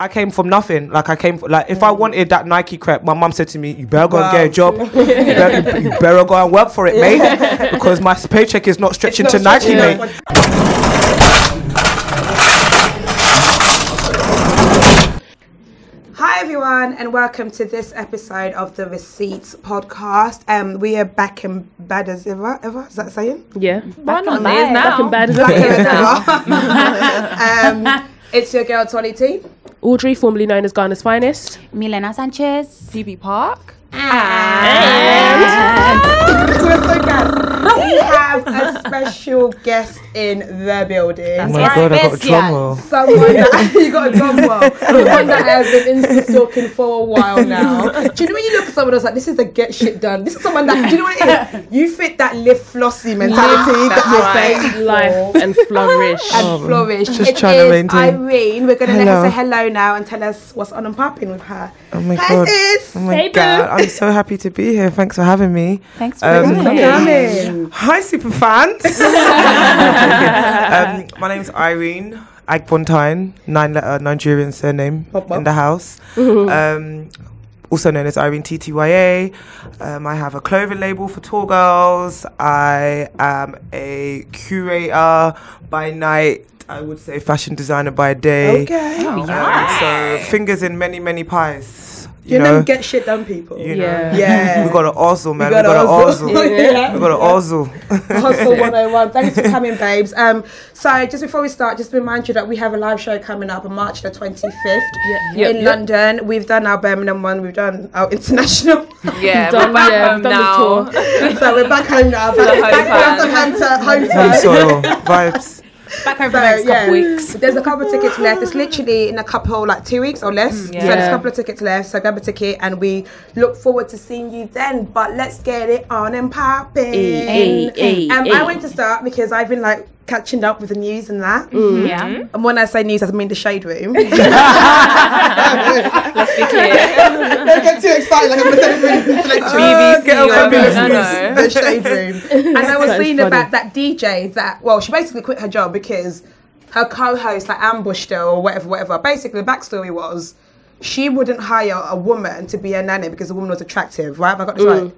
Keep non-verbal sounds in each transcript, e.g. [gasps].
I came from nothing. Like I came like if I wanted that Nike crap, my mum said to me, "You better go and get a job. you, better, you [laughs] better go and work for it, mate, because my paycheck is not stretching It's to not Nike, stretching mate." Hi everyone, and welcome to this episode of the Receipts podcast. Um, we are back in bad as ever. Ever is that saying? Yeah. Why not? Back It is now. and bad as ever. as [laughs] ever. [laughs] um, it's your girl Tolly T. Audrey, formerly known as Ghana's finest. Milena Sanchez. Phoebe Parke. We're so good. We have a special guest in the building. Oh my god, I got a drum roll. Someone that [laughs] [laughs] you got a drum roll. Someone that has been insta stalking for a while now. Do you know when you look at someone that's like, this is the get shit done. This is someone that do you know what it is? [laughs] You fit that live flossy mentality That's that you're saying Life and flourish. and oh, flourish. just It trying to is maintain. Irene. We're gonna let her say hello now and tell us what's on and popping with her. Oh my Hi, god. sis. Oh my Hey, boo. God. I'm so happy to be here. Thanks for having me. Thanks for Um, coming. Coming. Hi, super fans. [laughs] um, my name's Irene Agbontaen, nine letter Nigerian surname Pop, pop. in the house. um, also known as Irene TTYA. Um, I have a clothing label for tall girls. I am a curator by night. I would say fashion designer by day. Okay. Um, so fingers in many, many pies. You You know, know, get shit done, people. you know. Yeah. Yeah. [laughs] We got an ozzle, man. We gotta an hustle. ozzle. [laughs] Yeah. We got an ozzle. [laughs] Hustle 101. Thanks for coming, babes. Um, so just before we start, just remind you that we have a live show coming up on March the 25th Yep, in yep. London. We've done our Birmingham one, we've done our international. Yeah, Done, we're back yeah, home now. so we're back home now. the home back from home to home Home turn. soil vibes. Back over So, the next yeah. couple weeks. There's a couple of tickets left. It's literally in a couple, like two weeks or less. So there's a couple of tickets left. So grab a ticket, and we look forward to seeing you then. But let's get it on and popping. Eh, um. I went to start because I've been like catching up with the news and that. Mm-hmm. Mm-hmm. Yeah. Mm-hmm. And when I say news, I mean the shade room. [laughs] Let's be clear. [laughs] Don't get too excited like I'm going to say intellectual. [laughs] BBC uh, get over or fabulous no, news. no. the shade room. And I was That is reading funny. about that DJ that, well, she basically quit her job because her co-host like ambushed her or whatever, whatever. Basically, the backstory was she wouldn't hire a woman to be a nanny because the woman was attractive, right? Have I got this mm. right?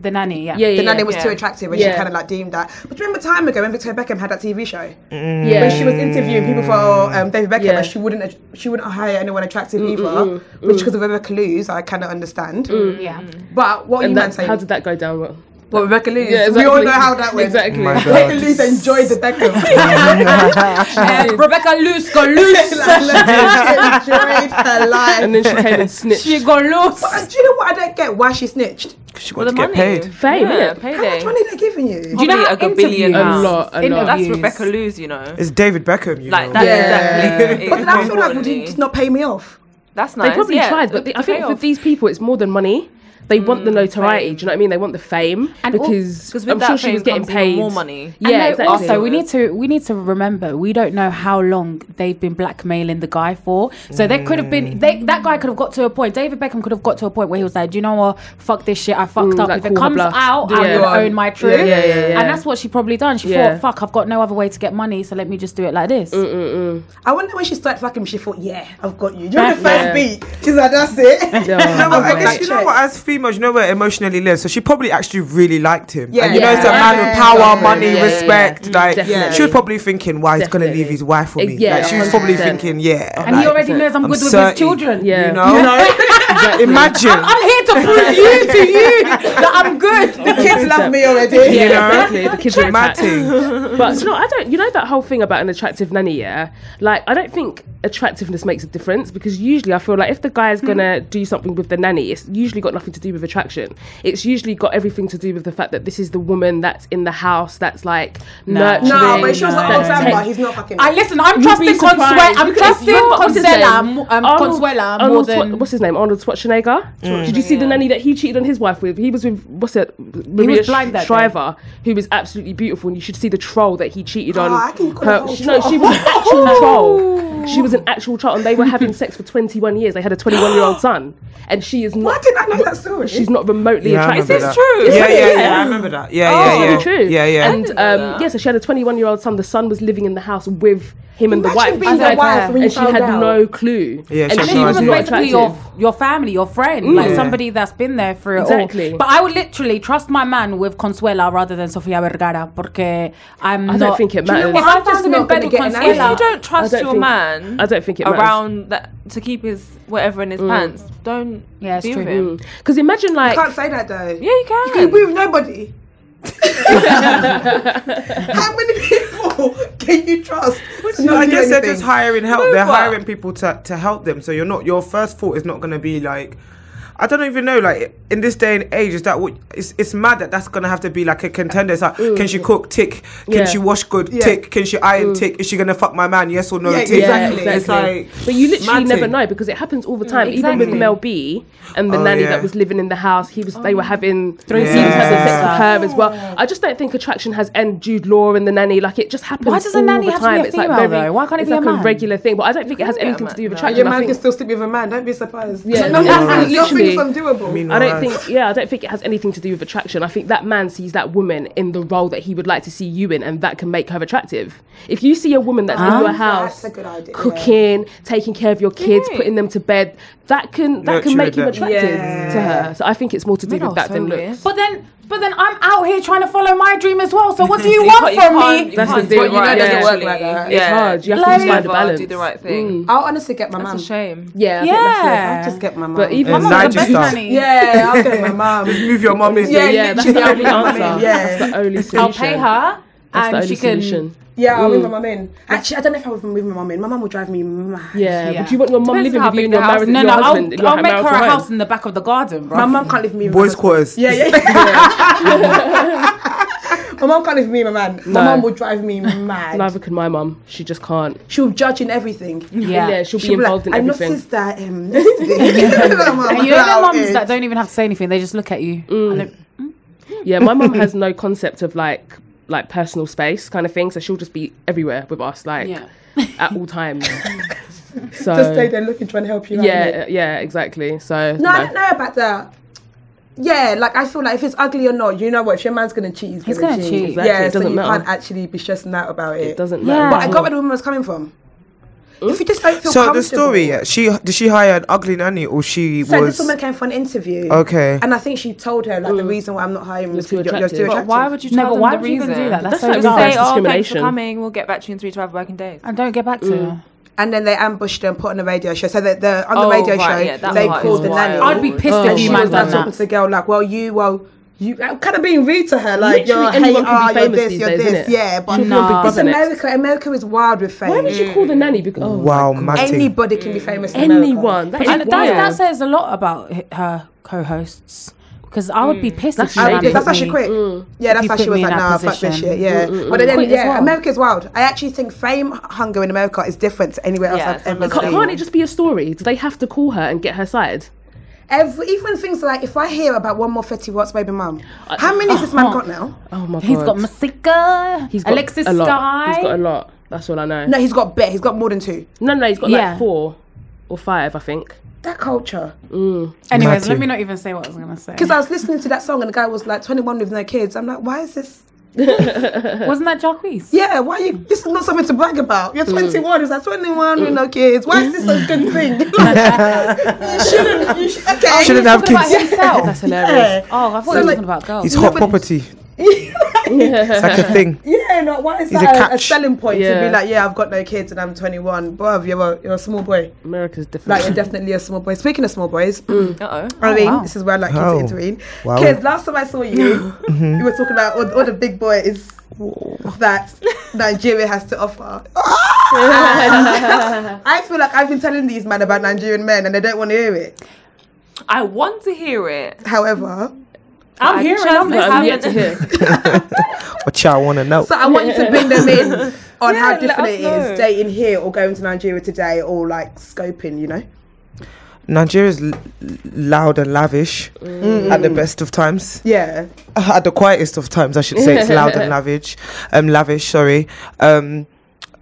The nanny, yeah. Yeah, yeah, The nanny yeah. was Yeah. too attractive and Yeah. she kind of like deemed that. But do you remember time ago when Victoria Beckham had that TV show? Mm. yeah. when she was interviewing people for um, David Beckham, Yeah. and she wouldn't she wouldn't hire anyone attractive mm, mm, either, which because of Rebecca Loos, I kind of understand. Yeah. But what are you And man that, saying? how did that go down? Well, well, Rebecca Loos, Yeah, we all know how that went. Exactly. Rebecca Loos enjoyed the Beckham. [laughs] Uh, [laughs] Rebecca loose, [laughs] go loose. enjoyed her life. And then she came and snitched. she got loose. But do you know what I don't get? Why she snitched? Because she For got the to get money. paid. Fame, yeah, innit? How much payday. money they giving you? Do you know Probably how a billion A lot, a lot. That's Rebecca Loos, you know. It's David Beckham, you Like know. that's Yeah. exactly. But then I feel like, would importantly. you just not pay me off? That's nice. They probably yeah. tried, but they, I The think payoff. with these people, it's more than money. They want the mm, notoriety. fame. Do you know what I mean? They want the fame And al- because 'Cause with I'm sure she was getting paid more money. Yeah, no, exactly. Also, we need to we need to remember we don't know how long they've been blackmailing the guy for. So they could have been mm. they, that guy could have got to a point. David Beckham could have got to a point where he was like, "Do you know what? Fuck this shit. I fucked Mm, up. like if it comes out, Yeah. I'm gonna own my truth." Yeah, yeah, yeah, yeah. And that's what she probably done. She Yeah. thought, "Fuck, I've got no other way to get money, so let me just do it like this." Mm-mm-mm. I wonder when she started fucking, she thought, yeah, I've got you. You know the first Yeah. beat? She's like, that's it. [laughs] Yeah. No, I guess you know what, check. as females, you know where emotionally lives. So she probably actually really liked him. Yeah. and you know, it's a Yeah. man with power, Yeah. money, Yeah, yeah, respect. yeah. Like Definitely. she was probably thinking, "Why he's gonna leave his wife for me." Yeah, like, she was probably 100%. thinking, "Yeah." And he already knows I'm, I'm good with certain. his children. Yeah. You know, [laughs] [laughs] imagine. I'm here to prove you to you that I'm good. The kids love me already. Yeah, You know? exactly. The kids are attached. Dramatic. But you know, I don't. You know that whole thing about an attractive nanny. Yeah, like I don't think attractiveness makes a difference because usually I feel like if the guy is gonna do something with the nanny, it's usually got nothing to do with attraction. It's usually got everything to do with the fact that this is the woman that's in the house that's like nurturing. No, but she was like, oh, that's Samba, he's not fucking. I listen. I'm You'd trusting be surprised. Consuela. I'm trusting remember, what's his Consuela, um, Arnold- Consuela more Arnold than. What's his name? Arnold Schwarzenegger? Did you see the nanny that he cheated on his wife with? He was with what's it? Maria was blind that day. Shriver, who was absolutely beautiful, and you should see the troll that he cheated on. Oh, I can her. She, no, she was an actual troll. She was an actual troll, and they were having sex for 21 years. They had a 21 year old [gasps] son, and she is Why not. didn't I know that story? She's not remotely Yeah, I attractive. remember this that. true? Yeah, yeah, yeah, yeah. I remember that. Yeah, It's yeah, yeah. really true. Yeah, yeah. And um, yeah, so she had a 21 year old son. The son was living in the house with him and the wife. being She the had- wife when you and she had out. no clue. Yeah, and she had she no was idea. not basically your your family, your friend, like Yeah. somebody that's been there through it Exactly. all. But I would literally trust my man with Consuela rather than Sofia Vergara, porque I'm I not. don't think it Do you know matters. what? I'm If I just found him in bed with get an If you don't trust don't your think- man I don't think it matters. around that to keep his whatever in his mm. pants, don't Yeah, it's be true. with him. Mm. Because imagine like you can't say that though. Yeah, you can. You can be with nobody. How many people can you trust? to No, not I do guess they're just hiring help. No, they're but- hiring people to, to help them. So you're not your first thought is not going to be like. I don't even know. Like in this day and age, is that what? It's, it's mad that that's gonna have to be like a contender. It's like, mm. can she cook? Tick. Can Yeah. she wash good? Yeah. Tick. Can she iron? Mm. Tick. Is she gonna fuck my man? Yes or no? Yeah, tick. exactly. It's like, But you literally never thing. know because it happens all the time. Mm, even exactly. with Mel B and the Oh, nanny yeah. that was living in the house, he was. They were oh. having Three he was having seasons sex with her as well. I just don't think attraction has end. Jude Law and the nanny, like it just happens. Why does a nanny the have to be time. a It's like female, very. Why can't it it's be a like man? regular thing? But I don't think it has anything to do with attraction. Your man can still sleep with a man. Don't be surprised. Yeah, no, no, nothing, literally. Nothing's undoable. mean, I don't think, yeah, I don't think it has anything to do with attraction. I think that man sees that woman in the role that he would like to see you in, and that can make her attractive. If you see a woman that's in ah. your house, That's a good idea. cooking, taking care of your kids, Yeah. putting them to bed, that can that can make you them. attractive Yeah. to her. So I think it's more to do Men with that than weird. looks. But then, but then I'm out here trying to follow my dream as well. So what do [laughs] you You want can't- you from me? you That's can't the do thing, it right, right, it doesn't work like that. It's hard. You have Like- to find a balance. do the right thing. Mm. I'll honestly get my mum. That's a shame. Yeah, I Yeah. think that's it. I'll just get my mum. But even My mum's the best stuff. nanny. yeah, I'll get my mum. [laughs] Move your mum in. Yeah, yeah, that's the only I'll get my answer. Yeah. That's the only solution. I'll pay her, That's the and only she can. solution. Yeah, I'll Mm. move my mum in. Actually, I don't know if I would move my mum in. My mum would drive me mad. Yeah. Yeah. Would you want your mum Depends living how with you big and the your house married is. No, your no, I'll, husband? in your I'll make marital her a home? house in the back of the garden, bro. My mum can't live with me. and Boys' my- quarters. Yeah, yeah. [laughs] [laughs] my mum can't live with me, and my man. My No. mum would drive me mad. Neither can my mum. She just can't. She'll judge in everything. Yeah. Yeah, she'll be She'll be involved like, in I'm not everything. sister. Um, [laughs] yesterday. And you know the mums that don't even have to say anything; they just look at you. Mm. And they- Yeah, my mum has no concept of like like personal space kind of thing, so she'll just be everywhere with us, like Yeah. [laughs] at all times. [laughs] so Just stay there looking, trying to help you out. yeah, innit? yeah, exactly. So No, I don't know about that. Yeah, like I feel like if it's ugly or not, you know what? If your man's gonna cheat, he's, He's gonna, gonna cheat. cheat. Exactly, Yeah, it so doesn't you matter. can't actually be stressing out about it. it doesn't Yeah. matter. But I got where the woman was coming from. If you just don't feel So the story, yeah, she did she hire an ugly nanny or she So was this woman came for an interview. okay? And I think she told her like the reason why I'm not hiring is You're too because you're, you're too attractive. But attractive. why would you No, tell but them why the would you even do that? That's That's so like Just dumb. reverse say, oh, thanks for discrimination. coming. We'll get back to you in three to five working days. And don't get back to Mm. her. And then they ambushed her and put on a radio show. So that the on the Oh, radio right, show yeah, that they part called is the nanny. I'd be pissed Oh, if and you she man was like done talking to the girl like, well, you, well, you kind of being rude to her, like Literally you're anyone hey, can be ah, you're famous this, you're days, this, yeah. But She'll be on Big it's Brother next. America. America is wild with fame. Why would you call the nanny? Because oh wow, my mad God. thing. Anybody can be famous. In anyone. That is that, that says a lot about her co-hosts. Because I would be pissed That's if she shady. I, that's put why she quit. Mm. Yeah, that's you why she was me in like, that nah, fuck this shit. Yeah, but then, yeah, well. America's wild. I actually think fame hunger in America is different to anywhere else Yeah, I've ever unbelievable. seen. Can't, can't it just be a story? Do they have to call her and get her side? Every, even things like if I hear about one more Fetty Wap baby mum, how many has this man oh, got now? Oh my god. He's got Masika, He's got Alexis a lot. Sky. He's got a lot. That's all I know. No, he's got bet. He's got more than two. No, no, he's got Yeah. like four or five, I think. That culture. Mm. Anyways, Matthew. let me not even say what I was gonna say. Because I was listening to that song and the guy was like 21 with no kids. I'm like, why is this? Wasn't that Jacquees? Yeah, why you? This is not something to brag about. Mm. You're 21. It's like 21 with no kids. Why is this a good thing? [laughs] you shouldn't. You should, okay. Shouldn't have Talking about kids. himself. That's hilarious. Yeah. Oh, I thought So, he was like, talking about girls. It's hot but- property. It's like a thing. [laughs] Yeah, no, why is He's that a, a catch. selling point to Yeah. be like, yeah, I've got no kids and I'm 21. Bruv, you're a, you're a small boy. America's different. Like, you're definitely a small boy. Speaking of small boys, Mm. Uh oh. I mean, wow. this is where I like you Oh. to intervene. Wow. Kids, last time I saw you, [laughs] you were talking about all, all the big boys that Nigeria has to offer. [laughs] I feel like I've been telling these men about Nigerian men and they don't want to hear it. I want to hear it. However, I'm I hearing. just I'm listening. yet to hear. [laughs] What y'all want to know? so I want you to bring them in [laughs] on Yeah, how different us it is know. dating here or going to Nigeria today or like scoping, you know? Nigeria's l- loud and lavish at the best of times. Yeah. [laughs] At the quietest of times, I should say, it's loud and lavish. Um, lavish. Sorry. Um,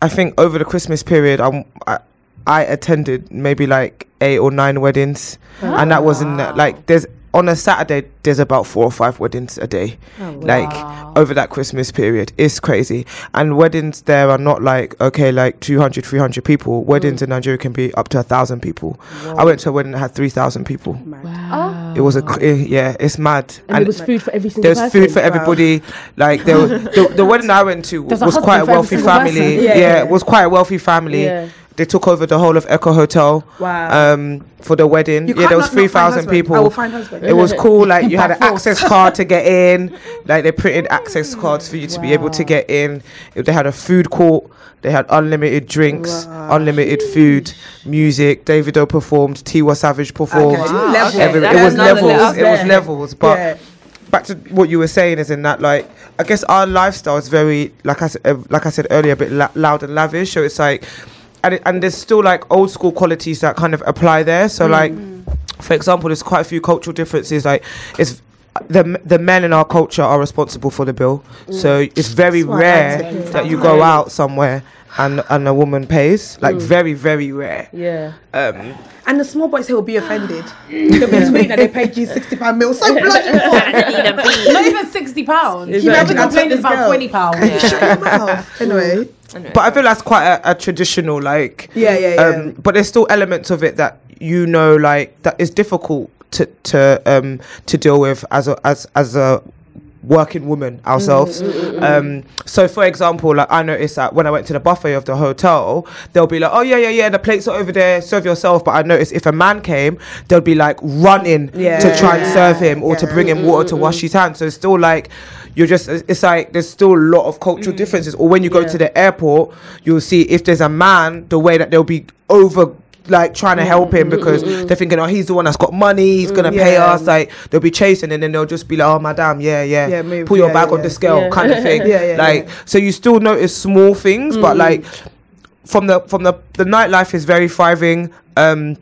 I think over the Christmas period, I'm, I I attended maybe like eight or nine weddings, and that wasn't like there's on a Saturday there's about four or five weddings a day, like over that Christmas period. It's crazy, and weddings there are not like okay like 200, 300 people. Weddings in Nigeria can be up to a thousand people. I went to a wedding that had three thousand people. Wow. It was a eh, yeah, it's mad. And, there was food for every single There's person. food for everybody. Like there, was, the, the [laughs] wedding I went to There's a was quite a wealthy family. Yeah, Yeah, yeah. it was quite a wealthy family. Yeah. They took over the whole of Eko Hotel. Wow. Um, for the wedding. You yeah, there was three thousand people. I will find husband. It was [laughs] cool. Like you had an access card to get in. Like they printed [laughs] access cards for you to be able to get in. If they had a food court, they had unlimited drinks, unlimited food, music. Davido performed. Tiwa Savage performed. Okay. Wow, Levels. Every- okay, it was levels. It was levels. But Yeah. back to what you were saying is in that like I guess our lifestyle is very like I said uh, like I said earlier a bit la- loud and lavish so it's like and and there's still like old school qualities that kind of apply there. So like mm. for example there's quite a few cultural differences. Like it's the the men in our culture are responsible for the bill so it's very That's rare that you go out somewhere and and a woman pays like very very rare Yeah. um And the small boys here will be offended. [laughs] They'll be tweeting that they paid you sixty pound meal. So [laughs] bloody what? Not even sixty pounds. Exactly. You Imagine I told about girl. twenty pounds. Shut your mouth. [laughs] Anyway. Anyway. but I feel that's quite a, a traditional like Yeah, yeah, yeah. um, but there's still elements of it that you know like that is difficult to to um to deal with as a as as a working woman ourselves. Mm, mm, mm, um so for example like i noticed that when i went to the buffet of the hotel they'll be like oh yeah yeah yeah the plates are over there serve yourself. But i noticed if a man came they'll be like running Yeah. to try and serve him or to bring him water to wash his hands. So it's still like you're just it's like there's still a lot of cultural differences. Or when you go Yeah. to the airport you'll see if there's a man the way that they'll be over like trying to mm, help him mm, because mm, they're thinking oh he's the one that's got money he's gonna pay Yeah. us like they'll be chasing and then they'll just be like oh madam yeah yeah, Yeah, move, pull your yeah, bag on the scale kind of thing. [laughs] Yeah, yeah, like so you still notice small things but mm-hmm. like from the from the the nightlife is very thriving. Um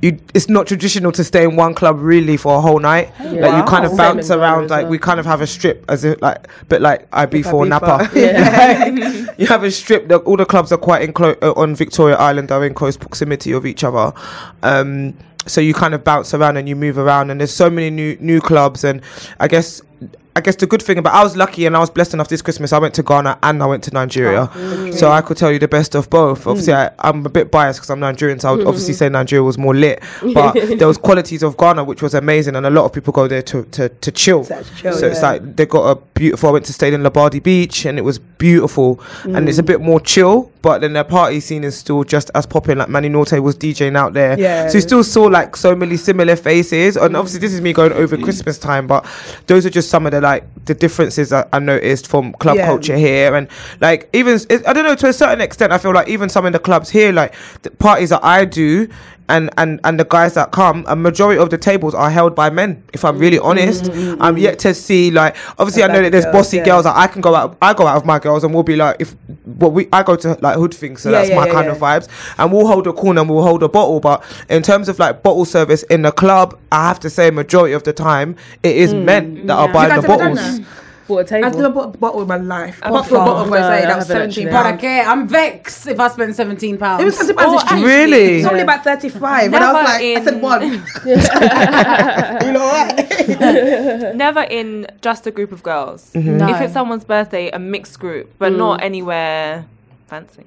you, it's not traditional to stay in one club really for a whole night. Like you kind of bounce around. Like well. we kind of have a strip as if like, but like IB for IB Napa. [laughs] for- [laughs] you have a strip. The, all the clubs are quite in clo- uh, on Victoria Island are in close proximity of each other. Um, so you kind of bounce around and you move around, and there's so many new new clubs. And I guess I guess the good thing about I was lucky and I was blessed enough this Christmas. I went to Ghana and I went to Nigeria, oh, so I could tell you the best of both. Hmm. Obviously, I, I'm a bit biased because I'm Nigerian, so I would hmm. obviously say Nigeria was more lit. But [laughs] there was qualities of Ghana which was amazing, and a lot of people go there to to, to chill. To chill, so it's like they got a beautiful. I went to stay in Labadi Beach and it was beautiful, and it's a hmm. bit more chill. But then their party scene is still just as popping. Like Manny Norte was DJing out there, Yeah. So you still saw like so many similar faces, and obviously this is me going over mm. Christmas time, but those are just some of the like the differences that I noticed from club Yeah. culture here, and like even I don't know to a certain extent, I feel like even some of the clubs here, like the parties that I do. And, and and the guys that come, a majority of the tables are held by men. If I'm really honest, I'm yet to see like. Obviously, I know that there's Mm-hmm. Girls, bossy yeah. girls that I can go out. I go out with my girls, and we'll be like, if well, we I go to like hood things, so Yeah, that's yeah, my kind of vibes. And we'll hold a corner, and we'll hold a bottle. But in terms of like bottle service in the club, I have to say, majority of the time, it is men that are You buying the bottles. That? Bought a I've never bought a bottle in my life. I bought a bottle of No, rosé. I That was haven't seventeen actually. But pounds. okay, I'm vexed if I spend seventeen pounds. It was seventeen pounds. Oh, It's cheap. Really? It's only about thirty-five, and I was Never like, I said in- one. [laughs] [laughs] you know what? [laughs] Never in just a group of girls. Mm-hmm. No. If it's someone's birthday, a mixed group, but not anywhere fancy.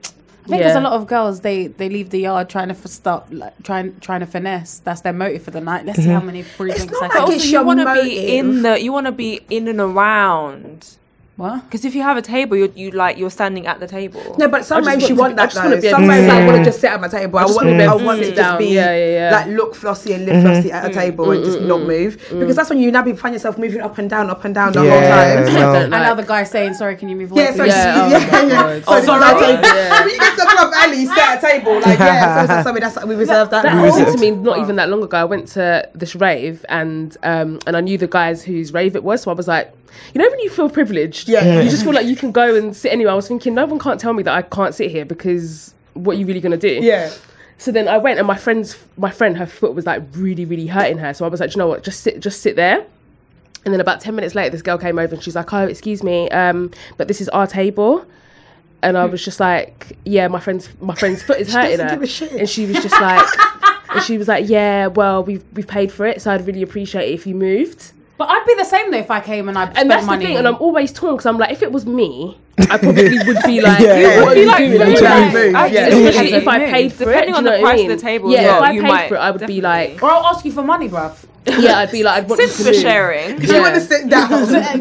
I think there's a lot of girls they they leave the yard trying to f- stop like trying trying to finesse. That's their motive for the night. Let's see mm-hmm. how many free It's drinks not I like can. it's Also, your you want to be in the, you want to be in and around. What? Because if you have a table, you're, you like you're standing at the table. No, but some I just ways you want want to- that I wanna though. be Some to ways sit. I want to just sit at my table. I just want, wanna be I want it to just be Yeah, yeah, yeah. like look flossy and live mm-hmm. flossy at a mm-hmm. table and just not mm-hmm. move because that's when you now be find yourself moving up and down, up and down the Yeah, whole time. no. And like- [laughs] now the guy saying, "Sorry, can you move away?" Yeah, so? Yeah, yeah, oh yeah, my yeah. God. So Oh, sorry. our [laughs] When you get to the club alley, sit at a table. Like yeah, so it's something that's we reserved that. That now. happened to me not even that long ago. I went to this rave and um and I knew the guys whose rave it was, so I was like, you know, when you feel privileged, Yeah, yeah. you just feel like you can go and sit anywhere. I was thinking, no one can't tell me that I can't sit here because what are you really gonna do? Yeah. So then I went and my friend's my friend her foot was like really really hurting her. So I was like, you know what? Just sit just sit there. And then about ten minutes later, this girl came over and she's like, "Oh, excuse me, um, but this is our table." And I was just like, "Yeah, my friend's my friend's foot is hurting her." give a shit. And she was just like, and she was like, "Yeah, well, we've we've paid for it, so I'd really appreciate it if you moved." But I'd be the same though if I came and I spent And that's money. the thing, and I'm always torn because I'm like, if it was me, I [laughs] probably would be like, Yeah, yeah, what are you yeah. doing? Move, I'm like- yeah. Especially Yeah. if I paid for Depending it. on the know I price of the table Yeah, as if I you paid might for it, I would be like, or I'll ask you for money, bruv. [laughs] yeah, I'd be like, I'd want Since you to we're sharing, Do you want to sit down?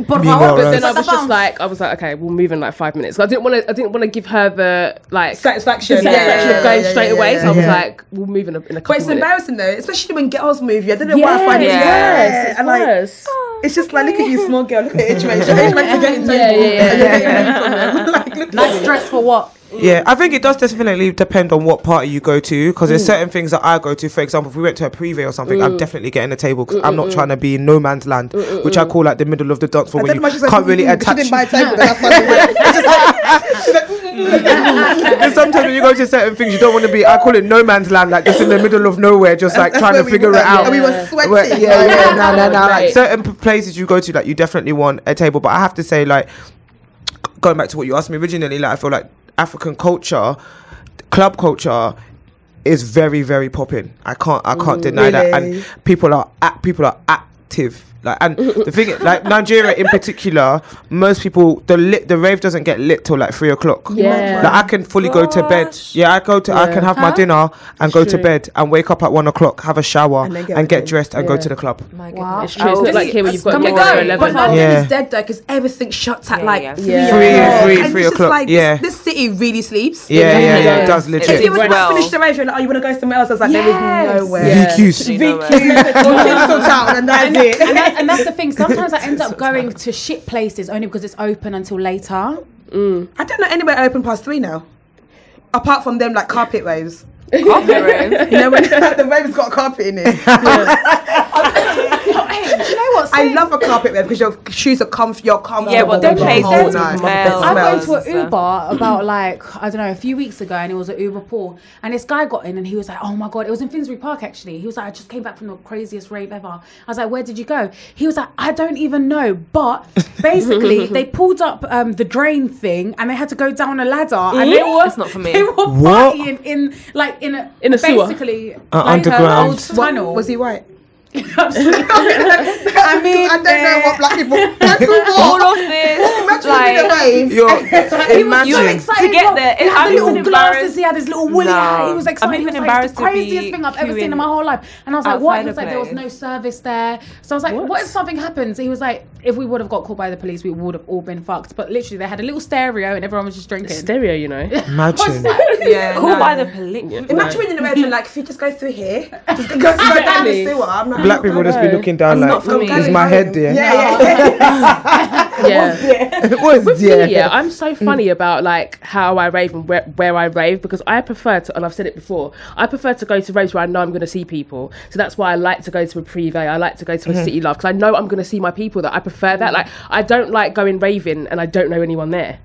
Por [laughs] But then I was just like, I was like, okay, we'll move in like five minutes. I didn't want to. I didn't want to give her the like Satisfaction. the Yeah, satisfaction yeah, of going yeah, straight yeah, away. yeah, so I was yeah. like, we'll move in a, in a couple But it's minutes. embarrassing though, especially when girls move you. I don't know why I find it. Yes, and like yes. it's just like look at you, small girl. Look at age mates. Age mates are getting table. Yeah, yeah, yeah, you're getting money from them. Like look Like stress for what? Yeah, I think it does definitely depend on what party you go to because there's certain things that I go to. For example, if we went to a privé or something, I'm definitely getting a table because I'm not trying to be in no man's land, which I call like the middle of the dance floor where you know, she said, can't really "Mm, attach. She didn't buy a table. [laughs] [laughs] Sometimes when you go to certain things, you don't want to be. I call it no man's land, like just in the middle of nowhere, just like trying to figure it out. We were Yeah. sweating. Where- yeah, yeah, no, no, no. Like certain places you go to, like you definitely want a table. But I have to say, like going back to what you asked me originally, like I feel like African culture, club culture, is very, very popping. I can't, I can't deny that. And people are, act, people are active. Like, and [laughs] the thing, like Nigeria in particular, most people the lit, the rave doesn't get lit till like three o'clock. Yeah. Like I can fully go to bed. Yeah, I go to. I can have my dinner and go to bed and wake up at one o'clock, have a shower And and, get get dressed and go to the club. my Wow. goodness. It's true. It's not like here where you've got to go? to But eleven. London Yeah. is dead though because everything shuts at like yeah. Yeah. O'clock. three, And three it's just o'clock, Like, yeah. This, this city really sleeps. Yeah, yeah, yeah. Yeah. It does literally. If you was to finish the rave, you're like, oh, you want to go somewhere else? I was like, there is nowhere. Yeah. VQs. You know. Or Kingston Town, and that's it. [laughs] and, that's the thing. Sometimes I end up [laughs] going to shit places only because it's open until later. I don't know anywhere open past three now. Apart from them, like carpet waves. [laughs] Carpet rave. You know when the wave's got carpet in it. Hey, do you know what? I love a carpet wave because your shoes are comf- you're comfortable. Yeah, but the them places whole I went Smells. to an Uber about like I don't know a few weeks ago, and it was an Uber pool, and this guy got in, and he was like, "Oh my god!" It was in Finsbury Park actually. He was like, "I just came back from the craziest rave ever." I was like, "Where did you go?" He was like, "I don't even know," but basically [laughs] they pulled up um, the drain thing, and they had to go down a ladder, and they were It's not for me. [laughs] They were What? partying in like in a In a sewer? basically Uh, like underground. old tunnel. Was he white? I mean, I don't know what black people. Black people. All of this, Imagine being like. You're, [laughs] He was so excited To get there, He had I'm the little glasses. He had his little woolly No. hat. He was I'm excited. even He was like, it's the be craziest thing I've ever seen in my whole life. And I was like, what? outside He was like, there was no service there. So I was like, what? What? if something happens? He was like, if we would have got caught by the police, we would have all been fucked. But literally, they had a little stereo and everyone was just drinking. Stereo, you know. [laughs] Imagine. [laughs] Yeah. called no. by the police. Imagine being in a rave like, if you just go through here, just go, go down the sewer. I'm not, Black people just be looking down That's like, not for me. going is my head there? Yeah, yeah. Yeah. What is With there? yeah, I'm so funny mm. about like how I rave and where, where I rave because I prefer to, and I've said it before, I prefer to go to raves where I know I'm going to see people. So that's why I like to go to a privé. I like to go to a mm-hmm. city love because I know I'm going to see my people. That I prefer that. Like I don't like going raving and I don't know anyone there.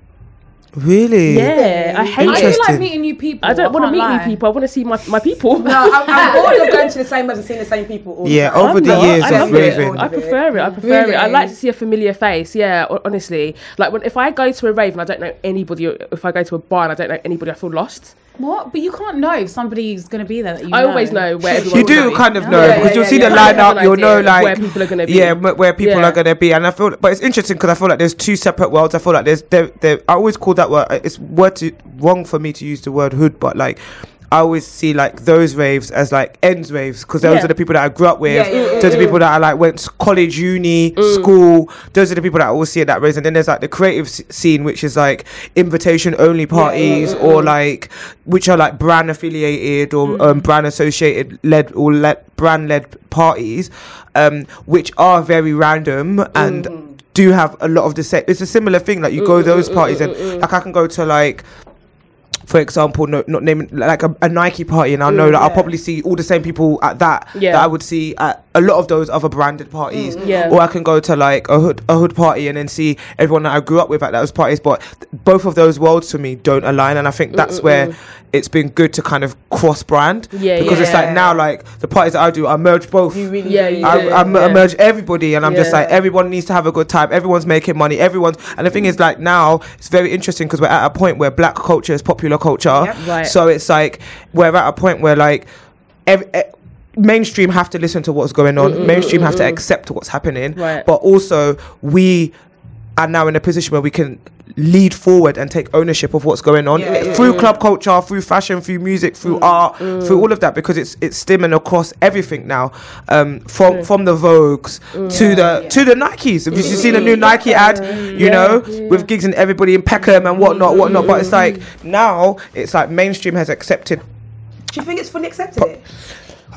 Really? Yeah, I hate I do it. Like meeting new people. I don't want to meet lie. new people. I want to see my, my people. No, I'm, I'm [laughs] bored of going to the same place and seeing the same people. All Yeah, time. over I'm the not. years I of love it. raving. I prefer it. I prefer it. I like to see a familiar face. Yeah, honestly. Like when if I go to a rave and I don't know anybody, if I go to a bar and I don't know anybody, I feel lost. What? But you can't know if somebody's going to be there that you I know. always know where everyone. You do will kind of know Yeah, because yeah, you'll yeah, see yeah. the You have lineup. You'll know idea of like where people are going to be. Yeah, where people Yeah. are going to be, and I feel, but it's interesting because I feel like there's two separate worlds. I feel like there's, there, there. I always call that word. It's word to, wrong for me to use the word hood, but like. I always see like those raves as like ends raves because those Yeah. are the people that I grew up with. Yeah, yeah, those are the people that I like went to college, uni, mm. school. Those are the people that I always see at that raves. And then there's like the creative s- scene, which is like invitation only parties or like which are like brand affiliated or mm. um, brand associated led or led brand led parties, um, which are very random and mm. do have a lot of the same. It's a similar thing. Like you go those parties and like I can go to like for example, no, not naming like a, a Nike party, and I know mm, that I'll probably see all the same people at that Yeah. that I would see at a lot of those other branded parties, mm, Yeah. or I can go to like a hood a hood party and then see everyone that I grew up with at those parties. But th- both of those worlds to me don't align, and I think that's where it's been good to kind of cross brand. Yeah, because it's like now like the parties that I do, I merge both. You really Yeah, you I, do. I, I yeah. merge everybody, and I'm just like everyone needs to have a good time. Everyone's making money. Everyone's, and the thing is, like now it's very interesting because we're at a point where black culture is popular culture. Yep. Right. So it's like we're at a point where like every. Mainstream have to listen to what's going on. Mainstream have to accept what's happening. Right. But also, we are now in a position where we can lead forward and take ownership of what's going on Yeah, yeah, through club culture, through fashion, through music, through art, through all of that because it's it's stemming across everything now. Um, from from the Vogues to the to the Nikes. Have you seen the new Nike ad? You know, with Giggs and everybody in Peckham and whatnot, whatnot. But it's like now it's like mainstream has accepted. Do you think it's fully accepted? It?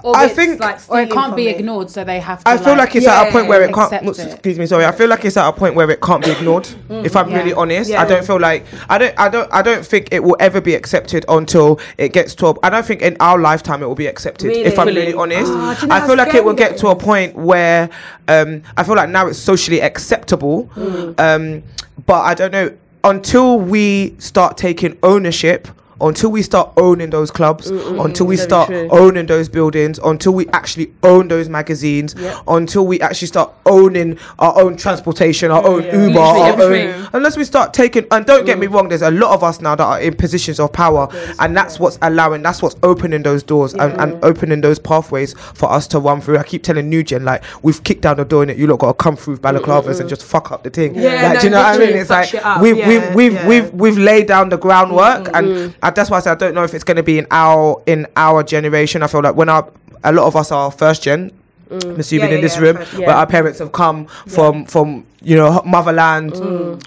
Or I think- like or it can't be it. ignored, so they have to. I feel like it's at a point where it can't. it. Excuse me, sorry. I feel like it's at a point where it can't be ignored. if I'm Yeah. really honest, Yeah. I don't feel like I don't. I don't. I don't think it will ever be accepted until it gets to. A, I don't think in our lifetime it will be accepted. If I'm Really? really honest, do you know I feel like it will get to a point where um, I feel like now it's socially acceptable. Mm. Um, but I don't know until we start taking ownership. Until we start owning those clubs, until we Very start owning those buildings, until we actually own those magazines, until we actually start owning our own transportation, our own Uber, Literally our own. Unless we start taking, and don't get me wrong, there's a lot of us now that are in positions of power, and that's what's allowing, that's what's opening those doors and, and opening those pathways for us to run through. I keep telling New Gen, like, we've kicked down the door it, you lot got to come through balaclavas and just fuck up the thing. Yeah, like, no, do you know what I mean? It's like, we've, Yeah, we've, we've, yeah. we've, we've laid down the groundwork, and uh, that's why I said I don't know if it's going to be in our in our generation. I feel like when our a lot of us are first gen. I'm assuming Yeah, in this room, where our parents have come from from you know motherland,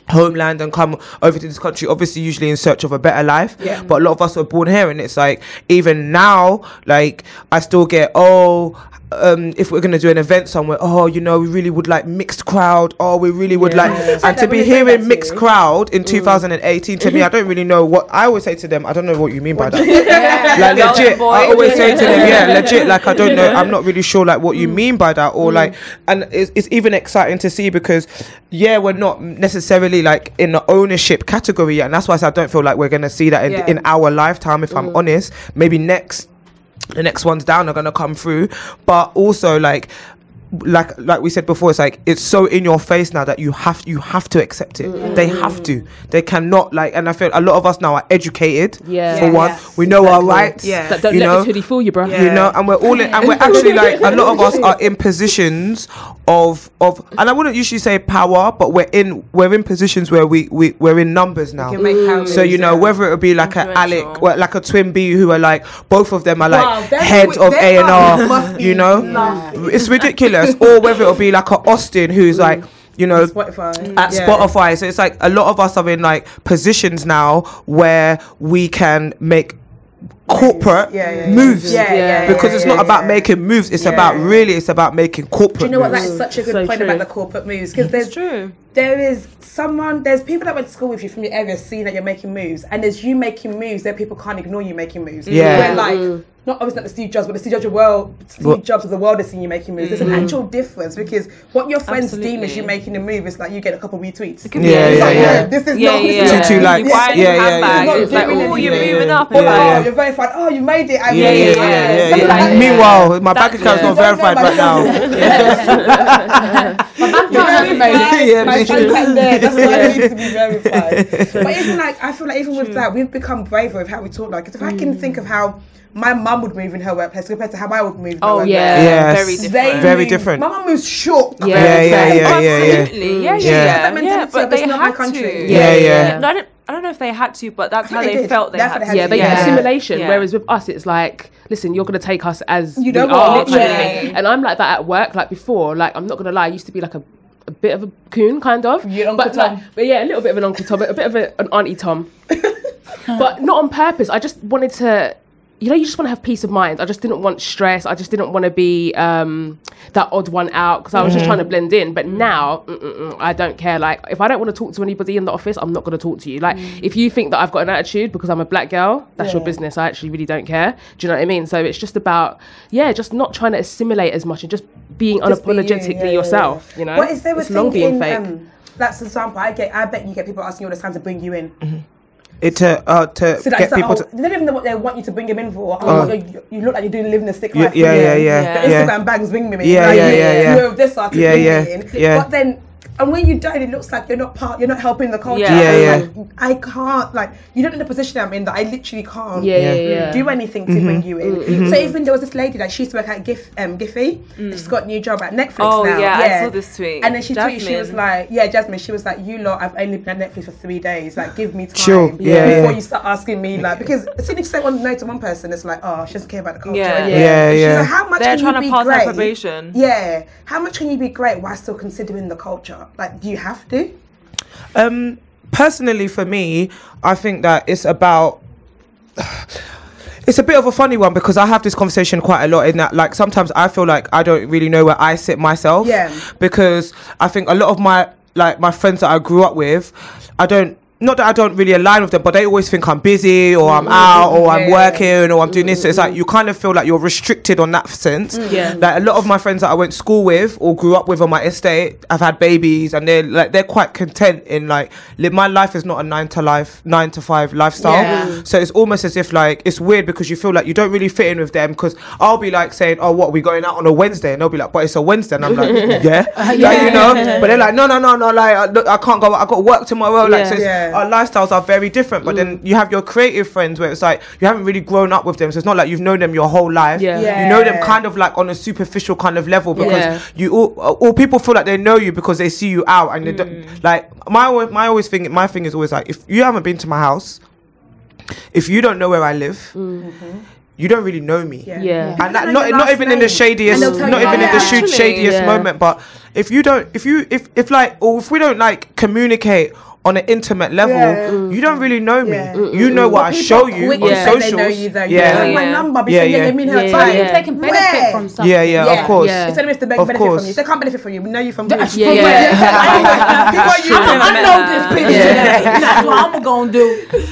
homeland, and come over to this country. Obviously, usually in search of a better life. But a lot of us were born here, and it's like even now, like I still get oh. Um, if we're gonna do an event somewhere, oh, you know, we really would like mixed crowd. Oh, we really would Yeah. like, Yeah. and to be when they say that hearing mixed crowd in 2018 to me, I don't really know what I always say to them. I don't know what you mean by that. like Golden legit. I always say to them, yeah, [laughs] legit. Like I don't know, I'm not really sure like what you mean by that, or like, and it's, it's even exciting to see because, yeah, we're not necessarily like in the ownership category yet, and that's why I, said I don't feel like we're gonna see that in, Yeah. in our lifetime. If I'm honest, maybe next the next ones down are gonna come through. But also like like like we said before it's like it's so in your face now that you have you have to accept it they mm. have to they cannot like and i feel a lot of us now are educated Yeah. for Yeah, one yes, we know our rights Yeah. That don't you let know this hoodie fool you, bro. Yeah. you know and we're all in, and we're actually like a lot of us are in positions of of and i wouldn't usually say power but we're in we're in positions where we, we we're in numbers now can make so you know yeah. whether it would be like a alec Influential. well, like a twin b who are like both of them are like Wow, they're head of a and r you know lovely. it's ridiculous or whether it'll be like a austin who's mm. like you know Spotify. at Yeah. Spotify. So it's like a lot of us are in like positions now where we can make corporate Yeah, yeah, yeah. moves. Yeah, yeah, because yeah, it's yeah, not about yeah. making moves. It's Yeah. about really. It's about making corporate. Do you know what? That moves. is such a good So point true. about the corporate moves because there's It's true. There is someone there's people that went to school with you from your area seeing that you're making moves and there's you making moves that people can't ignore you making moves Yeah. where mm. like not obviously not the Steve Jobs but the Steve Jobs of the world Steve What- Jobs of the world is seeing you making moves there's an mm. actual difference because what your friends deem as you making a move is like you get a couple retweets could be- Yeah, yeah, like, yeah. this is Yeah, not yeah, this yeah. is Two, two, not- like- You buy a new yeah, yeah, yeah. It's like, oh, you're anything. moving up. Oh, It's like, yeah. Oh, you're very fine. Oh, you made it. I Yeah, made yeah, it. yeah. Yeah, That's yeah, like- yeah. Meanwhile, my bank account's not verified right now. You hasn't know, made it. Yeah, my literally. contact there. That's why I need to be [laughs] verified. But even like, I feel like even with that, we've become braver with how we talk. Like, 'cause if I can think of how my mum would move in her workplace compared to how I would move. in Oh workplace. yeah, Yes. very They different. Very move- different. My mum moves short. Yeah. Yeah, yeah, yeah, yeah, yeah. Absolutely. Yeah, yeah, Yeah. yeah. That Yeah, but they it's not my had country. to. Yeah, yeah. No, I don't. I don't know if they had to, but that's how they they felt they That's had what to. they Yeah, had they to Yeah. assimilation. Yeah. Whereas with us, it's like, listen, you're gonna take us as You we know are, what? kind of Yeah. thing. And I'm like that at work. Like before, like I'm not gonna lie, I used to be like a, a bit of a coon, kind of. Uncle but Tom. like, but yeah, a little bit of an Uncle Tom, a bit of a, an Auntie Tom. [laughs] but not on purpose. I just wanted to. You know, you just want to have peace of mind. I just didn't want stress. I just didn't want to be um, that odd one out because I was just trying to blend in. But now, I don't care. Like, if I don't want to talk to anybody in the office, I'm not going to talk to you. Like, if you think that I've got an attitude because I'm a black girl, that's your business. I actually really don't care. Do you know what I mean? So it's just about, yeah, just not trying to assimilate as much and just being Just be you, unapologetically yeah, yeah, yourself. yeah. You know, What is there a it's long being in, fake. Um, that's the example. I get. I bet you get people asking you all the time to bring you in. It to uh, to So that's get the people whole, to. they don't even know what they want you to bring them in for. Oh, you, you look like you're doing living a stick life. yeah, bring yeah, yeah, The yeah. Instagram bangs bring me. Yeah, Like, yeah, yeah, yeah. You have this artist Yeah, yeah, yeah. But then, and when you don't, it looks like you're not part. You're not helping the culture. Yeah. Yeah, Like, I can't. Like you don't know the position I'm in. That I literally can't. Yeah, yeah, yeah. Do anything to Mm-hmm. bring you in. So even there was this lady that she used to work at Gif, um, Giphy. She's got a new job at Netflix Oh, now. yeah, I saw this tweet. And then she tweeted, she was like, "Yeah, Jasmine." She was like, "You lot, I've only been at Netflix for three days. Like, give me time Chill. Yeah, before yeah. you start asking me like because as soon as you say one no to one person, it's like, oh, she doesn't care about the culture. Yeah. anyway. Yeah, She's yeah. like, how much They're can trying you to be pass great? probation. Yeah. How much can you be great while still considering the culture? Like, do you have to? Um, personally, for me, I think that it's about. [sighs] It's a bit of a funny one because I have this conversation quite a lot. In that, like, sometimes I feel like I don't really know where I sit myself. Yeah. Because I think a lot of my like my friends that I grew up with, I don't. Not that I don't really align with them, but they always think I'm busy or I'm mm-hmm. out or I'm working or I'm doing this. So it's like mm-hmm. you kind of feel like you're restricted on that sense. Mm. Yeah. Like a lot of my friends that I went to school with or grew up with on my estate, I've had babies and they're like they're quite content in like li- my life is not a nine to life nine to five lifestyle. Yeah. So it's almost as if like it's weird because you feel like you don't really fit in with them because I'll be like saying, Oh, what, we going out on a Wednesday? And they'll be like, But it's a Wednesday and I'm like, [laughs] [laughs] Yeah. Like, you know? But they're like, No, no, no, no, like I, look, I can't go I got work tomorrow. Like Yeah. so it's- Yeah. our lifestyles are very different. But then you have your creative friends where it's like you haven't really grown up with them. So it's not like you've known them your whole life. Yeah. Yeah. You know them kind of like on a superficial kind of level because Yeah. you all, all people feel like they know you because they see you out and they Mm. don't like my always- my always thing my thing is always like if you haven't been to my house if you don't know where I live you don't really know me Yeah. Yeah. and that, know not not last even in the shadiest And they'll tell not even in the shoot shadiest yeah. moment but if you don't if you if if like or if we don't like communicate on an intimate level Yeah. you don't really know me Yeah. you know what I show you on Yeah. socials They know you though. yeah Yeah. My Yeah. number. Be Yeah, yeah. yeah. mean her Yeah, time. yeah. If they can benefit Where? from something. yeah yeah Yeah. of course Yeah. Instead of if they Of benefit from you, if they can't benefit from you. We know you from That's who? Yeah, yeah. [laughs] [laughs] People are you. I I know know this this bitch Yeah. [laughs] That's what I'm gonna do.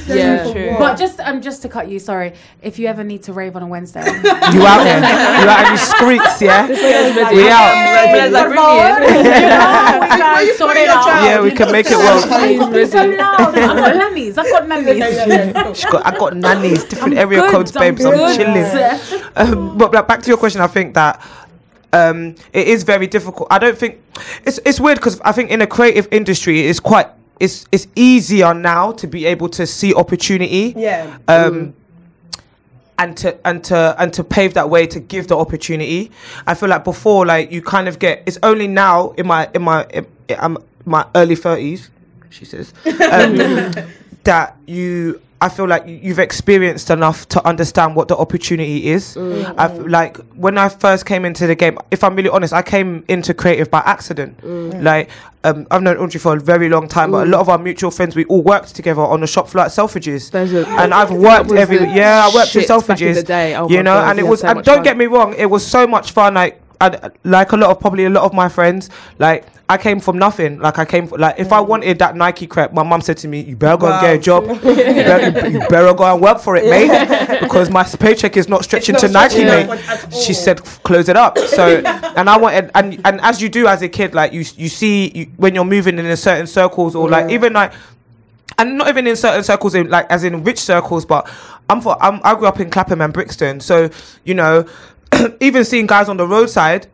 Yeah. True. But just um, just to cut you, sorry. If you ever need to rave on a Wednesday, you out there you out in the streets yeah we out Where's that brilliant? we Where you can sort put it your out. child? yeah we can make it work It's so loud. I've got nannies. I've got nannies. She got, I got nannies, different area good, codes, I'm babes. I'm, good. chilling. Um, but like, back to your question, I think that um, it is very difficult. I don't think it's it's weird because I think in a creative industry, it's quite it's it's easier now to be able to see opportunity. Yeah. Um, and to and to and to pave that way to give the opportunity. I feel like before, like you kind of get. It's only now in my in my in, I'm my early thirties. She says um, [laughs] that you. I feel like you- you've experienced enough to understand what the opportunity is. I've like when I first came into the game. If I'm really honest, I came into creative by accident. Like um, I've known Audrey for a very long time, but a lot of our mutual friends, we all worked together on the shop floor at Selfridges, Those and I've worked was every yeah. I worked in shit back in Selfridges, the day. Oh you know, God, and it we was. so and don't fun. get me wrong, it was so much fun. Like. And like a lot of probably a lot of my friends, like I came from nothing. Like I came from, like if I mm. wanted that Nike crap, my mum said to me, "You better go and get a job. you, better, [laughs] you better go and work for it, mate, because my paycheck is not stretching not to Nike, stretching mate." at. She said, "Close it up." [laughs] So, and I wanted, and and as you do as a kid, like you you see you, when you're moving in a certain circles, or like even like and not even in certain circles, in like as in rich circles, but I'm for I'm, I grew up in Clapham and Brixton, so you know, [coughs] even seeing guys on the roadside.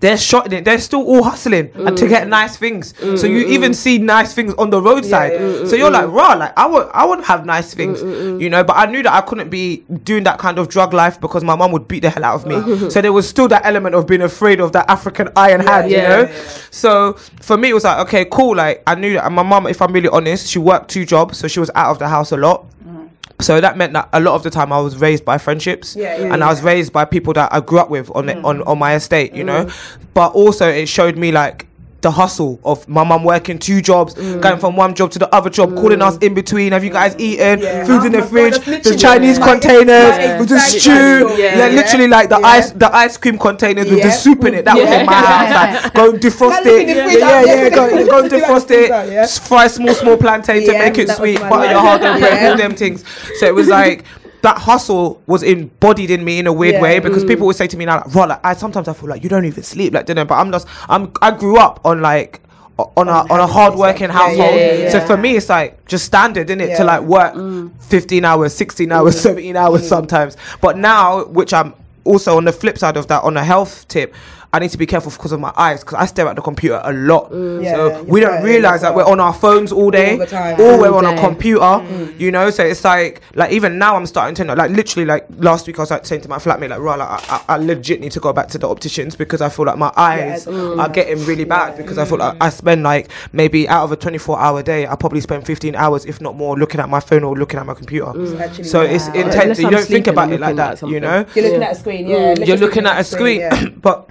They're shot it. They're still all hustling and to get mm. nice things. Mm, so you mm, even see nice things on the roadside. So you're like, raw. Like I would, I to have nice things, you know. But I knew that I couldn't be doing that kind of drug life because my mum would beat the hell out of me. [laughs] so there was still that element of being afraid of that African iron hand, you know. yeah, So for me, it was like, okay, cool. Like I knew that my mum, if I'm really honest, she worked two jobs, so she was out of the house a lot. So that meant that a lot of the time I was raised by friendships, Yeah, yeah, and I was raised by people that I grew up with on the, on mm. on my estate, you know. Mm. But also, it showed me like the hustle of my mum working two jobs, going from one job to the other job, calling us in between. Have you guys eaten? Yeah. Food in Oh the God, fridge, the Chinese like- containers Yeah. with the Exactly. stew, Yeah. like, literally like the Yeah. ice the ice cream containers with the Yeah. soup in it. That was in my house. Like, [laughs] go defrost Like, look in it. Yeah, yeah, yeah. Go, go [laughs] defrost it. yeah. Fry small, small plantain to make it sweet. Butter your hard bread, all them things. So it was like that hustle was embodied in me in a weird Yeah. way because mm. people would say to me now, like, "Raw, like, I sometimes I feel like you don't even sleep, like, dinner." But I'm just, I'm, I grew up on like. o- On a on a hard working Yeah, yeah, household, yeah, so for me it's like just standard, isn't it, Yeah. to like work mm. fifteen hours, sixteen hours, mm. seventeen hours sometimes. But now, which I'm also on the flip side of that, on a health tip, I need to be careful because of my eyes because I stare at the computer a lot. Mm. Yeah, so you're we don't realize you're that we're on our phones all day, the time. or we're All on a day. computer. Mm. You know, so it's like like even now I'm starting to know. Like literally, like last week I was like saying to my flatmate, like, "Right, like, I, I, I legit need to go back to the opticians because I feel like my eyes mm. are getting really bad because I feel like I spend like maybe out of a 24 hour day, I probably spend 15 hours, if not more, looking at my phone or looking at my computer. Actually, So it's intense. Unless You I'm don't think about it like that, you know. You're looking Yeah. at a screen, yeah. You're looking at a screen, but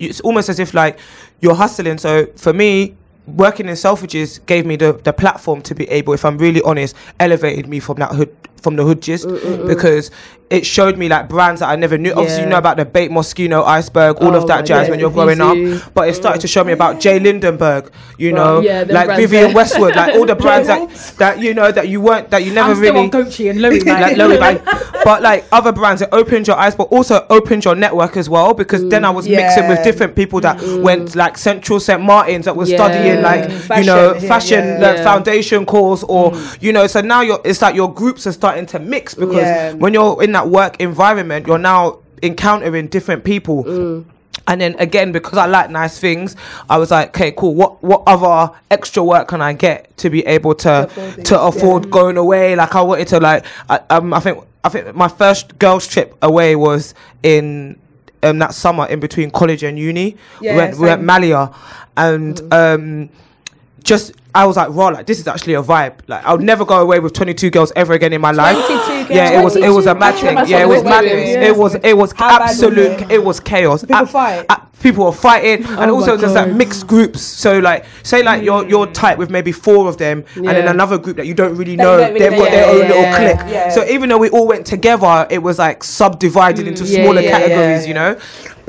it's almost as if like you're hustling. So for me, working in Selfridges gave me the the platform to be able, if I'm really honest, elevated me from that hood from the hood gist mm, mm, mm. because it showed me like brands that I never knew. Obviously, you know about the Bait Moschino iceberg, all Oh of that jazz God. when you're growing Vizu. up. But it started to show me about J.Lindeberg, you know, yeah, like brands Vivienne there. Westwood, like all the [laughs] brands that that you know that you weren't that you never I'm still really on Gucci and Louis, [laughs] man. like Louis Vuitton. but like other brands, it opened your eyes, but also opened your network as well. Because then I was mixing with different people that went like Central St Martin's that was Yeah. studying like you know fashion yeah. like Yeah. foundation course or you know. So now you're it's like your groups are starting to mix because Yeah. when you're in that work environment, you're now encountering different people. And then again, because I like nice things, I was like, okay, cool. What what other extra work can I get to be able to afford to afford going away? Like I wanted to like, I, um, I think I think my first girls trip away was in um that summer in between college and uni. Yeah, we went we went. Malia, and um just I was like, raw, like this is actually a vibe. Like I'll never go away with 22 girls ever again in my life. Yeah, it was it was a 22 mad thing. Yeah, it was we're mad. doing. It was it was How was absolute. it? It was chaos. People Uh, fight? uh, people were fighting, and Oh also my there's like mixed groups. So like, say like you're you're tight with maybe four of them, and then another group that you don't really know. don't really They've know. got their Yeah, own yeah, little yeah. clique. Yeah. So even though we all went together, it was like subdivided into smaller yeah, categories. yeah. You know.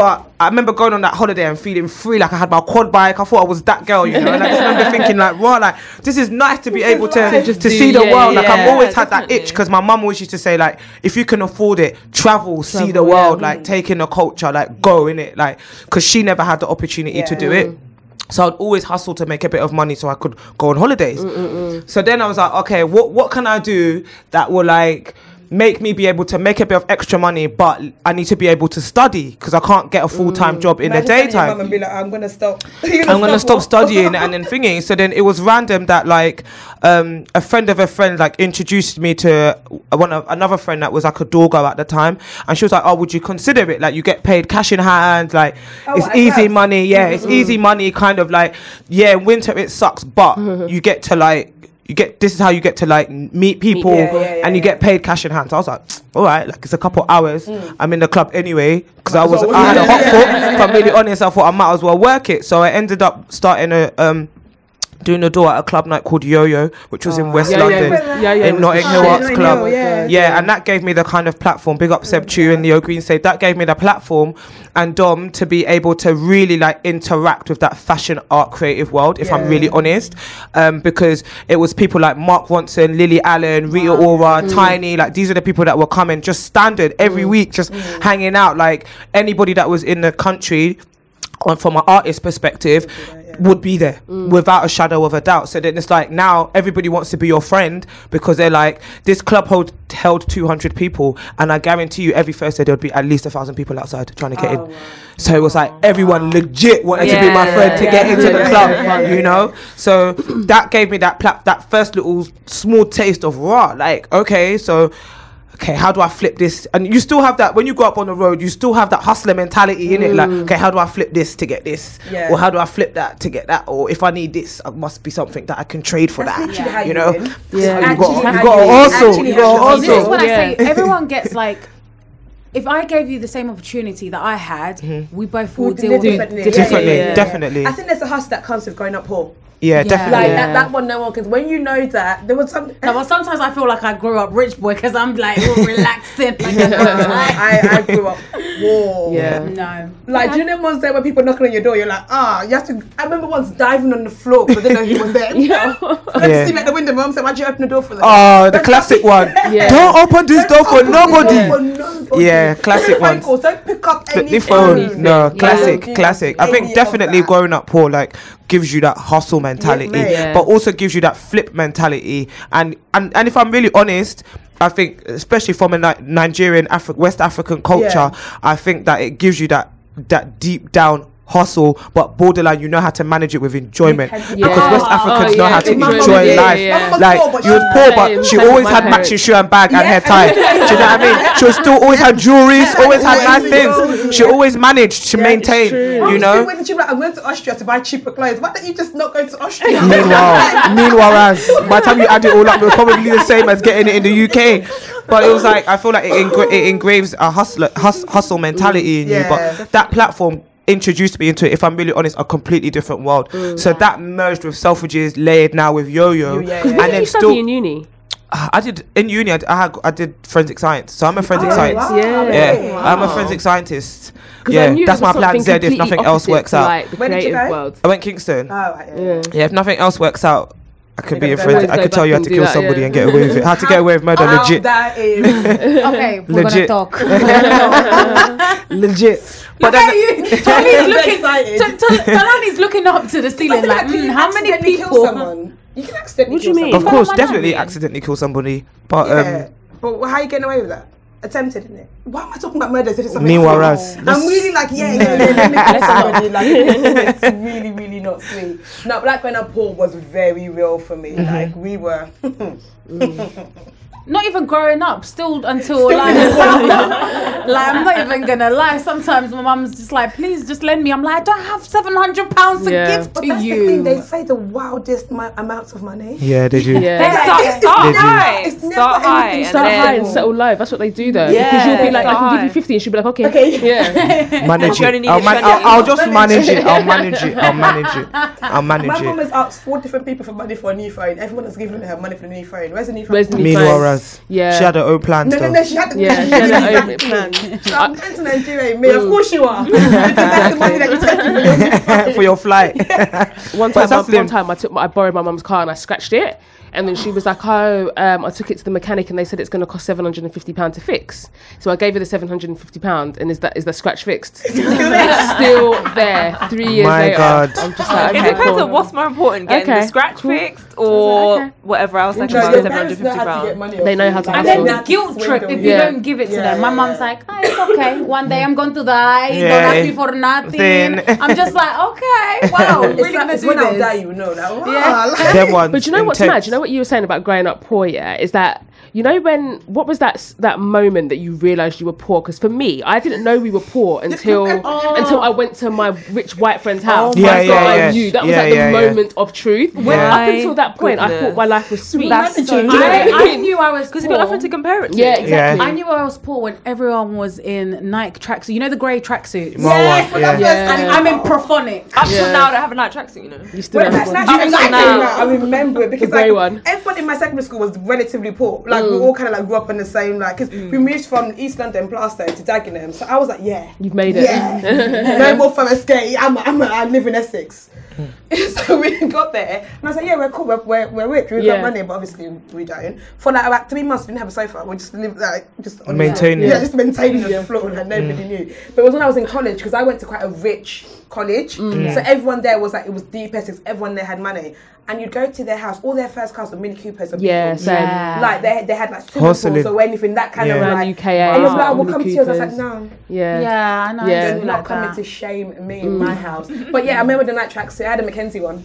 But I remember going on that holiday and feeling free, like I had my quad bike. I thought I was that girl, you know. And I just remember [laughs] thinking, like, wow, like this is nice to be able to life. to Just do- see the yeah, world. Like I've yeah, always had that itch because my mum always used to say, like, if you can afford it, travel, see the Travel, yeah. world, like mm. take in the culture, like go in it, like because she never had the opportunity to do it. So I'd always hustle to make a bit of money so I could go on holidays. Mm, mm, so then I was like, okay, what what can I do that will like make me be able to make a bit of extra money, but I need to be able to study because I can't get a full time mm. job in Imagine the telling your daytime. and be like, I'm gonna stop. [laughs] I'm gonna stop studying and then thinking. So then it was random that like um, a friend of a friend like introduced me to one of another friend that was like a doggo at the time, and she was like, "Oh, would you consider it? Like you get paid cash in hand, like Oh, it's easy money. Yeah, it's mm-hmm. easy money. Kind of like yeah, winter it sucks, but mm-hmm. you get to like." You get this is how you get to like meet people Yeah, yeah, yeah, and you get paid cash in hand. So I was like, all right, like it's a couple hours. I'm in the club anyway because I was I had a hot [laughs] foot. If I'm really honest, I thought I might as well work it. So I ended up starting a um doing a door at a club night called Yo Yo, which was in West Yeah, London. yeah, yeah, in Notting Hill. Arts Club. Yeah. and that gave me the kind of platform. Big up Seb Chew and Leo Green say that gave me the platform and Dom to be able to really like interact with that fashion art creative world. If I'm really honest, um, because it was people like Mark Ronson, Lily Allen, Rita Ora, Tinie. Like these are the people that were coming just standard every week, just hanging out. Like anybody that was in the country on from an artist perspective would be there mm. without a shadow of a doubt. So then it's like now everybody wants to be your friend because they're like this club hold, held 200 people and i guarantee you every thursday there would be at least a thousand people outside trying to get in. Oh, so it was like everyone legit wanted to be my Yeah, friend to yeah, get yeah, into the yeah, club [laughs] yeah, yeah, you know? So that gave me that pla- that first little small taste of raw like okay so okay, how do I flip this? And you still have that when you go up on the road, you still have that hustler mentality in it. Like, mm. okay, how do I flip this to get this? Yeah. Or how do I flip that to get that? Or if I need this, it must be something that I can trade for That's that. literally You you know? win. Yeah. you Actually, got how you you got also Actually you got you this is also. what I Yeah. say. Everyone gets [laughs] like. If I gave you the same opportunity that I had, mm-hmm. we both will We'll deal deal with differently. it Differently, yeah, yeah. definitely. I think there's a hustle that comes with growing up poor. Yeah, definitely. Like Yeah. that, that one, no one can. When you know that, there was some. No, but sometimes I feel like I grew up rich boy because I'm like all [laughs] relaxing. [laughs] Like, I, I grew up poor. Yeah. no. Like, do you know ones there where people knocking on your door? You're like, ah, you have to. I remember once diving on the floor because I didn't know he was there. [laughs] Yeah. I Yeah. see me at the window. Mom said, "Why'd you open the door for them?" Oh, the classic one. Yeah. Don't open this door for Open the door nobody. for nobody. Yeah, classic one. ones. calls, Don't pick up any The phone, Anything. no, Yeah. classic, Yeah. classic. I think definitely growing up poor like gives you that hustle mentality, mate. Yeah. but also gives you that flip mentality. And and and if I'm really honest. I think, especially from a Ni- Nigerian, Afri- West African culture, I think that it gives you that that deep down hustle, but borderline, you know how to manage it with enjoyment. can- Because Yeah. West Africans oh, know yeah, how to My enjoy did. life. Yeah, yeah. My mum was Like you was poor, but she always had parents. matching shoe and bag and Yeah. hair tie. Do you know what I mean? [laughs] She was still always had jewelries, always had nice things. She always managed to maintain. You know. When she I'm going to Austria to buy cheaper clothes. Why don't you just not go to Austria? Meanwhile, [laughs] meanwhile, as [laughs] by the time you add it all up, it was probably the same as getting it in the UK. But it was like I feel like it, engra- it engraves a hustler, hus- hustle mentality in you. But that platform introduced me into, if I'm really honest, a completely different world. Mm. So that merged with Selfridges, layered now with Yo-Yo, Yeah, yeah, and yeah. What did then you study still in uni? [sighs] I did in uni. I, d- I had I did forensic science, so I'm a forensic Oh, science. wow. Yeah. Yeah, I'm a forensic scientist. Yeah, that's my plan something Z if nothing else works out. Like the Where did you go? world. I went Kingston. Oh, yeah. Yeah. Yeah, if nothing else works out, I could be a gonna forensic. I could tell you how to kill that, somebody yeah. and get away with it. How to get away with murder, How legit, That is. [laughs] Okay, we're Legit. gonna talk. [laughs] legit. But Look at then, you. Tony's [laughs] looking. looking up to the ceiling like, mm, how many accidentally kill people? someone? You can accidentally What do you mean? of course, definitely accidentally kill somebody. But um, But how are you getting away with that? Attempted, isn't it? Why am I talking about murders? If it's something meanwhile, sweet? I'm really like, yeah, yeah, yeah, let me [laughs] kill somebody. Like, [laughs] it's really, really not sweet. No, Black when I'm poor was very real for me. Mm-hmm. Like, we were. [laughs] Not even growing up, still until like, [laughs] [laughs] like I'm not even gonna lie. Sometimes my mum's just like, please just lend me. I'm like, I don't have seven hundred pounds to Yeah. give But to that's you. the thing, they say the wildest mi- amounts of money. yeah, did you? Yeah. Start, It's start never- high. it's Start high. anything and Start then- high and settle low. That's what they do though. Yeah. Because you'll be like, I can give you 50 and she'll be like, okay. Okay. Yeah. [laughs] Manage it. I'll, to man- spend I'll. I'll just manage it. I'll manage it. I'll manage it. I'll My mum has asked four different people for money for a new phone. Everyone has given her money for the new phone. Where's the new phone? Where's the new phone? Raz, Yeah. she had her own plans no, no, though. no, she had the Yeah, she had her own [laughs] plan. So I'm going to Nigeria, me. Of course you are. because that's the money that you take for your for your flight. One time, that's one time I took, my, I borrowed my mum's car and I scratched it, and then she was like, "Oh, um, I took it to the mechanic and they said it's going to cost seven hundred and fifty pound to fix." So I gave her the seven hundred and fifty pound, and is that is the scratch fixed? [laughs] it's still there. Three years My later, God. I'm just like, It depends cool. on what's more important, getting Okay, the scratch cool. fixed or okay. whatever else like No, about your seven parents hundred know fifty how to get pounds. money They know how to like, And then the guilt trip if swindle. you don't give it to Yeah, them. My yeah, mum's like, oh, it's okay. One day I'm going to die. Yeah. Don't ask me for nothing. I'm just like, okay, [laughs] wow, It's really like, gonna it's do when I die, you know that. Wow, Yeah. like- Them ones. But you know what's intense. mad? You know what you were saying about growing up poor? Yeah, is that you know when what was that that moment that you realised you were poor? Because for me, I didn't know we were poor [laughs] until oh. until I went to my rich white friend's oh house. Yeah, That's yeah, what I yeah. knew. That was Yeah, like the yeah, yeah. moment of truth. When Yeah. up until that point, I thought my life was sweet. That's so I, I knew I was Because poor. you've got nothing to compare it to. yeah, exactly. I knew I was poor when everyone was in Nike tracksuit. You know the grey tracksuits. Yes, one, I yeah. first- Yeah. I'm in prophonic. Up till now, I don't have a night tracksuit, you know. You still When have that one. snatch Up thing now. I remember it because grey like, one. everybody in my secondary school was relatively poor. Like we mm. all kind of like grew up in the same like because we mm. moved from East London Plaistow to Dagenham, so I was like, yeah, You've made it. yeah, [laughs] no more from escape. I'm, I'm, I live in Essex. Mm. [laughs] so we got there, and I was like, yeah, we're cool, we're, we're, we're rich, we've Yeah. got money, but obviously we don't. For like about three months, we didn't have a sofa. We just lived like just on Maintaining the floor. it. yeah, just maintaining the floor, and nobody knew. But it was when I was in college because I went to quite a rich college, so everyone there was like it was deep Essex. Everyone there had money, and you'd go to their house. All their first cars were Mini Coopers. And Yeah, Beetles. same. Yeah. Like they they had like swimming Hustling. pools or anything that kind of Yeah. like. UKA, And it was like, oh, Mini we'll come to yours. I was like, no. Yeah. Yeah, I know. Yeah. I They're not like coming that. to shame me in my house. But yeah, I remember the night tracksuit. I had a McKenzie one.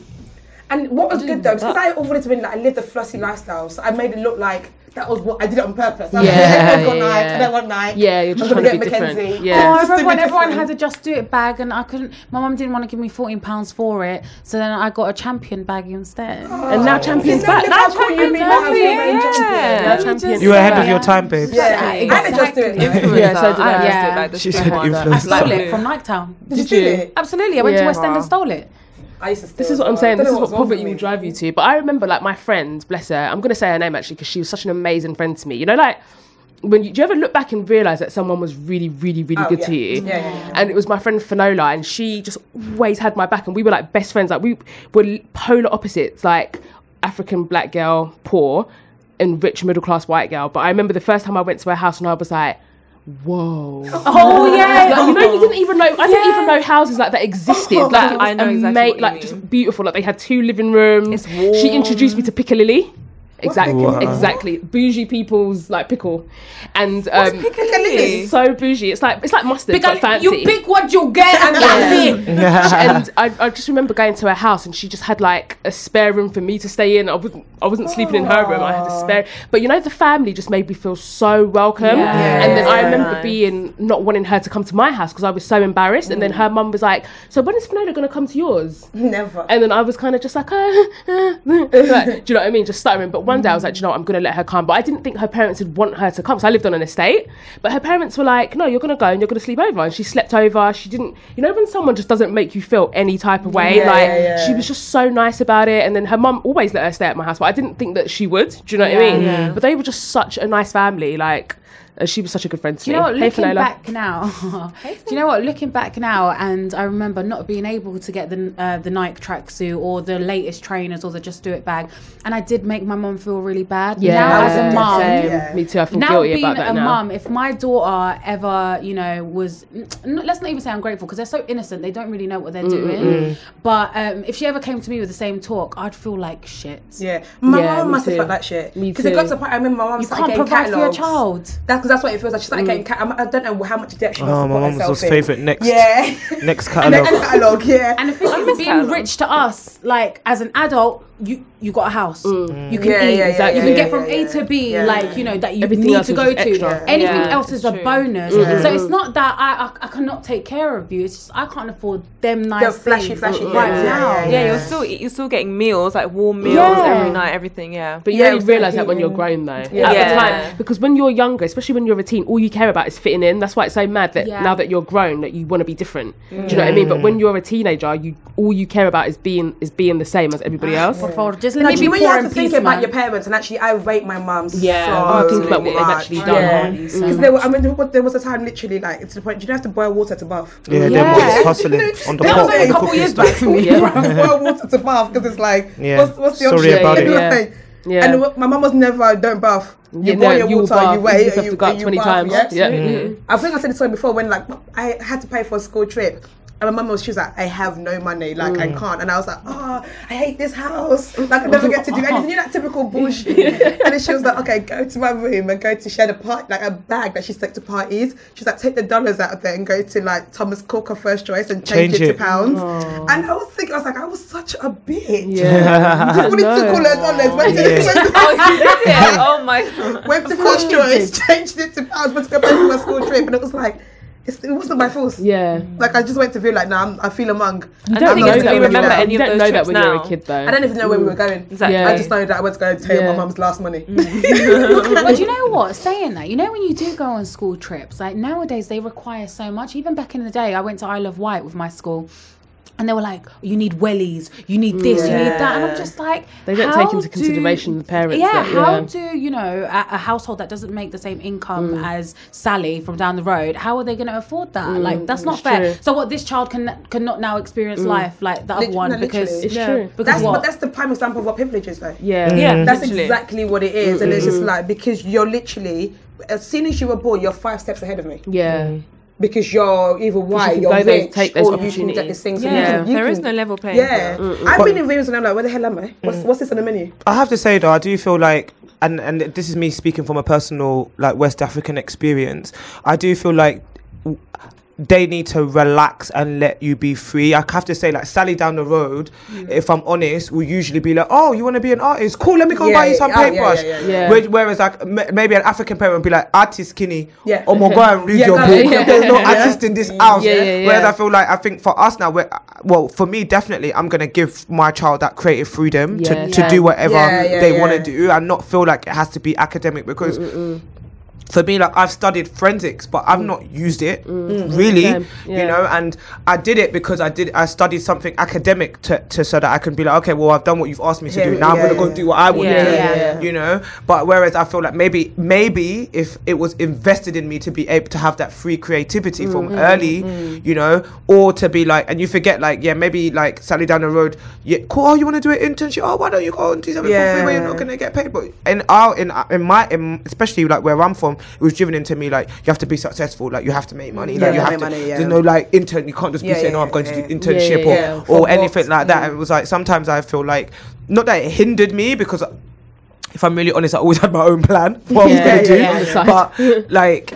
And what was good though, because I always been like, I lived a flossy lifestyle, so I made it look like that was what I did it on purpose. I was Yeah, like, everyone's got yeah, Nike, yeah. I don't want Nike. Yeah, you're just I'm gonna trying to be get different. McKenzie. Yeah. Oh, Just to be everyone, everyone different. had a just do it bag, and I couldn't. My mum didn't want to give me fourteen pounds for it, so then I got a champion bag instead. Oh. And now champions See, back. look how cool you mean now, Champions you're back, yeah. champion. Now champions You were ahead of your time, babes. Yeah, Yeah, I didn't just do it. Influencer. Yeah, so did I. just Yeah. did like the She said one. influencer. I stole Stole it from Niketown. Did you Did you? do it? Absolutely, I went to West End and stole it. I used to steal This is what I'm saying. This is what poverty will drive you to. But I remember, like, my friend, bless her, I'm going to say her name actually because she was such an amazing friend to me. You know, like, when you, do you ever look back and realize that someone was really, really, really Oh, good yeah. to you? Yeah, yeah, yeah. And it was my friend Finola, and she just always had my back, and we were like best friends. Like, we were polar opposites, like African black girl, poor, and rich middle class white girl. But I remember the first time I went to her house, and I was like, whoa. Oh yeah. You know, you didn't even know. I didn't even know houses like that existed. Oh, like, I know exactly ama- what you like mean. just beautiful. Like they had two living rooms. It's warm. She introduced me to Piccalilli. Exactly, Wow. exactly. Bougie people's like pickle, and um, Piccalilli? it's so bougie. It's like it's like mustard, but fancy. you pick what you get and [laughs] that's it. [laughs] and I, I just remember going to her house and she just had like a spare room for me to stay in. I wasn't I wasn't sleeping in her room. I had a spare. But you know, the family just made me feel so welcome. Yeah. and then I remember Nice. being not wanting her to come to my house because I was so embarrassed. And then her mum was like, "So when is Finola going to come to yours?" Never. And then I was kind of just like, like, [laughs] do you know what I mean? Just stuttering. But one day I was like, "Do you know, what? I'm going to let her come. But I didn't think her parents would want her to come. So I lived on an estate. But her parents were like, no, you're going to go and you're going to sleep over. And she slept over. She didn't, you know, when someone just doesn't make you feel any type of way, Yeah, like yeah, yeah. she was just so nice about it. And then her mum always let her stay at my house. But I didn't think that she would. Do you know what I mean? Yeah. But they were just such a nice family. Like, uh, she was such a good friend to Do me. you know what? Hey, Looking Finola. back now, [laughs] do you know what? Looking back now, and I remember not being able to get the uh, the Nike tracksuit or the latest trainers or the Just Do It bag, and I did make my mum feel really bad. Yeah, now as a mum. Yeah. Me too. I feel now guilty being about that a now. mum, if my daughter ever, you know, was, n- let's not even say ungrateful because they're so innocent, they don't really know what they're doing. But um, if she ever came to me with the same talk, I'd feel like shit. Yeah, my Yeah, mom me must have too. felt that shit. Me too. Because it got too. to the point. I remember my mom You started can't getting provide for your child. That's because that's what it feels like. She started getting cat. I'm- don't know how much debt she must Oh, my put mum herself favourite next. Yeah, Next [laughs] and then catalogue. Yeah, And the thing [laughs] is, being catalog. rich to us, like as an adult, you you got a house, mm. you can Yeah, eat, yeah, yeah, Exactly. you can yeah, get from yeah, A to B, yeah. like you know that you Everything need to go to. extra. Anything Yeah, else is a true. bonus. So it's not that I, I I cannot take care of you. It's just I can't afford them nice The flashy, things flashy. right yeah, now. Yeah, Yeah, yeah, you're still you're still getting meals like warm meals Yeah. every night, everything. Yeah, But you Yeah, only realise like that when you're eating- grown, though. Yeah. At Yeah. the time, because when you're younger, especially when you're a teen, all you care about is fitting in. That's why it's so mad that Yeah. now that you're grown, that you want to be different. Do you know what I mean? But mm. when you're a teenager, you all you care about is being is being the same as everybody else. Por favor, just let No, me be you when you have to think peace, about man. your parents, and actually, I rate my mum Yeah. so Oh, think about what they've much. actually done. Yeah, Mm. because there, were, I mean, there was- a time literally like to the point you don't have to boil water to bath. Yeah, them Yeah. ones hustling [laughs] on the That was like a couple years back for me. Yeah. You have to boil water to bath because it's like, Yeah. what's, what's the Sorry option? about it. Yeah. Like, Yeah. And my mum was never don't bath. You Yeah, boil no, your you water, bath, you wait, you have you, to go you 20 bath, times. Yeah? Yeah. Mm. I think I said it to her before when like I had to pay for a school trip. And my mum was, she was like, I have no money, like Mm. I can't. And I was like, oh, I hate this house. Like I never get to do [laughs] anything. You know that typical bullshit. and then she was like, okay, go to my room and go to share the part, like a bag that she took to parties. She's like, take the dollars out of there and go to like Thomas Cook, her first choice, and change, Change it, it. to pounds. And I was thinking, I was like, I was such a bitch. Yeah. [laughs] Just wanted to No. [laughs] call her dollars. Went to, Yeah. went to oh, you did it. oh my. God. Went to first choice, changed it to pounds, went to go back to my school trip, and it was like, it's, it wasn't my fault. Yeah. Like I just went to feel like, nah, I'm, I feel among. And don't the thing know is, that do we you're- remember you any you of don't those know that trips when now? you're a kid, though. I don't even know where we were going. Exactly. Yeah. I just know that I went to go take Yeah. my mum's last money. Mm. [laughs] but do you know what? Saying that, you know, when you do go on school trips, like nowadays they require so much. Even back in the day, I went to Isle of Wight with my school. And they were like, "You need wellies, you need this, you need that," and I'm just like, They don't take into do- consideration the parents Yeah, that- how yeah. do you know a, a household that doesn't make the same income Mm. as Sally from down the road? How are they going to afford that? Mm, like, that's not it's fair. true. So what? This child can cannot now experience mm. life like the other Lit- one no, because literally. It's Yeah. true. because That's what? but that's the prime example of what privilege is, though. Yeah. Yeah, That's literally. exactly what it is, and it's just like because you're literally as soon as you were born, you're five steps ahead of me Yeah. Mm. Because you're either white, can you're go there, rich, take those or you can get opportunities. this thing. So Yeah, you can, you there is can- no level playing Yeah, field. I've been in rooms and I'm like, where the hell am I? What's, mm. what's this on the menu? I have to say though, I do feel like, and and this is me speaking from a personal like West African experience. I do feel like w- they need to relax and let you be free. I have to say, like Sally down the road, mm. if I'm honest, will usually be like, "Oh, you want to be an artist? Cool, let me go Yeah, buy you some oh, paintbrush." yeah, yeah, yeah. Where- Whereas, like m- maybe an African parent would be like, "Artist skinny." Yeah. Oh my god, read your go- book. yeah. There's no artist in this house. Yeah, yeah, Whereas. I feel like I think for us now, we're, well, for me, definitely, I'm gonna give my child that creative freedom to, to do whatever they want to do and not feel like it has to be academic because mm, mm, for me, like I've studied forensics, but I've mm. not used it mm. Mm. really, Same, you know. And I did it because I did. I studied something academic to, to so that I can be like, okay, well, I've done what you've asked me to Yeah, do. Now I'm gonna go do what I want Yeah, to do, yeah, yeah. you know. But whereas I feel like maybe maybe if it was invested in me to be able to have that free creativity from Mm-hmm, early, you know, or to be like, and you forget like, yeah, maybe like slightly down the road, yeah, cool. Oh, you want to do an internship? Oh, why don't you go and do something for free where you're not gonna get paid? But in our in in my in, especially like where I'm from, it was driven into me like you have to be successful, like you have to make money, Yeah, like you make have to. money, yeah. There's no like intern. You can't just be Yeah, saying, yeah, "Oh, I'm going yeah. to do internship Yeah, yeah, or yeah. or For anything like that." And it was like sometimes I feel like not that it hindered me because. If I'm really honest, I always [laughs] had my own plan for what I was Yeah, gonna yeah, do. yeah. But [laughs] like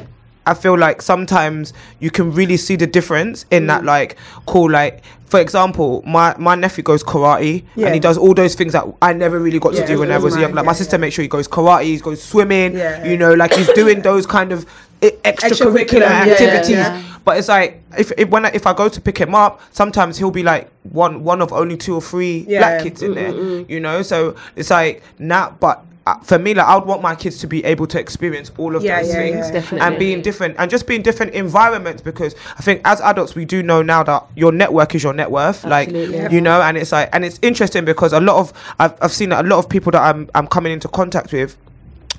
I feel like sometimes you can really see the difference in Mm. that like cool like for example my my nephew goes karate Yeah. and he does all those things that I never really got Yeah, to do when I was young like my sister yeah. makes sure he goes karate he goes swimming Yeah. you know like he's doing [laughs] those kind of extracurricular yeah, yeah, activities yeah. but it's like if, if when I, if I go to pick him up sometimes he'll be like one one of only two or three Yeah. black kids in there you know so it's like now but uh, Uh, for me like I would want my kids to be able to experience all of Yeah, those yeah, things yeah. And being different and just being different environments because I think as adults we do know now that your network is your net worth Absolutely. like you know and it's like and it's interesting because a lot of I've, I've seen that a lot of people that I'm, I'm coming into contact with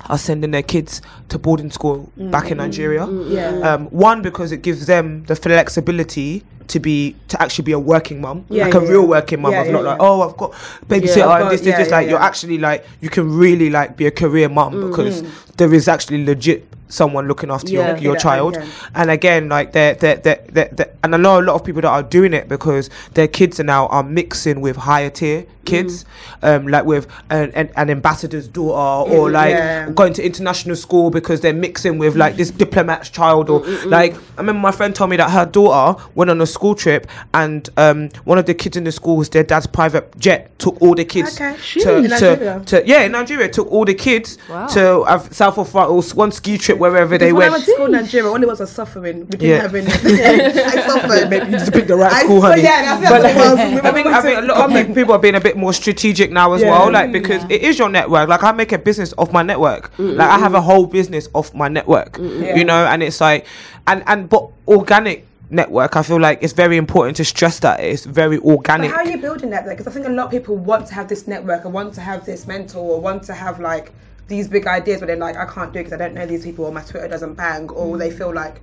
are sending their kids to boarding school mm. back in Nigeria. Mm, yeah. um, one because it gives them the flexibility to be to actually be a working mum Yeah, like yeah, a real working mum. Yeah, yeah, not like oh I've got babysitter Yeah, I've and got- this this this. Like you're actually like you can really like be a career mum because mm-hmm. there is actually legit someone looking after Yeah. your, your child and again like they're, they're, they're, they're, and I know a lot of people that are doing it because their kids are now are mixing with higher tier kids um like with an, an, an ambassador's daughter or like Yeah. going to international school because they're mixing with like this diplomat's child or like I remember my friend told me that her daughter went on a school trip and um one of the kids in the school was their dad's private jet took all the kids Okay. to, to, to yeah in Nigeria took all the kids Wow. to uh, South of France one ski trip wherever they Because when went I went to school in Nigeria, all it was was suffering. We didn't Yeah. have any. [laughs] I [laughs] suffered. Maybe you just picked the right I- school, but honey. yeah, I think But that's what it was. like, I think I think a lot of comment. pe- people are being a bit more strategic now as Yeah. well, like because mm-hmm. it is your network. Like I make a business off my network. Mm-hmm. Like I have a whole business off my network. Mm-hmm. Yeah. You know, and it's like, and and but organic network. I feel like it's very important to stress that it's very But organic. how are you building that? Because I think a lot of people want to have this network and want to have this mentor or want to have like these big ideas, but they're like, I can't do it because I don't know these people or my Twitter doesn't bang or they mm. feel like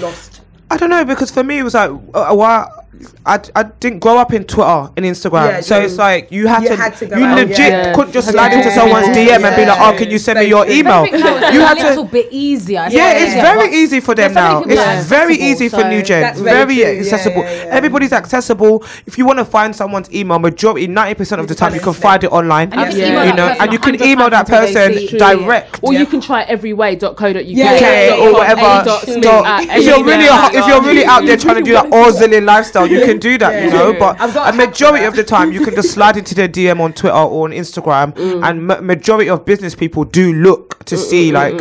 lost. I don't know because for me it was like uh, why I, I didn't grow up in Twitter and Instagram, Yeah, so you- it's like you had you to, had to go you out, legit yeah. couldn't just Yeah. slide into someone's DM and be like, oh, can you send So me your true. email? I now it's You a had to little bit easier. Yeah, it's Yeah, very but easy for them there's so now. many people It's are very accessible, easy for so- new gen. That's very Very true. Yeah, accessible. yeah, yeah. Everybody's accessible. If you want to find someone's email, majority ninety percent of the time you can find it online. And you just You that know, person and you can 100 email that times until they person see- direct. Or you can try everyway.co.uk Yeah, Okay, yeah, or whatever. dot smith [laughs] If you're really, gmail a- if you're really out there trying to do that Australian lifestyle, you can do that, you know. But a a hack for majority of the time, you can just [laughs] slide into their DM on Twitter or on Instagram, Mm. and ma- majority of business people do look to see like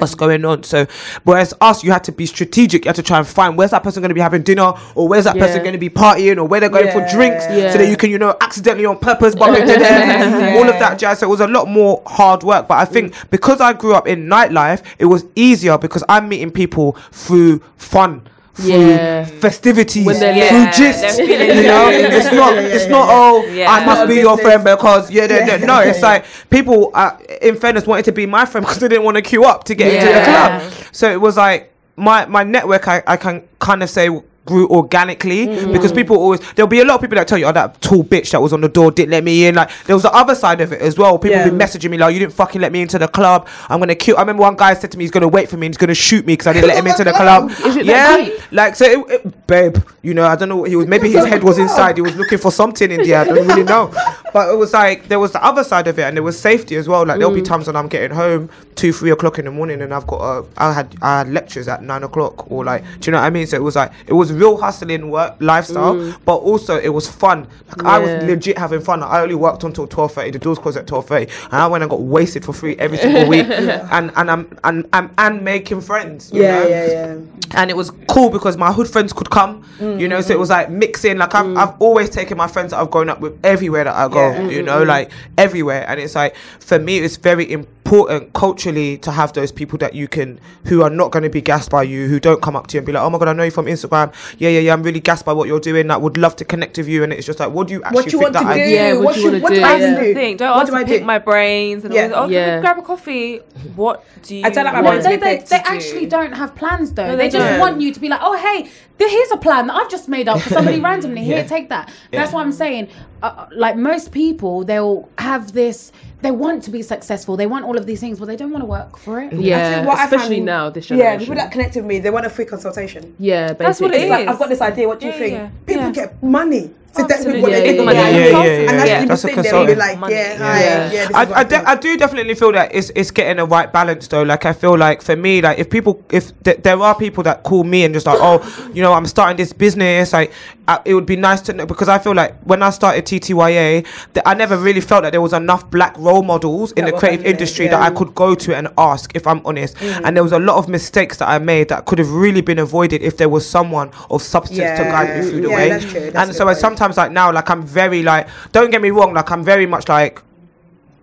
what's going on. So, whereas us, you had to be strategic. You had to try and find where's that person going to be having dinner, or where's that person going to be partying, or where they're going for drinks, so that you can, you know, accidentally on purpose bump into [laughs] them. All of that jazz. So it was a lot more hard work. But I think because I grew up in nightlife, it was easier because I'm meeting people through fun. Through Yeah. festivities, through lit. gist, you know, it. it's not, Yeah, yeah, it's not. Oh, Yeah. I must be your friend because yeah, no, it's like people, uh, in fairness, wanted to be my friend [laughs] because they didn't want to queue up to get into the club. So it was like my my network. I, I can kind of say grew organically because people always there'll be a lot of people that tell you oh that tall bitch that was on the door didn't let me in like there was the other side of it as well. People Yeah. be messaging me like you didn't fucking let me into the club. I'm gonna kill I remember one guy said to me he's gonna wait for me and he's gonna shoot me because I didn't let him into the [laughs] club. Yeah. like so it, it- babe you know I don't know what he was maybe his head was inside he was looking for something in there I don't really know but it was like there was the other side of it and there was safety as well. Like there'll be mm. times when I'm getting home two three o'clock in the morning and I've got a, I had I had lectures at nine o'clock or like do you know what I mean? So it was like it was real hustling work lifestyle mm. but also it was fun. Like I was legit having fun. I only worked until 12.30 the doors closed at 12.30 and I went and got wasted for free every single week. [laughs] And and I'm and, and and making friends you Yeah, know? yeah, yeah. and it was cool because my hood friends could come, you know. So it mm. was like mixing. Like I've, I've always taken my friends that I've grown up with everywhere that I go. Go, Yeah. you know, mm-hmm. like everywhere. And it's like for me, it's very important culturally to have those people that you can who are not going to be gassed by you, who don't come up to you and be like, oh my god, I know you from Instagram. Yeah, yeah, yeah. I'm really gassed by what you're doing. Like, would love to connect with you. And it's just like, what do you actually What you think want that to I do? Yeah, what what you you wanna what do, do I yeah. do? the thing. Don't What ask do I pick do? my brains and Yeah. all this. Oh, Yeah. grab a coffee? What do you I don't like my want brains they, they, they picked actually do. don't have plans though. No, they, they just don't. want you to be like, oh hey, th- here's a plan that I've just made up for somebody [laughs] randomly. Here, Yeah. take that. Yeah. That's what I'm saying. Uh, like most people, they'll have this. They want to be successful. They want all of these things, but they don't want to work for it. Yeah, what I especially find- now this Yeah, generation. people that connect with me, they want a free consultation. yeah, That's what it basically. is. Like, I've got this idea. What do you Yeah, think? yeah, People yeah. get money to that's Absolutely. what Yeah, they think yeah, yeah, yeah, yeah, yeah, And actually That's a sit there and be consultant. like, yeah, Yeah. hi, Yeah. yeah. this is I, I, I de- I do definitely feel that it's it's getting a right balance though. Like I feel like for me, like if people, if th- there are people that call me and just like, oh, you know, I'm starting this business. Like I, it would be nice to know because I feel like when I started TTYA, that I never really felt that there was enough black role models in That the creative industry yeah. Mm. that I could go to and ask if I'm honest. And there was a lot of mistakes that I made that could have really been avoided if there was someone of substance to guide me through the Yeah, way. that's that's and so I sometimes like now, like I'm very like, don't get me wrong, like I'm very much like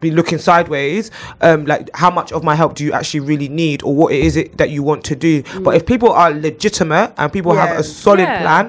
be looking sideways um like how much of my help do you actually really need or what is it that you want to do but if people are legitimate and people have a solid Yeah. plan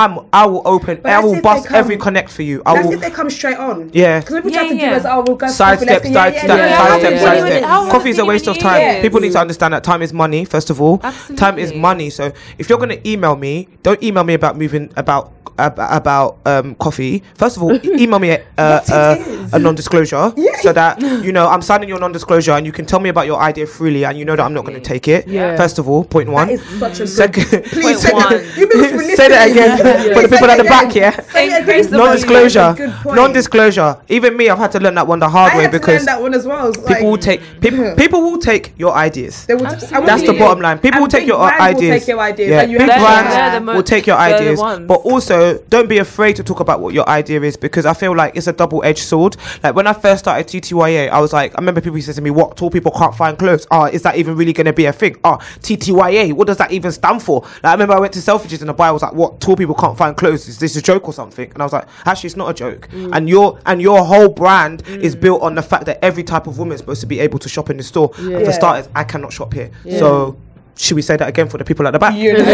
i'm i will open But i will bust come- every connect for you i That's will if they come straight on. Yeah. Because people Yeah, try to do yeah. as, oh, we'll go side for step, left, side yeah, step, yeah, yeah, yeah, side how step, have side you step. even- how have Coffee is a you waste of even time. years? People need to understand that time is money. First of all, time is Absolutely. money. So if you're gonna email me, don't email me about moving about ab- about um coffee. First of all, [laughs] email me a, uh, What it uh, is. a non-disclosure Yeah. so that [laughs] you know I'm signing your non-disclosure and you can tell me about your idea freely and you know that I'm not gonna take it. Yeah. First of all, point one. That is such a Second, good... Please [laughs] Point say one. that. [laughs] You people say that listen. again for the people at the back. Yeah. Say it Increase again. the Non-disclosure. Non-disclosure. Even me, I've had to learn that one the I hard way because that one as well. It's people like- will take people people will take your ideas. They will Absolutely. and That's the bottom line. People will take your brands ideas. Will take your ideas. Yeah, and you big have to- brands They're the mo- will take your ideas, but also don't be afraid to talk about what your idea is because I feel like it's a double-edged sword. Like when I first started TTYA, I was like, I remember people used to say to me, "What tall people can't find clothes? Oh, is that even really going to be a thing? Ah, oh, TTYA, what does that even stand for?" Like, I remember I went to Selfridges and the buyer was like, "What tall people can't find clothes? Is this a joke or something?" And I was like, "Actually, it's not a joke." Mm. And your and your whole brand mm. is built on the fact that every type of woman is supposed to be able to shop in the store. And for starters, I cannot shop here, so. Should we say that again for the people at the back? [laughs] You You know. know?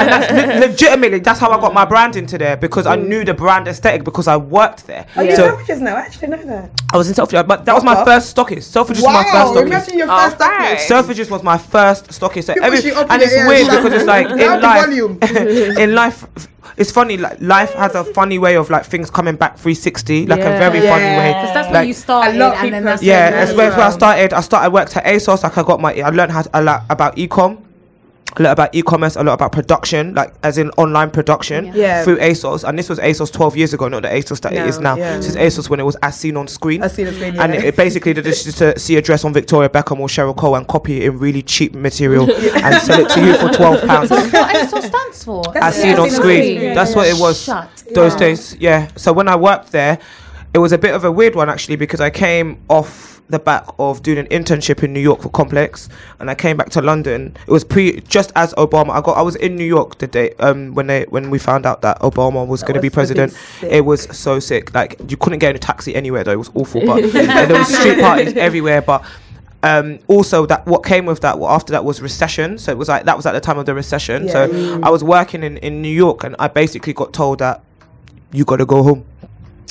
and that's le- legitimately that's how I got my brand into there because I knew the brand aesthetic because I worked there. Oh, you're So Selfridges now. I actually know that. I was in Selfridges, but that was my first stockist. Selfridges was my first stockist. imagine your Oh, first right. stockist. Selfridges was my first stockist. So People every, and it's weird because it's like [laughs] in life, in life, it's funny. Like life has a funny way of like things coming back 360, like a Yeah. very funny Yeah. way. Because that's Like- where you started, A lot of and then people that's Yeah, that's as where, where I started. I started I worked at ASOS. Like I got my, I learned how to, a lot about ecom, a lot about e-commerce, a lot about production, like as in online production Yeah. through ASOS. And this was ASOS 12 years ago, not the ASOS that it is now. yeah. This is ASOS when it was as seen on screen. As seen on screen, And it, it basically did this just to see a dress on Victoria Beckham or Cheryl Cole and copy it in really cheap material [laughs] and sell it to you for [laughs] 12 pounds. That's what ASOS stands for. That's as seen on seen on screen. screen. That's what it was. Shut. Those Yeah. days, yeah. So when I worked there, it was a bit of a weird one actually because I came off the back of doing an internship in New York for Complex, and I came back to London. It was pre just as Obama. I got I was in New York the day um when they when we found out that Obama was going to be president. It was so sick. Like you couldn't get in a taxi anywhere though. It was awful, but [laughs] there was street parties everywhere, but. Um, also, that what came with that well, after that was recession. So it was like that was at the time of the recession. Yeah. So I was working in, in New York, and I basically got told that you got to go home.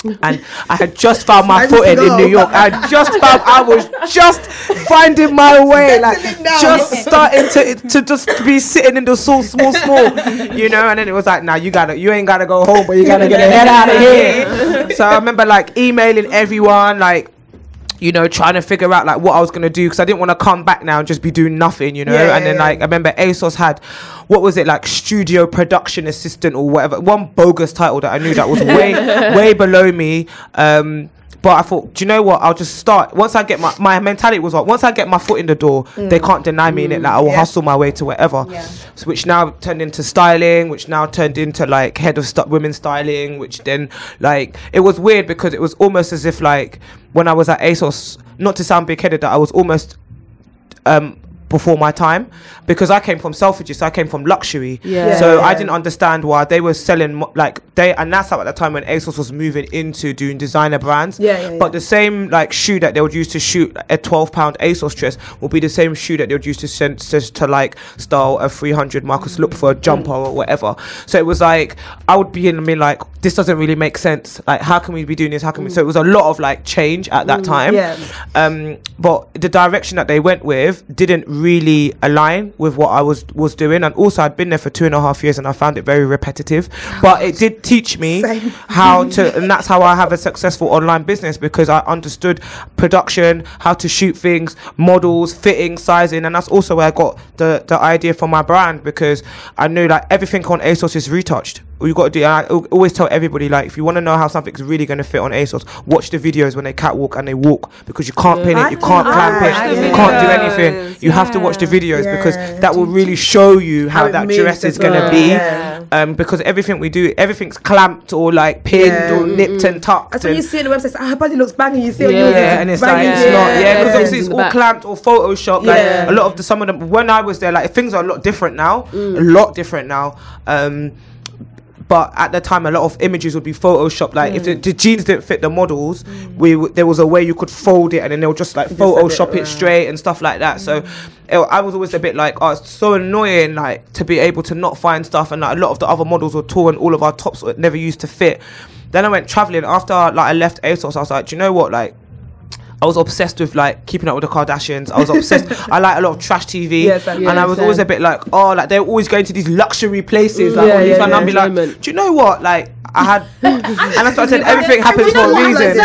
And I had just found my footing in. New York. I just found I was just finding my way, like just starting to to just be sitting in the small, small, small, you know. And then it was like, now you gotta, you ain't gotta go home, but you gotta get the head out of here. [laughs] so I remember like emailing everyone, like you know, trying to figure out like what I was gonna do because I didn't want to come back now and just be doing nothing, you know. Yeah, and then yeah, like I remember ASOS had what was it like studio production assistant or whatever, one bogus title that I knew that was way [laughs] way below me. Um, but I thought, do you know what? I'll just start. Once I get my my mentality was like, once I get my foot in the door, they can't deny me in it. Like I will Yeah. hustle my way to whatever. Yeah. So, which now turned into styling, which now turned into like head of st- women styling, which then like it was weird because it was almost as if like when I was at ASOS, not to sound big headed, that I was almost um before my time because I came from Selfridges, so I came from luxury. Yeah. So I didn't understand why they were selling like they and that's at the time when ASOS was moving into doing designer brands. Yeah, yeah, yeah. But the same like shoe that they would use to shoot a 12 pound ASOS dress will be the same shoe that they would use to send to, to like style a 300 Marcus look for a jumper or whatever. So it was like I would be in me like this doesn't really make sense. Like how can we be doing this? How can we? So it was a lot of like change at that time. Yeah. Um, but the direction that they went with didn't really align with what I was was doing, and also I'd been there for two and a half years, and I found it very repetitive. But it did teach me [laughs] Same. how to, and that's how I have a successful online business because I understood production, how to shoot things, models, fitting, sizing, and that's also where I got the the idea for my brand because I knew like everything on ASOS is retouched. All you got to do, and I always tell everybody like if you want to know how something's really going to fit on ASOS, watch the videos when they catwalk and they walk because you can't pin it, you can't I clamp it, you can't do anything. You have to watch the videos because that will really show you how, How that dress is going to be. yeah. Um, because everything we do, everything's clamped or like pinned Yeah. or nipped and tucked. That's when you see on the website, ah, her body looks banging. You see on Yeah. yours, yeah, and it's like banging. it's not. Yeah, because Yeah. obviously it's all back. clamped or Photoshop. Like Yeah. a lot of the some of them. When I was there, like things are a lot different now. Mm. A lot different now. Um, but at the time, a lot of images would be photoshopped. Like if the, Mm. the jeans didn't fit the models, we w- there was a way you could fold it, and then they'll just like it photoshop it, around. straight and stuff like that. So. Mm. it- I was always a bit like, oh, it's so annoying, like to be able to not find stuff, and like a lot of the other models were tall, and all of our tops were never used to fit. Then I went traveling after like I left ASOS. I was like, do you know what, like I was obsessed with like keeping up with the Kardashians. I was obsessed. [laughs] I like a lot of trash TV, Yes, I- and Yeah, I was same. always a bit like, oh, like they're always going to these luxury places, like Yeah, yeah, and I'd be like, do you know what, like. I had, [laughs] and that's what I started saying [laughs] everything happens for a reason.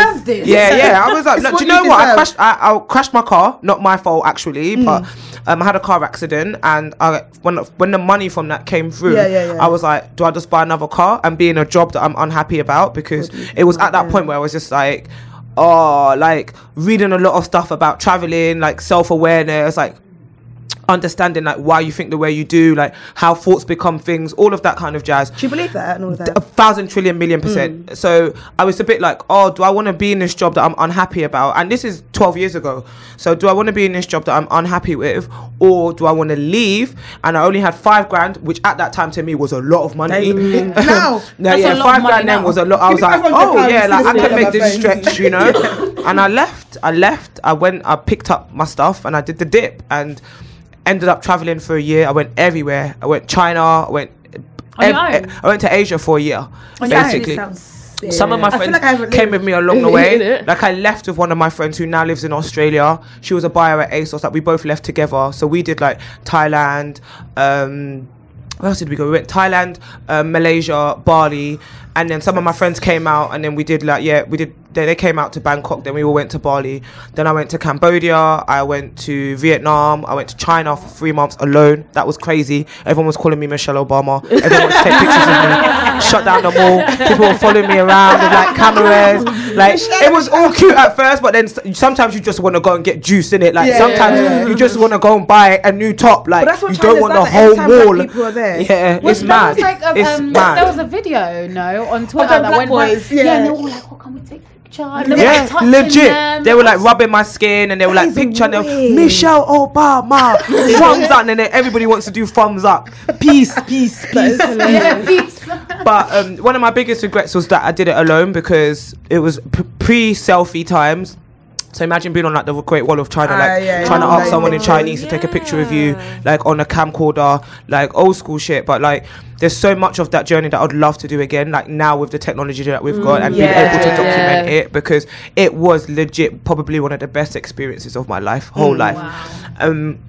Yeah, yeah. I was like, what do you you know what? I crashed. I, I crashed my car. Not my fault, actually, but um, I had a car accident, and I, when when the money from that came through, Yeah, yeah, yeah. I was like, do I just buy another car and be in a job that I'm unhappy about? Because it was at that point where I was just like, oh, like reading a lot of stuff about traveling, like self awareness, like understanding like why you think the way you do, like how thoughts become things, all of that kind of jazz Do you believe that and all of that? a thousand trillion million percent. So I was a bit like, oh, do I want to be in this job that I'm unhappy about? And this is 12 years ago. So do I want to be in this job that I'm unhappy with, or do I want to leave? And I only had five grand, which at that time to me was a lot of money. Mm. [laughs] Now, [laughs] No, yeah, a lot of five money grand then was a lot. I was like, oh yeah, like I can make this friend. [laughs] stretch, you know. and I left. I left. I went. I picked up my stuff and I did the dip and ended up traveling for a year. I went everywhere. I went China. I went. On your ev- own? I went to Asia for a year, On your own, basically. sounds. Some of my friends like came with me along the way. [laughs] Like I left with one of my friends who now lives in Australia. She was a buyer at ASOS. Like we both left together. So we did like Thailand. Um, where else did we go? We went Thailand, um, Malaysia, Bali, and then some of my friends came out, and then we did like yeah, we did. They, they came out to Bangkok. Then we all went to Bali. Then I went to Cambodia. I went to Vietnam. I went to China for three months alone. That was crazy. Everyone was calling me Michelle Obama. Everyone wanted to take pictures of me. [laughs] Shut down the mall. People were following me around with like cameras. Like it was all cute at first, but then sometimes you just want to go and get juice in it. Like Yeah, sometimes yeah, yeah. you just want to go and buy a new top. Like But that's what you don't China's want the whole every time wall. people are there. Yeah, Was- it's mad. Like a, it's um, mad. There was a video, no, on Twitter the that black went boys, viral. yeah. and they were all like, "Oh, can we take? And they yeah, like, legit. them. They were like rubbing my skin and they were like That is picture them. weird. Michelle Obama, [laughs] thumbs up, and then everybody wants to do thumbs up. Peace, [laughs] peace, peace. yeah, [laughs] peace. but um, one of my biggest regrets was that I did it alone because it was p- pre-selfie times. So imagine being on like the Great Wall of China, Ah, like yeah, trying to ask Like, someone in yeah. Chinese to take a picture of you, like on a camcorder, like old school shit. But like, there's so much of that journey that I'd love to do again. Like now with the technology that we've got and being able to document Yeah. it because it was legit, probably one of the best experiences of my life, whole life. Um,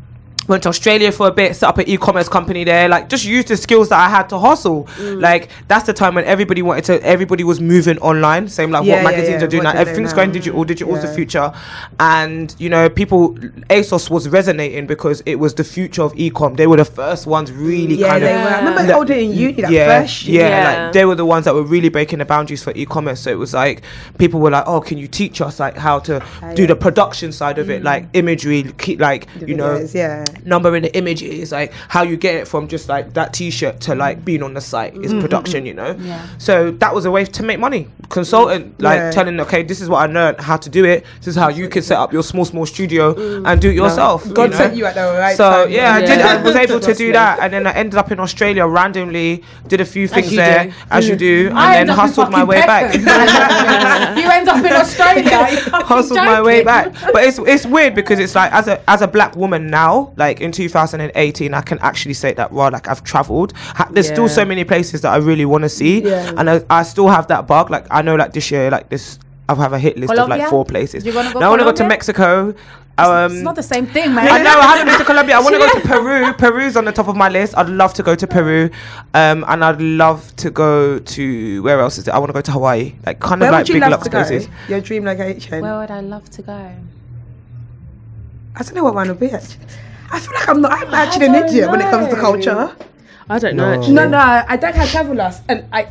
went to Australia for a bit, set up an e-commerce company there. Like, just used the skills that I had to hustle. Like, that's the time when everybody wanted to. Everybody was moving online. Same like Yeah, what magazines yeah, are doing. what Like, do everything's going digital. Digital's the future, and you know, people. ASOS was resonating because it was the future of e-com. They were the first ones really Yeah, kind they of. were. I remember Like, holding in uni that yeah, first yeah, year. Yeah. like they were the ones that were really breaking the boundaries for e-commerce. So it was like people were like, "Oh, can you teach us like how to Ah, do yeah. the production side of it, like imagery, keep like The you know, yeah. Number in the image is like how you get it from just like that t-shirt to like being on the site is mm-hmm. production you know Yeah. so that was a way to make money consultant like Yeah. telling okay this is what i learned how to do it this is how you can set up your small small studio mm. and do it yourself God you know? sent you at the right so time. yeah, I did. Yeah. I was able to do [laughs] that, and then I ended up in Australia randomly. Did a few things there, do. as you do, mm. and I then end up in hustled my way back. [laughs] [laughs] [laughs] End up in Australia. [laughs] [laughs] hustled my way back. But it's it's weird because it's like as a as a black woman now, like in 2018, I can actually say that well, like I've travelled. Ha- There's still so many places that I really want to see, Yeah. and I, I still have that bug. Like I know, like this year, like this. I have a hit list of like four places. You wanna go now I want to go to Mexico. Um, it's not the same thing, man. I know I haven't been to [laughs] Colombia. I want to go to [laughs] Peru. Peru's on the top of my list. I'd love to go to Peru, um, and I'd love to go to where else is it? I want to go to Hawaii, like kind Where of like would you big love lux to go? places. Your dream location. Where would I love to go? I don't know what mine would be. Actually. I feel like I'm not. I'm actually an don't idiot when it comes to culture. I don't know. No. Actually. No, no, I don't have travel lust, and I,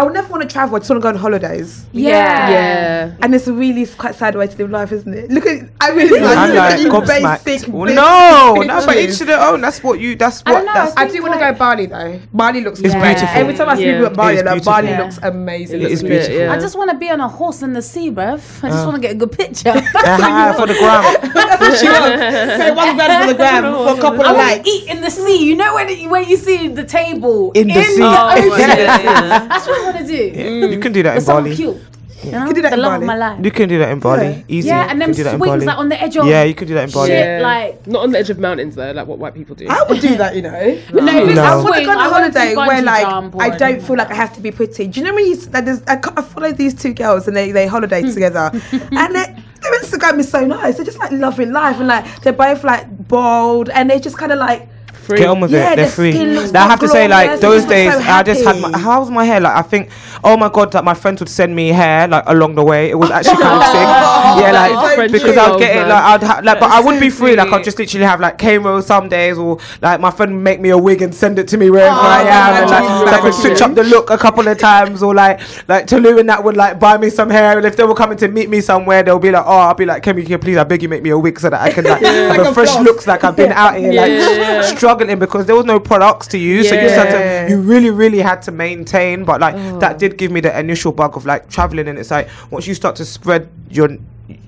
I would never want to travel. I just want to go on holidays. Yeah. Yeah. And it's a really quite sad way to live life, isn't it? Look at, I really like, I'm like you gobsmacked. basic. Well, no, no, but each to their own. That's what you. That's I what. don't know, That's, I I do want to go Bali though. Bali looks It's great. beautiful. Every time I see Yeah. people at Bali, It is like, Bali beautiful. looks amazing. It is it? beautiful. Yeah. I just want to be on a horse in the sea, bruv. I just want to get a good picture. [laughs] [laughs] Ah, [laughs] for the gram. That's what she wants. So one grand for the gram for a couple I of want likes. to eat in the sea. You know when it, when you see the table In the sea. Ocean. yeah, yeah. That's what I want to do. You can do that in Bali. cute. You know? can do that the in love Bali. of my life. You can do that in Bali. Yeah. Easy. Yeah, and you them can do that in swings like on the edge of Yeah, you can do that in Bali. shit, like Not on the edge of mountains though, like what white people do. I would do that, you know. [laughs] No, if it's No. I a want to swing, go on I a holiday where like I don't anything feel like I have to be pretty. Do you know when you like there's I, I follow these two girls and they they holiday hmm. together [laughs] and they, their Instagram is so nice. They're just like loving life and like they're both like bold and they're just kind of like Free. Get on with Yeah, it. They're the free. Now, I have to say, like those days, so I just had my. How was my hair? Like I think, oh my god, that my friends would send me hair like along the way. It was actually kind of [laughs] sick. Yeah, like because I'd get it like I'd ha- like, but I wouldn't be free. Like I'd just literally have like K-Ro some days, or like my friend would make me a wig and send it to me wherever I am, and like, like I could switch up the look a couple of times, or like like Tolu and that would like buy me some hair, and if they were coming to meet me somewhere, they'll be like, oh, I'll be like, Kemi, can you please, I beg you, make me a wig so that I can like [laughs] have Like a fresh looks like I've been out here like [laughs] Yeah. Struggling because there was no products to use, so you just had to, you really, really had to maintain. But like Oh. that mm. did give me the initial bug of like traveling, and it's like once you start to spread your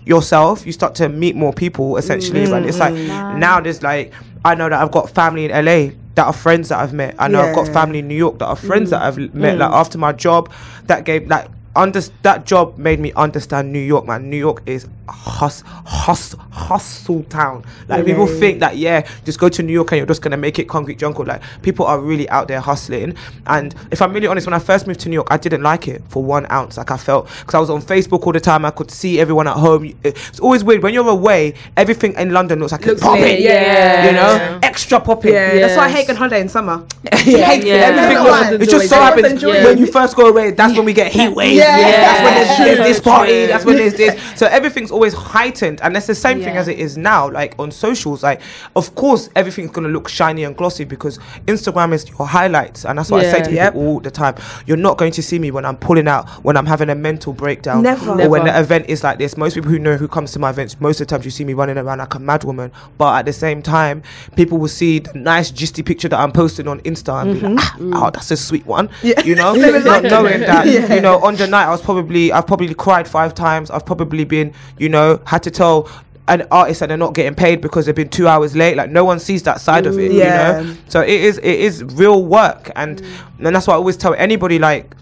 yourself, you start to meet more people essentially. And it's like mm. Mm. now there's like I know that I've got family in LA that are friends that I've met. I know I've got family in New York that are friends that I've l- met. Like after my job, that gave like. Under, that job made me understand New York, man. New York is hus, hus, hustle town. Like people think that yeah, just go to New York and you're just gonna make it concrete jungle. Like people are really out there hustling. And if I'm really honest, when I first moved to New York, I didn't like it for one ounce. Like I felt because I was on Facebook all the time. I could see everyone at home. It's always weird when you're away. Everything in London looks like Looks it's popping. lit, yeah. You know, extra popping. Yeah, that's why I hate going holiday in summer. [laughs] yeah. [laughs] Yeah. Everything Yeah. looks, it just so Yeah. happens Yeah. when you first go away. That's when we get heat waves. Yeah. That's when there's, Yeah. there's this party. That's when there's this. [laughs] So everything's always heightened, and that's the same thing as it is now. Like on socials, like of course everything's gonna look shiny and glossy because Instagram is your highlights, and that's what I say to people Yep. all the time. You're not going to see me when I'm pulling out, when I'm having a mental breakdown, Never. or when the event is like this. Most people who know who comes to my events, most of the times you see me running around like a mad woman. But at the same time, people will see the nice gisty picture that I'm posting on Insta and be like, ah, oh, that's a sweet one. Yeah. You know, [laughs] not knowing that, [laughs] Yeah. you know, on the night I was probably, I've probably cried five times. I've probably been, you know, had to tell an artist that they're not getting paid because they've been two hours late. Like no one sees that side of it, mm, Yeah. you know. So it is, it is real work, and mm. and that's why I always tell anybody like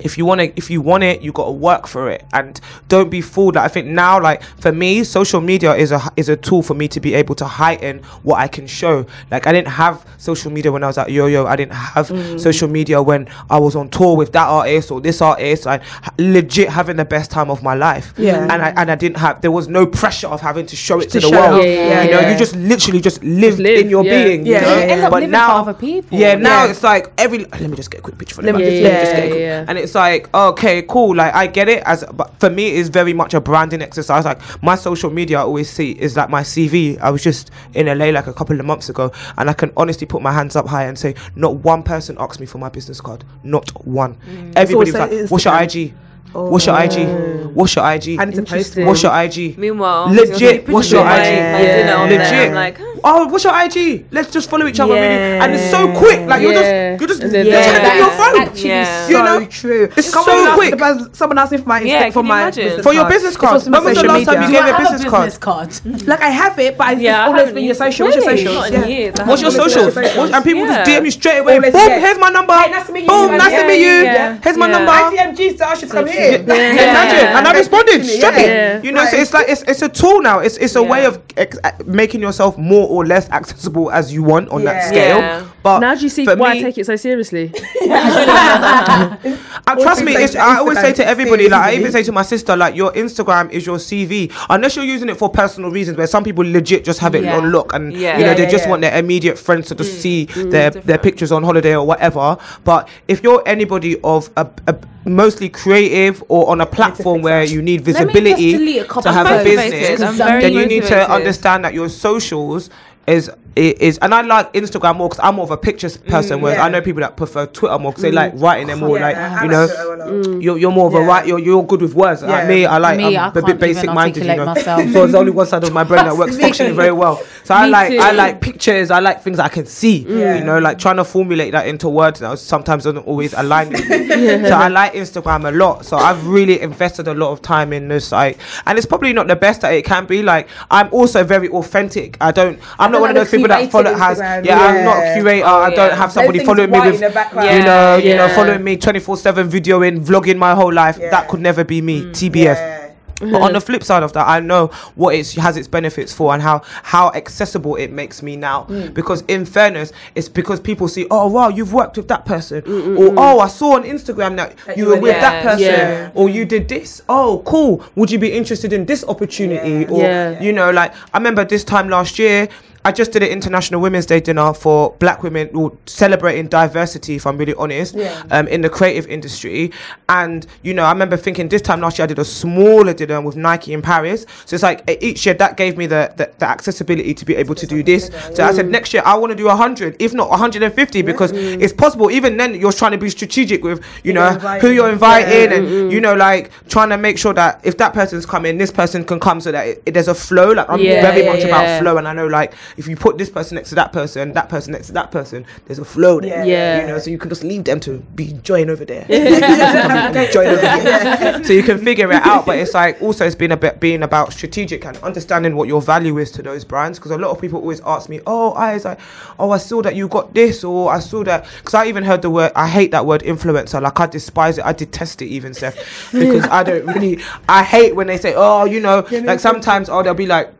if you want to if you want it you got to work for it and don't be fooled like i think now like for me social media is a is a tool for me to be able to heighten what i can show like i didn't have social media when i was at yo-yo i didn't have Mm. social media when i was on tour with that artist or this artist i legit having the best time of my life Yeah. and i and i didn't have there was no pressure of having to show it to, To the world off, yeah, you know yeah. you just literally just live, live, in your yeah. being Yeah, you know? yeah, yeah. You end up but now other people. yeah now Yeah. it's like every let me just get a quick picture for them Yeah, yeah, yeah. just get a yeah, quick- and it's like okay cool like i get it as but for me it's very much a branding exercise. Like my social media i always see is like my cv i was just in la like a couple of months ago and i can honestly put my hands up high and say not one person asked me for my business card. Not one. Mm. Everybody's also like what's your Instagram. Ig What's your IG? Oh, what's your IG? I need to post it. What's your IG? Meanwhile, Legit, you'll see pictures what's your of my- IG? my dinner on there. Legit. Like, huh? Oh, what's your IG? Let's just follow each other, really. And it's so quick. Like you're just, you're just, And then you're that's- tapping your phone. actually Yeah. You so know? true. It's Come so quick. the buzz- Someone asked me for my Yeah, for my For your business card. When was the social last time you gave a I have business card? business card. [laughs] Like I have it, but it's Yeah, I always haven't been your used- social. What's your Really? socials? Not in Yeah. years. What's your haven't socials? looked at socials. What- and people just Yeah. DM you straight away. Boom, here's my number. Nice to meet you. Boom, nice to meet you. Here's my number. I DMG said I should come here. Imagine, and I responded Yeah. straight. Yeah. You know, so it's like it's, it's a tool now. It's it's a way of ex- uh, making yourself more or less accessible as you want on that scale. Yeah. But Now do you see why me, I take it so seriously? [laughs] [laughs] Uh, trust me, it's, like I always say to everybody, like I even say to my sister, like your Instagram is your CV, unless you're using it for personal reasons. Where some people legit just have it Yeah. on look, and Yeah. you know Yeah, they yeah, just yeah. want their immediate friends to just see their their pictures on holiday or whatever. But if you're anybody of a, a mostly creative or on a platform where you need Let me just visibility delete to have a business, then you need to understand that your socials is is and I like Instagram more because I'm more of a pictures person. whereas yeah. I know people that prefer Twitter more because they like writing them more. Yeah, like I you like know, mm. you're, you're more of a Yeah. right. You're, you're good with words. Like Yeah. me, I like. Me, I'm I a bit can't basic even minded. You articulate know, [laughs] so there's only one side of my brain that [laughs] works functioning very well. So I Me like too. I like pictures. I like things I can see. Mm. Yeah. You know, like trying to formulate that into words now sometimes doesn't always align with me. [laughs] So I like Instagram a lot. So I've really invested a lot of time in this site, and it's probably not the best that it can be. Like I'm also very authentic. I don't. I'm not one of those people that follow has. Instagram. Yeah, I'm not a curator. Oh, I don't have somebody following me with you know, you know, following me 24/7 videoing, vlogging my whole life. Yeah. That could never be me. Mm, TBF. Yeah. But on the [laughs] flip side of that, I know what it has its benefits for and how how accessible it makes me now. Mm. Because in fairness, it's because people see, oh wow, you've worked with that person, mm, or oh, I saw on Instagram that That you you were were with there. that person, Yeah. or you did this. Oh, cool. Would you be interested in this opportunity? Yeah. Or Yeah. you know, like I remember this time last year. I just did an International Women's Day dinner for Black women, celebrating diversity. If I'm really honest, Yeah. um, in the creative industry. And you know, I remember thinking this time last year I did a smaller dinner with Nike in Paris. So it's like each year that gave me the, the, the accessibility to be able to do this. So I said next year I want to do hundred, if not 150, because it's possible. Even then, you're trying to be strategic with you know you're who you're inviting, Yeah. and you know like trying to make sure that if that person's coming, this person can come, so that it, it- there's a flow. Like I'm Yeah, very much about flow, and I know like if you put this person next to that person, that person next to that person, there's a flow there. Yeah. Yeah. You know, so you can just leave them to be enjoying over there. [laughs] Enjoying [laughs] over here. So you can figure it out. But it's like also it's been a bit being about strategic and understanding what your value is to those brands. Because a lot of people always ask me, oh, I was like, oh, I saw that you got this, or I saw that. Because I even heard the word, I hate that word influencer. Like I despise it. I detest it even, Seth. Because I don't really, I hate when they say, oh, you know, like sometimes, oh, they'll be like.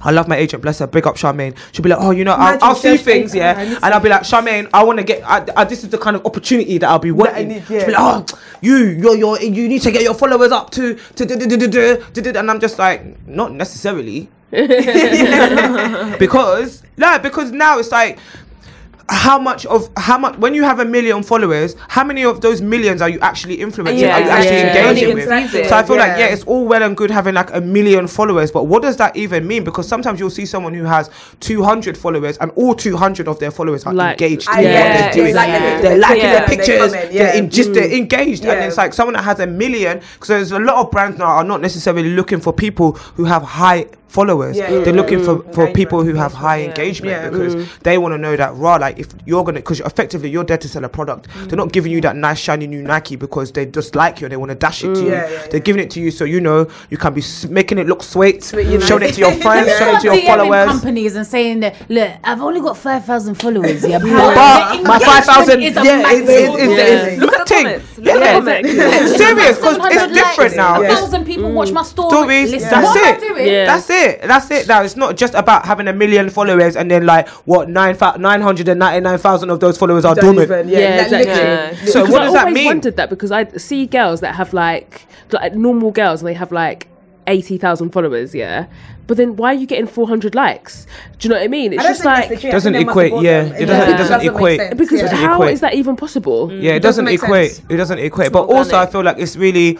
I love my agent, bless her. Big up Charmaine. She'll be like, oh, you know, I'll, I'll see things, yeah, and I'll be like, Charmaine, I want to get. I, I, this is the kind of opportunity that I'll be wanting. Need, yeah. She'll be like, oh, you, you're, you're, you need to get your followers up to, to, do, do, do, and I'm just like, not necessarily, [laughs] [laughs] because no, because now it's like how much of how much when you have a million followers, how many of those millions are you actually influencing? Yeah, are you actually exactly. engaging Yeah. with? Exactly. So I feel like Yeah. yeah, it's all well and good having like a million followers, but what does that even mean? Because sometimes you'll see someone who has 200 followers and all 200 of their followers are Like- engaged I- in yeah, what they're doing. exactly. They're liking Yeah. their They pictures. comment, They're in, just they're engaged, and it's like someone that has a million. Because there's a lot of brands now are not necessarily looking for people who have high followers. Yeah, they're yeah, looking for, for people who have high yeah. engagement Yeah. because mm. they want to know that raw. Like if you're gonna, because effectively you're there to sell a product. They're not mm. giving you that nice shiny new Nike because they just like you and they want to dash it to mm. you. Yeah, yeah, They're yeah. giving it to you so you know you can be s- making it look sweet, you know. [laughs] showing it to your friends, showing it to your followers. companies and saying that look, I've only got five thousand followers. Yeah, But but my five thousand, is yeah, massive it's, it's, it's, Yeah. it's Look at the thing. comments. Look Yeah, at the yeah. It's serious because it's different now. A thousand people watch my story. stories. That's what am I it. That's it. That's it. Now it's not just about having a million followers and then like what nine nine hundred and ninety nine thousand of those followers are Don't dormant. even, Yeah, yeah, like, exactly. Yeah. So Because what I does that always mean? wondered that because I see girls that have like like normal girls and they have like eighty thousand followers, yeah. But then why are you getting four hundred likes? Do you know what I mean? It's I just like legit. Doesn't think they must equate, have bought yeah. them. It doesn't- it doesn't make equate. sense, because yeah. Doesn't how equate. is that even possible? Yeah, it doesn't doesn't, equate. sense. It doesn't equate. But also, I feel like it's really.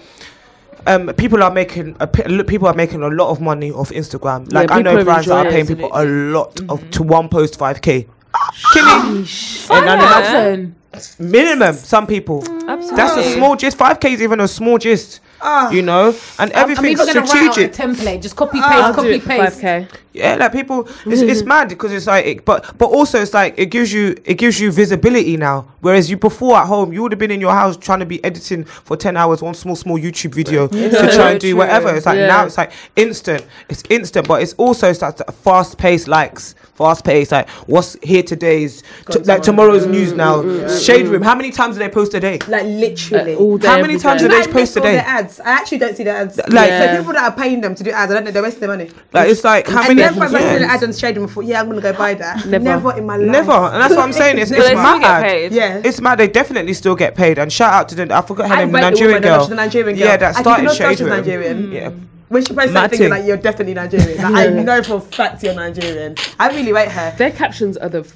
Um, people are making a, look, people are making a lot of money off Instagram. Like I know brands that are paying it. people a lot of to one post five k. Killing and, and minimum. Some people. Absolutely. That's a small gist. Five k is even a small gist. Ah. you know, and I'm, I'm everything's gonna write out a strategic. template. Just copy Ah. paste, I'll copy paste. 5k. Yeah, like people, it's, it's mm-hmm. mad because it's like, it, but but also it's like it gives you it gives you visibility now. Whereas you before at home, you would have been in your house trying to be editing for ten hours one small small YouTube video to try and [laughs] do whatever. It's like Yeah. now it's like instant. It's instant, but it's also starts fast paced likes. Fast paced, like what's here today's, t- like tomorrow's news now. Mm, mm, mm, Shade room. How many times do they post a day? Like literally. Uh, all day, How many times do they I post miss all today? the ads. I actually don't see the ads. Like- Like Yeah. so people that are paying them to do ads, I don't know. They're wasting their money. Like it's like how many? Never ever Yeah. seen an ad on Shade Room before. Yeah, I'm gonna go buy that. Never. Never, in my life. Never, and that's what I'm saying. It's, [laughs] But it's they mad. Yeah. It's mad. They definitely still get paid. And shout out to the I forgot her I name, the Nigerian woman, girl. she's the Nigerian girl. Yeah, that I started did not know Shade she's Room. Nigerian. Yeah. When she posted Mad something thing. like you're definitely Nigerian, like, I know for a fact you're Nigerian. I really rate her. Their captions are the f-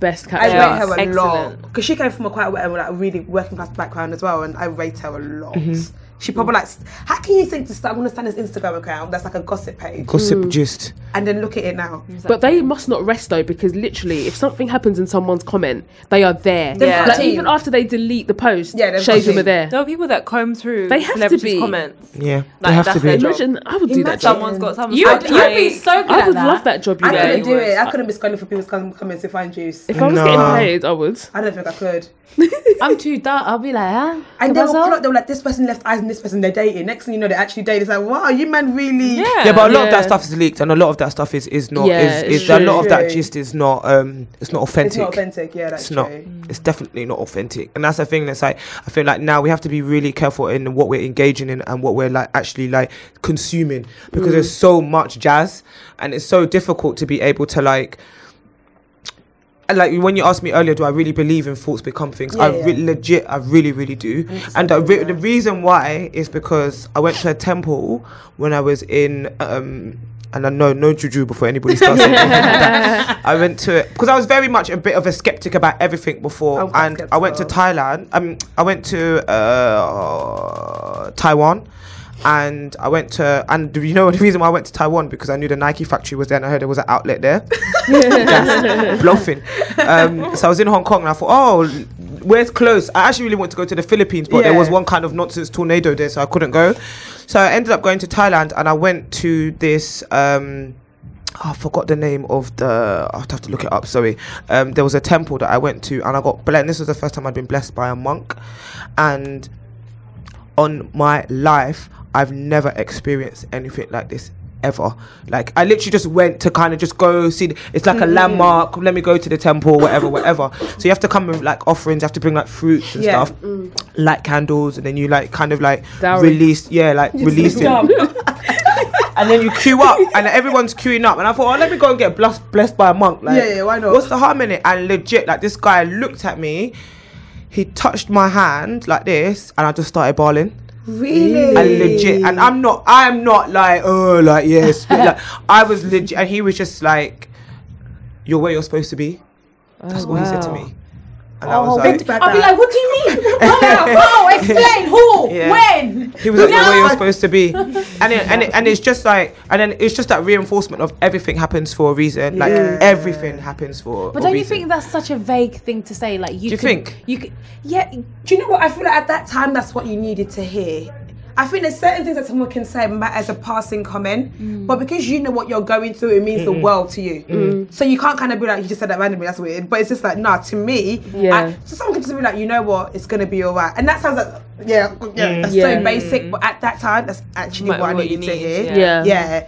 best captions. I rate her a lot because she came from a quite like a really working class background as well, and I rate her a lot. Mm-hmm. She probably like, how can you think to start? I'm gonna start this Instagram account that's like a gossip page, Gossip mm. gist. and then look at it now. But they must not rest though, because literally, if something happens in someone's comment, they are there. They've got Like, even after they delete the post, Yeah, they've shades them are there. There are people that comb through They have to celebrities' be. comments. Yeah, Like, they have to be. Imagine, I would do that job. Someone's got someone. You, you'd be so good I at would that. love that job. You I know, couldn't do it. I couldn't be scrolling for people's com- comments to find juice. if I was No. getting paid, I would. I don't think I could. [laughs] I'm too dark. I'll be like, huh? And ¿Qué they were, they were like, this person left eyes and this person they're dating. Next thing you know, they're actually dating. It's like, wow, you man really. Yeah. Yeah, but a lot of that stuff is leaked, and a lot of that stuff is is not. Yeah, is, it's is a lot of that gist is not. Um, it's not authentic. It's not authentic. Yeah, that's It's not. true. It's definitely not authentic, and that's the thing. That's like I feel like now we have to be really careful in what we're engaging in and what we're like actually like consuming because Mm. there's so much jazz, and it's so difficult to be able to like. Like when you asked me earlier, do I really believe in thoughts become things? I re- yeah. legit, I really, really do. And the, re- the reason why is because I went to a temple when I was in, um, and I know no juju before anybody starts. [laughs] I went to it because I was very much a bit of a skeptic about everything before, quite and I went to Thailand. Um, I went to uh, Taiwan. And I went to, and do you know [laughs] the reason why I went to Taiwan? Because I knew the Nike factory was there, and I heard there was an outlet there. [laughs] That's [laughs] bluffing. Um, so I was in Hong Kong, and I thought, oh, where's close? I actually really wanted to go to the Philippines, but there was one kind of nonsense tornado there, so I couldn't go. So I ended up going to Thailand, and I went to this. Um, oh, I forgot the name of the. I'll have to look it up. Sorry. Um, there was a temple that I went to, and I got blessed. This was the first time I'd been blessed by a monk, and on my life, I've never experienced anything like this ever. Like I literally just went to kind of just go see. The, it's like a mm-hmm. landmark. Let me go to the temple, whatever, whatever. [coughs] So you have to come with like offerings. You have to bring like fruits and Yeah. stuff, mm. light candles, and then you like kind of like Dowry. release. Yeah, [laughs] like release it [laughs] and then you queue up, and everyone's queuing up. And I thought, oh, let me go and get blessed, blessed by a monk. Like, Yeah, yeah, why not? What's the harm in it? And legit, like this guy looked at me, he touched my hand like this, and I just started bawling. Really? And legit, and I'm not, I'm not like, oh, like yes, like I was legit, and he was just like, "You're where you're supposed to be." That's what he said to oh, me, and I was like, I'll be like, what do you mean? [laughs] How? How? [laughs] Explain. Who? Yeah. When? He was like, "You're where you're supposed to be," [laughs] and it, and it, and it's just like, and then it's just that reinforcement of everything happens for a reason. Like Yeah. everything happens for. But a don't you think that's such a vague thing to say? Like you. Do you could- think? You could. Yeah, do you know what? I feel like at that time that's what you needed to hear. I think there's certain things that someone can say as a passing comment, Mm. but because you know what you're going through, it means the world to you. Mm. So you can't kind of be like, you just said that randomly, that's weird. But it's just like, nah, to me, Yeah. I, so someone can just be like, you know what, it's gonna be alright. And that sounds like, yeah, yeah, that's Yeah. so basic, but at that time, that's actually Might what be I what you needed to hear. yeah. Yeah. Yeah.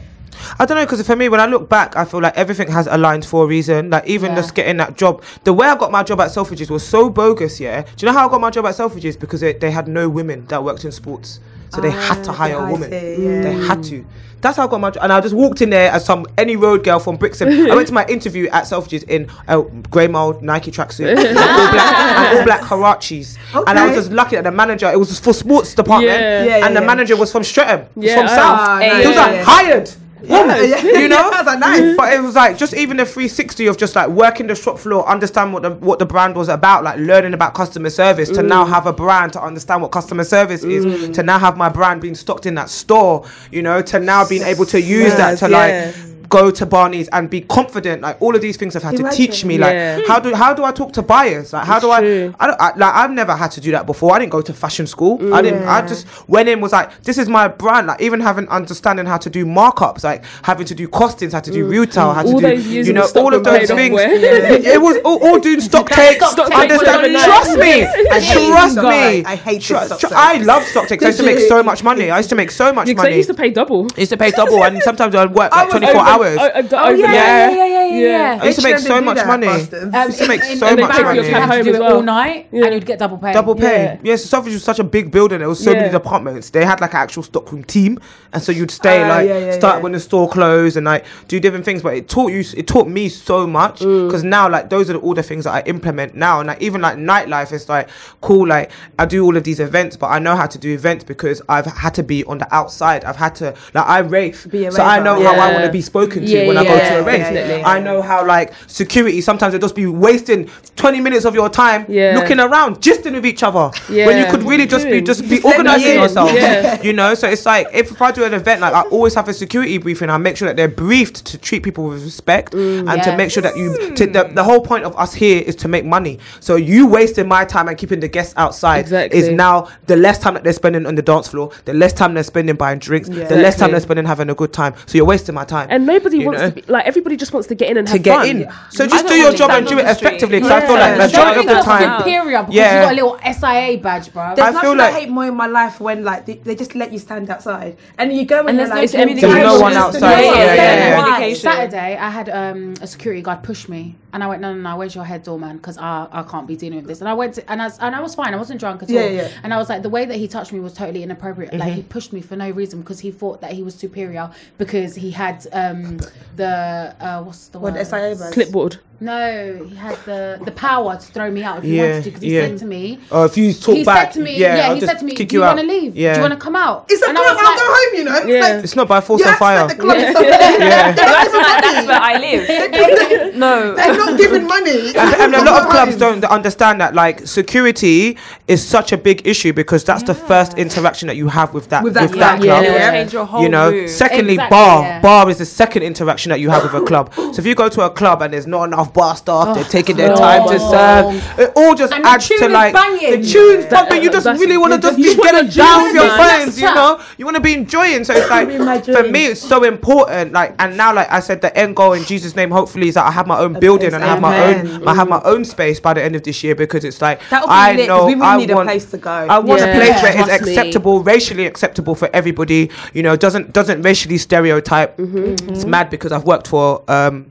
I don't know because for me, when I look back, I feel like everything has aligned for a reason. Like even Yeah. just getting that job, the way I got my job at Selfridges was so bogus. Yeah, do you know how I got my job at Selfridges? Because they, they had no women that worked in sports, so they had to Ah, hire a woman. They had to. That's how I got my job, and I just walked in there as some any road girl from Brixton. I went to my interview at Selfridges in a grey mold Nike tracksuit, and all black, and all black [laughs] Huaraches, and I was just lucky that the manager. It was for sports department, Yeah. Yeah, and the yeah. manager was from Streatham, was Yeah, from oh. South. Ah, he was like hired. Yeah, yeah. [laughs] you know, was like, nice. but it was like just even the 360 of just like working the shop floor, understand what the what the brand was about, like learning about customer service. To Mm. now have a brand to understand what customer service is. To now have my brand being stocked in that store. You know, to now being able to use that to yeah. like go to Barney's and be confident. Like all of these things have had to teach me. Like Yeah. how do how do I talk to buyers? Like how It's do I? I don't I, like I've never had to do that before. I didn't go to fashion school. I didn't. I just went in was like this is my brand. Like even having understanding how to do markups, like having to do costings, how to do retail, how to do you know all of those things. well. [laughs] It, it was all, all doing stock takes. [laughs] stock takes Understand? overnight. Trust [laughs] me. I hate Trust me. I hate trust. stock tru- I love stock takes. I used to make so much money. I used to make so much money. I used to pay double. I used to pay double, and sometimes I'd work like 24 over- hours. Oh, uh, Oh over- yeah, yeah, yeah, yeah, yeah. Yeah. I used to make so much money. bastards. I used to make so much pay for Paris, your money. You had to do it all night, and you'd get double pay. Double pay. Yeah. Yes, Selfridge was such a big building. There was so many departments. They had like an actual stockroom team, and so you'd stay Ah, like yeah, yeah, start when the store closed and like do different things. But it taught you, it taught me so much Mm. because now like those are all the things that I implement now. And like even like nightlife is like cool. Like I do all of these events, but I know how to do events because I've had to be on the outside. I've had to like I rave, so I know how I want to be spoken to Yeah, when I go yeah, to a definitely. I know how like security sometimes it just be wasting 20 minutes of your time Yeah. looking around, gisting with each other. When you Yeah. could really just be Doing. just be Just me organizing yourself. Yeah. You know, so it's like if, if I do an event, like I always have a security briefing. I make sure that they're briefed to treat people with respect mm, and to make sure that you. To, the, the whole point of us here is to make money. So you wasting my time and keeping the guests outside Exactly. is now the less time that they're spending on the dance floor, the less time they're spending buying drinks, the less time they're spending having a good time. So you're wasting my time. And nobody You wants know? to be like everybody just wants to get in and to have get fun. in. So just don't your job and do it effectively. Because I feel Yeah. like Don't majority of the time. superior because Yeah. you got a little SIA badge, bro. There's I nothing feel I like- hate more in my life when like they, they just let you stand outside and you go and, And there's like, no communication. There's no one outside. Yeah, yeah, Yeah, yeah, yeah. Communication. Saturday, I had um, a security guard push me, and I went, "No, no, no, where's your head, doorman? Because I, I can't be dealing with this." And I went, to, and I, was- and I was fine. I wasn't drunk at Yeah, all. yeah. And I was like, the way that he touched me was totally inappropriate. Like Mm-hmm. he pushed me for no reason because he thought that he was superior because he had um, the uh, what's the What word? SIA badge? Clipboard. No, he had the the power to throw me out if he Yeah, wanted to. Because he yeah. said to me, Oh, if you talk he back, said to me, yeah, yeah, I'll he just said to me, kick "Do you, out. want to leave? Yeah. Do you want to come out?" It's a And I club. was I'll like- go home. You know. Yeah. Like, It's not by force you and fire. the club Yeah. stop there. Yeah. That's, why- that's where I live. [laughs] no. They're not giving money. and, and a lot of clubs don't understand that like security is such a big issue because that's the first interaction that you have with that With with that that, club. club. It Yeah. change your whole you know secondly bar bar is the second interaction that you have with a club so if you go to a club and there's not enough bar staff they're taking their no. time to serve it all just And adds to like banging. the tunes pumping you just really want to just just- be you wanna getting down with your friends you know you want to be enjoying so it's like for me it's so important like and now like I said the end goal in Jesus name hopefully is that I have my own building and I have my own I have my own space by the end of this year because it's like I lit, know I need a want place to go. I want Yeah. a place where it's acceptable, racially acceptable for everybody. You know, doesn't doesn't racially stereotype. Mm-hmm. It's mad because I've worked for um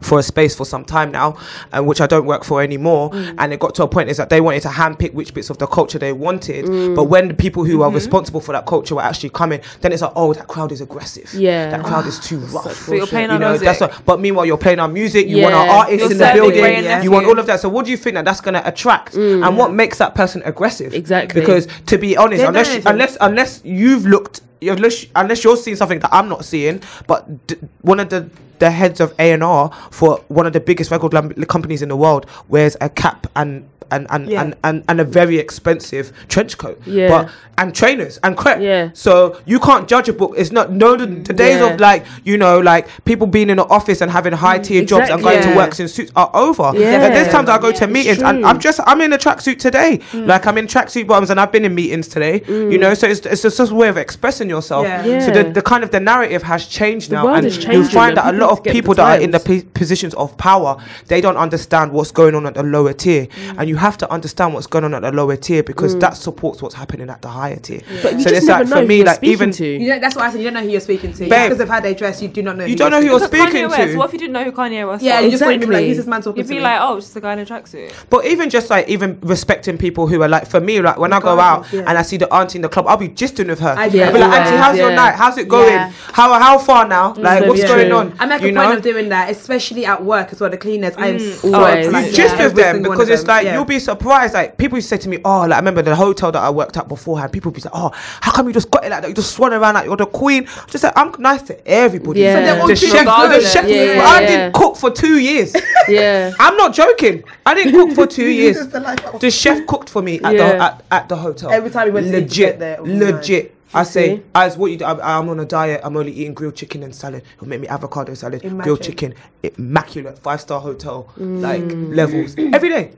for a space for some time now, and which I don't work for anymore. Mm. And it got to a point is that they wanted to handpick which bits of the culture they wanted. Mm. But when the people who are Mm-hmm. responsible for that culture were actually coming, then it's like, oh, that crowd is aggressive. Yeah. that crowd is too rough. So you're playing you our know, music. that's what, but meanwhile you're playing our music. You want Yeah. our artists You're in the building. And You want all of that. So what do you think that that's going to attract? And what makes that person aggressive? Exactly. Because to be honest, They don't unless unless unless you've looked, unless unless you're seeing something that I'm not seeing, but d- one of the the heads of A and R for one of the biggest record companies in the world wears a cap and. And and, Yeah. and, and and a very expensive trench coat, Yeah. but and trainers and crep. Yeah. So you can't judge a book. It's not no the, the days Yeah. of like you know like people being in the office and having high tier jobs and going exactly. to work in suits are over. Yeah. Like, there's times I go to meetings and. I'm just I'm in a tracksuit today. Like I'm in tracksuit bottoms and I've been in meetings today. You know, so it's it's just a way of expressing yourself. So the, the kind of the narrative has changed The now, and you find that a lot of people that are in the p- positions of power, they don't understand what's going on at the lower tier, and you have to understand what's going on at the lower tier because mm. that supports what's happening at the higher tier. But you so just it's never like know for me, like speaking even to. You know, that's what I said. You don't know who you're speaking to. Babe. Just because of how they dress, you do not know. You who don't know who you're you're speaking Kanye West, to. what if you didn't know who Kanye West Yeah, was? you just wouldn't be like, Exactly. who's this man talking You'd to be me? like, oh, it's just a guy in a tracksuit. But even just like even respecting people who are like for me, like when I go out and I see the auntie in the club, I'll be gisting with her. I I'll be like, auntie, how's your night? How's it going? How how far now? Mm, like what's going on? I make you a point of doing that, especially at work as well. The cleaners, I am mm. so always. polite you to gist with them because it's like you'll be surprised. Like people used to say to me, "Oh, like I remember the hotel that I worked at beforehand." People would be like, "Oh, how come you just got it like that? You just swan around like you're the queen." Just like I'm nice to everybody. Yeah. So the chef, the chef. Yeah, I yeah. didn't cook for two years. [laughs] Yeah. [laughs] I'm not joking. I didn't cook for two [laughs] years. This the life I want. The chef cooked for me at the at, at the hotel. Every time we went to eat, legit, get there, it was nice. legit. I say, see? as what you do, I, I'm on a diet. I'm only eating grilled chicken and salad. It'll make me avocado salad, Imagine. grilled chicken, immaculate five star hotel like Mm. levels [clears throat] every day.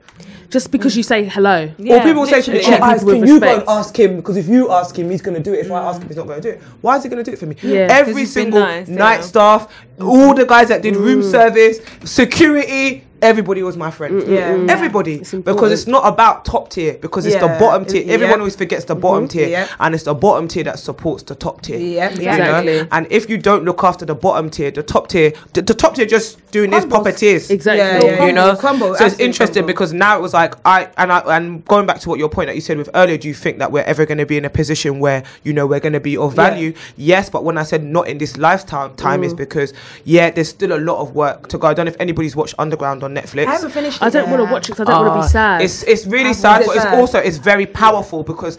Just because you say hello. Yeah, or people say to me, literally. oh, People with can you go and ask him? Because if you ask him, he's going to do it. If I ask him, he's not going to do it. Why is he going to do it for me? Yeah. every 'Cause he's been single nice, night yeah. staff, all the guys that did room service, security, everybody was my friend. Yeah. Everybody. It's because it's not about top tier, because it's the bottom tier. Yeah. Everyone always forgets the bottom tier. Yeah. And it's the bottom tier that supports the top tier. Yeah, You know? Exactly. And if you don't look after the bottom tier, the top tier, the, the top tier just doing this Crumbles. proper tiers Exactly. Yeah, yeah, you know Crumble, so it's interesting crumble. because now it was like i and i and going back to what your point that you said with earlier do you think that we're ever going to be in a position where you know we're going to be of Yeah. value yes but when i said not in this lifetime time is because yeah there's still a lot of work to go i don't know if anybody's watched underground on netflix I haven't finished. I don't want to watch it because I don't want to Ah, be sad. It's it's really sad, want but it it's also it's very powerful because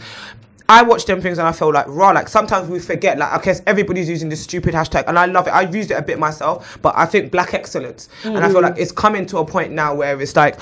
I watch them things and I feel like raw. Like sometimes we forget. Like I guess everybody's using this stupid hashtag, and I love it. I've used it a bit myself, but I think black excellence, and I feel like it's coming to a point now where it's like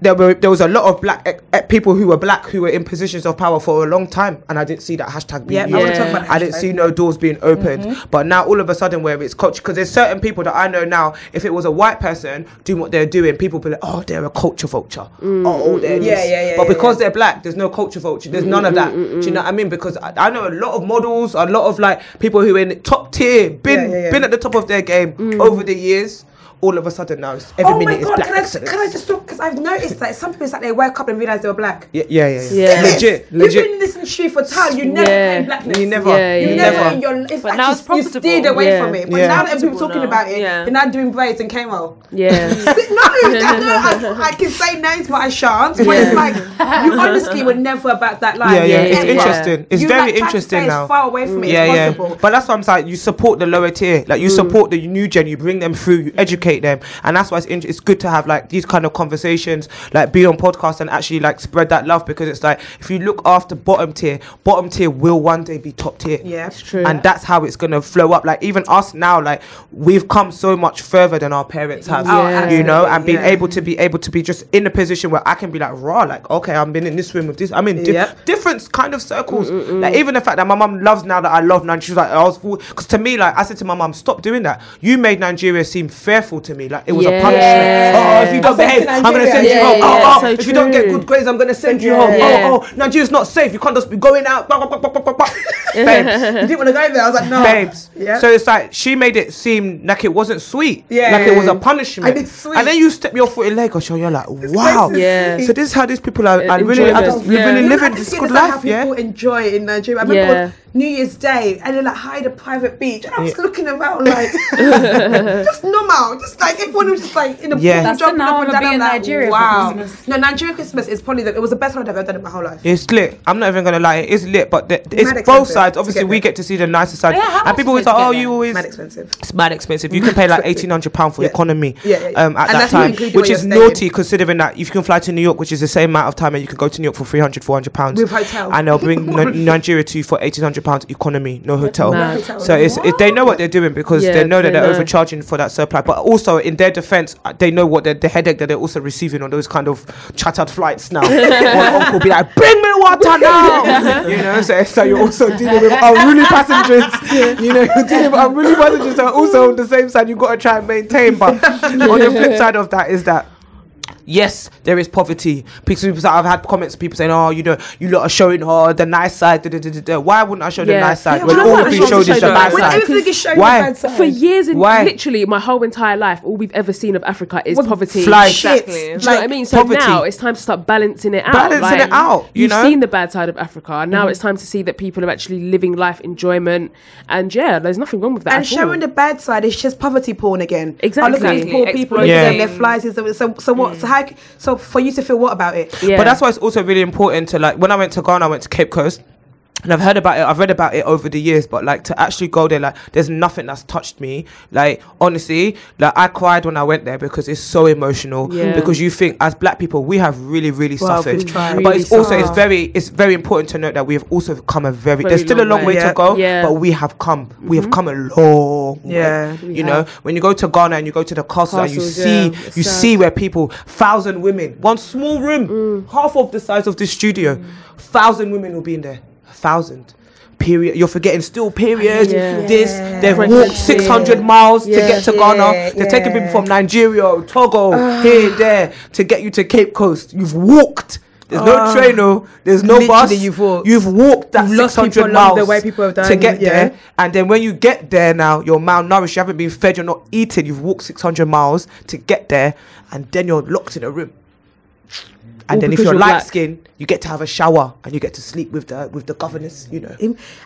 there were there was a lot of black eh, people who were black who were in positions of power for a long time, and I didn't see that hashtag being Yeah, I used. want to talk about I didn't see no doors being opened. Mm-hmm. But now all of a sudden, where it's culture, because there's certain people that I know now. If it was a white person doing what they're doing, people be like, "Oh, they're a culture vulture." Oh, they're Yeah, yeah, yeah, But because they're black, there's no culture vulture. There's none of that. Do you know what I mean? Because I, I know a lot of models, a lot of like people who are in top tier, been Yeah, yeah, yeah. been at the top of their game mm. over the years. All of a sudden now, it's, every Oh my minute is god! black Can I, can I just talk? Because I've noticed that some people it's like they wake up and realize they were black. yeah, yeah, yeah, yeah. Yeah. Legit, You've been legit. in this industry for time. You never Yeah. claim blackness. You never, Yeah, You yeah, never yeah. in your it's But like now you, it's you steered away Yeah. from it. But Yeah. now that people Profitable talking now. about it, Yeah. they're now doing braids and camo. yeah. [laughs] [laughs] no, I, I can say names, but I shan't. But it's like you honestly were never about that life. Yeah, yeah, Yeah, it's yeah, yeah. interesting. It's very like, try to interesting stay now. Far away from it yeah, yeah. possible. But that's what I'm saying. You support the lower tier, like you mm. support the new gen. You bring them through. You educate them, and that's why it's int- it's good to have like these kind of conversations, like be on podcasts and actually like spread that love because it's like if you look after bottom tier, bottom tier will one day be top tier. Yeah. It's true. And that's how it's gonna flow up. Like even us now, like we've come so much further than our parents have. Oh, You know, and being yeah. able to be able to be just in a position where I can be like raw, like okay, I'm been in this room with this. I'm in di- Yep. different kind of circles. Like even the fact that my mum loves now that I love Nigeria. She was like, oh, I was because to me, like I said to my mum, stop doing that. You made Nigeria seem fearful to me. Like it was a Yeah. punishment. Oh, if you don't I behave, I'm gonna Nigeria, send you home. oh, oh, so if you don't get good grades, I'm gonna send you home. Oh, oh, Nigeria's not safe. You can't just be going out. [laughs] Babes. You didn't want to go there. I was like, no. Babes. Yeah. So it's like she made it seem like it wasn't sweet. Yeah, Like it was a punishment. And it's sweet. And then you step your foot in Lagos you're like, wow. Yeah. So this is how these people are, are really, are just Yeah. really living this good get how life. Yeah. people enjoy in Nigeria. I remember Yeah. On New Year's Day, and they're like, hide a private beach. And I was looking around like, [laughs] just normal. Just like, everyone was just like in a Yeah. pool, That's jumping up and down. I'm in like, Nigeria wow. No, Nigeria Christmas is probably the, it was the best one I've ever done in my whole life. It's lit. I'm not even gonna lie. It is lit, but the, it's Mad both sides. Obviously, we get to see the nicer side, Yeah, and people always is like, "Oh, get you there? always." Mad expensive. It's mad expensive. You can pay like eighteen hundred pound for Yeah. economy Yeah, yeah, yeah. Um, at And that time, which is naughty considering that if you can fly to New York, which is the same amount of time, and you can go to New York for 300 400 pounds With hotel. and they'll bring [laughs] Nigeria to you for eighteen hundred pounds economy, no hotel. Mad. Hotel. So it's it, they know what they're doing because Yeah, they know that they they're know. overcharging for that supply. But also in their defense, uh, they know what the, headache that they're also receiving on those kind of chattered flights now. [laughs] One uncle be like, "Bring me water now," [laughs] you know. So, so you're also dealing with [laughs] unruly passengers. You know, you're dealing with unruly passengers. So also on the same side, you've got to try and maintain. But on the flip side of that is that yes, there is poverty. People, people I've had comments, people saying, "Oh, you know, you lot are showing her the nice side." Da, da, da, da, da. Why wouldn't I show the nice side Yeah, when all wouldn't of I you show showed the is the bad When side? everything is showing Why? the bad side. For years and Why? literally my whole entire life, all we've ever seen of Africa is Was poverty. fly Shit. Exactly. Do you know Like, what I mean? So poverty. now it's time to start balancing it out. Balancing it out, you You've know? seen the bad side of Africa, and now mm-hmm. it's time to see that people are actually living life enjoyment. And yeah, there's nothing wrong with that. and at all. showing the bad side is just poverty porn again. Exactly. Oh, look at these poor people over there, their flies. So, so what? So mm. How? So for you to feel what about it? yeah. But that's why it's also really important to like when I went to Ghana, I went to Cape Coast. And I've heard about it, I've read about it over the years, but like to actually go there, like there's nothing that's touched me. Like honestly, like I cried when I went there because it's so emotional. Yeah. Because you think as black people we have really, really Well, suffered. we've but Really it's also it's very it's very important to note that we have also come a very, Very there's still a long long way way. to Yeah. go, Yeah. but we have come. We have come a long Yeah, way. You have. know, when you go to Ghana and you go to the castle and you Castles, see you sad. see where people thousand women, one small room, Mm. half of the size of this studio, thousand women will be in there. A thousand. Period. You're forgetting still periods. Yeah. This Yeah. they've walked 600 miles to get to Ghana. Yeah. They're taking people from Nigeria, Togo, here, there to get you to Cape Coast. You've walked. There's no Ah. train, no. There's no bus. You've walked. You've walked that You've 600 miles the way people have done, to get yeah. there. And then when you get there now, you're malnourished. You haven't been fed. You're not eating. You've walked 600 miles to get there, and then you're locked in a room. And All then if you're you're light black. skinned, you get to have a shower and you get to sleep with the with the governors. You know.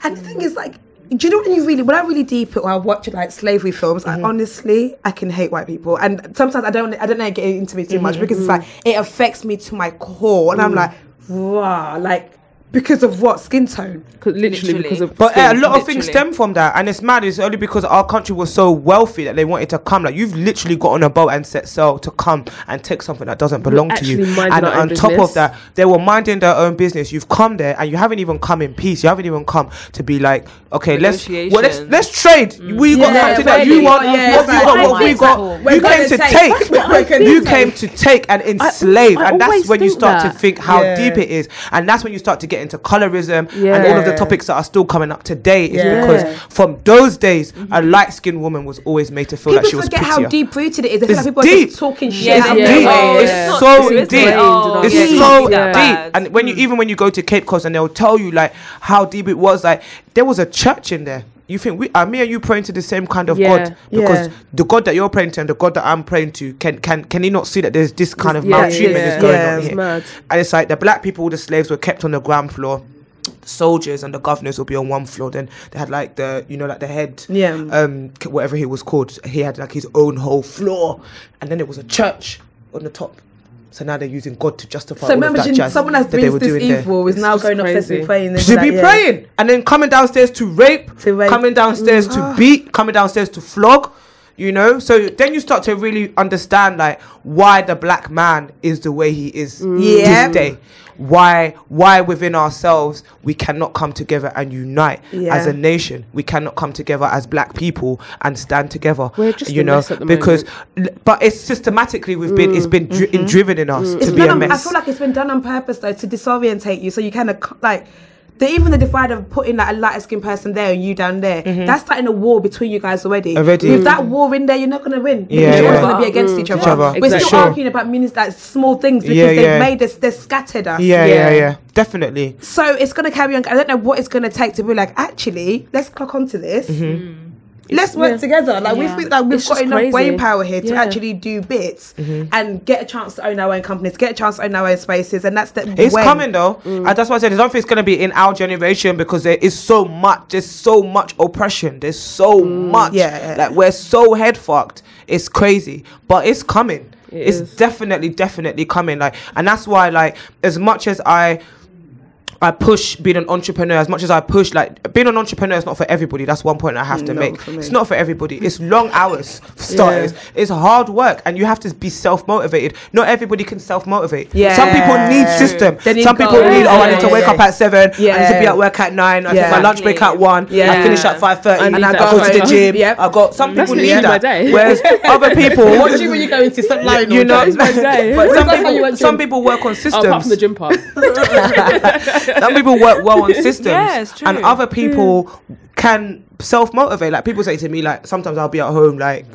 And the thing is, like, do you know when you really, when I really deep it, when I watch like slavery films, I mm-hmm. honestly, I can hate white people, and sometimes I don't, I don't know, get into it too much mm-hmm, because it's mm-hmm. like it affects me to my core, and I'm mm. like, wow, like because of what skin tone. 'Cause literally, Literally. because of But uh, a skin. lot of things Literally. stem from that, and it's mad. It's only because our country was so wealthy that they wanted to come. Like you've literally got on a boat and set sail to come and take something that doesn't belong to you. actually minding And our on own top business. of that, they were minding their own business. You've come there and you haven't even come in peace. You haven't even come to be like, okay, let's well, let's Negotiations. let's trade. We got Yeah, something that really. you want. Yeah, what it's you got, what we think got. You We're came gonna to take. [laughs] take. That's what I can You do. came to take and enslave, I and that's always when you think start to that. think how Yeah. deep it is, and that's when you start to get into colorism and all of the topics that are still coming up today. Is Yeah. because from those days, a light skinned woman was always made to feel like she was prettier. People was forget how deep rooted it is. They feel It's like people are just talking shit. Yeah, It's out deep. their yeah. It's yeah. so It's not deep. deep. Oh, it's yeah. so That deep. And when you mm. even when you go to Cape Coast and they'll tell you like how deep it was, like there was a church in there. You think we are me and you praying to the same kind of Yeah. God because Yeah. the God that you're praying to and the God that I'm praying to can can can he not see that there's this kind of Yeah, maltreatment yeah, is going yeah. on It's here? mad. And it's like the black people, the slaves were kept on the ground floor. The soldiers and the governors will be on one floor. Then they had like the you know like the head Yeah. um whatever he was called. He had like his own whole floor, and then it was a church on the top. So now they're using God to justify So all of that imagine jazz someone that that brings this evil is It's now just going upstairs crazy. and praying. They'll To like, be yeah. praying and then coming downstairs to rape, To rape. coming downstairs to ah. beat, coming downstairs to flog. You know, so then you start to really understand like why the black man is the way he is mm. Yeah. this day. Why why within ourselves we cannot come together and unite Yeah. as a nation. We cannot come together as black people and stand together. We're just you know mess at the because l- but it's systematically we've been it's mm. been dri- mm-hmm. driven in us mm. It's to be been a on- I feel like it's been done on purpose though to disorientate you, so you kind of like. The, even the divide of putting like a lighter skinned person there and you down there, that's starting a war between you guys already. Mm-hmm. Already. With that war in there, you're not gonna win. Yeah, you're yeah. gonna be against each other. Each other. We're still Sure. arguing about meanings like small things because Yeah, they've yeah. made us, they're scattered us. yeah, yeah, Yeah. yeah, definitely. So it's gonna carry on. I don't know what it's gonna take to be like. Actually, let's clock onto this. Mm-hmm. Let's work Yeah. together. Like we Yeah. feel like we've It's got just enough crazy. brain power here to Yeah. actually do bits Mm-hmm. and get a chance to own our own companies, get a chance to own our own spaces, and that's the. It's when. coming though, and that's why I said I don't think it's gonna be in our generation because there is so much. There's so much oppression. There's so much. yeah. like we're so head fucked. It's crazy, but it's coming. It it's is. definitely, definitely coming. Like, and that's why, like, as much as I. I push being an entrepreneur as much as I push like being an entrepreneur is not for everybody. That's one point I have to No, make. It's not for everybody. It's long hours for starters. It's hard work and you have to be self motivated. Not everybody can self motivate. Some people need system. Need Some people goals. need oh I need to Yeah, wake yeah, up at seven. I need to be at work at nine. I take Yeah. my lunch break at one. Yeah. I finish at five thirty and I go to the home. gym. Yep. I got some That's people need that. Whereas [laughs] other people What gym are you going to? Stop lying. you all know, the time. but some you people, some people work on Oh, systems. apart from the gym part. [laughs] [laughs] Some people work well on [laughs] systems, Yeah, and other people hmm. can self motivate. Like people say to me, like sometimes I'll be at home like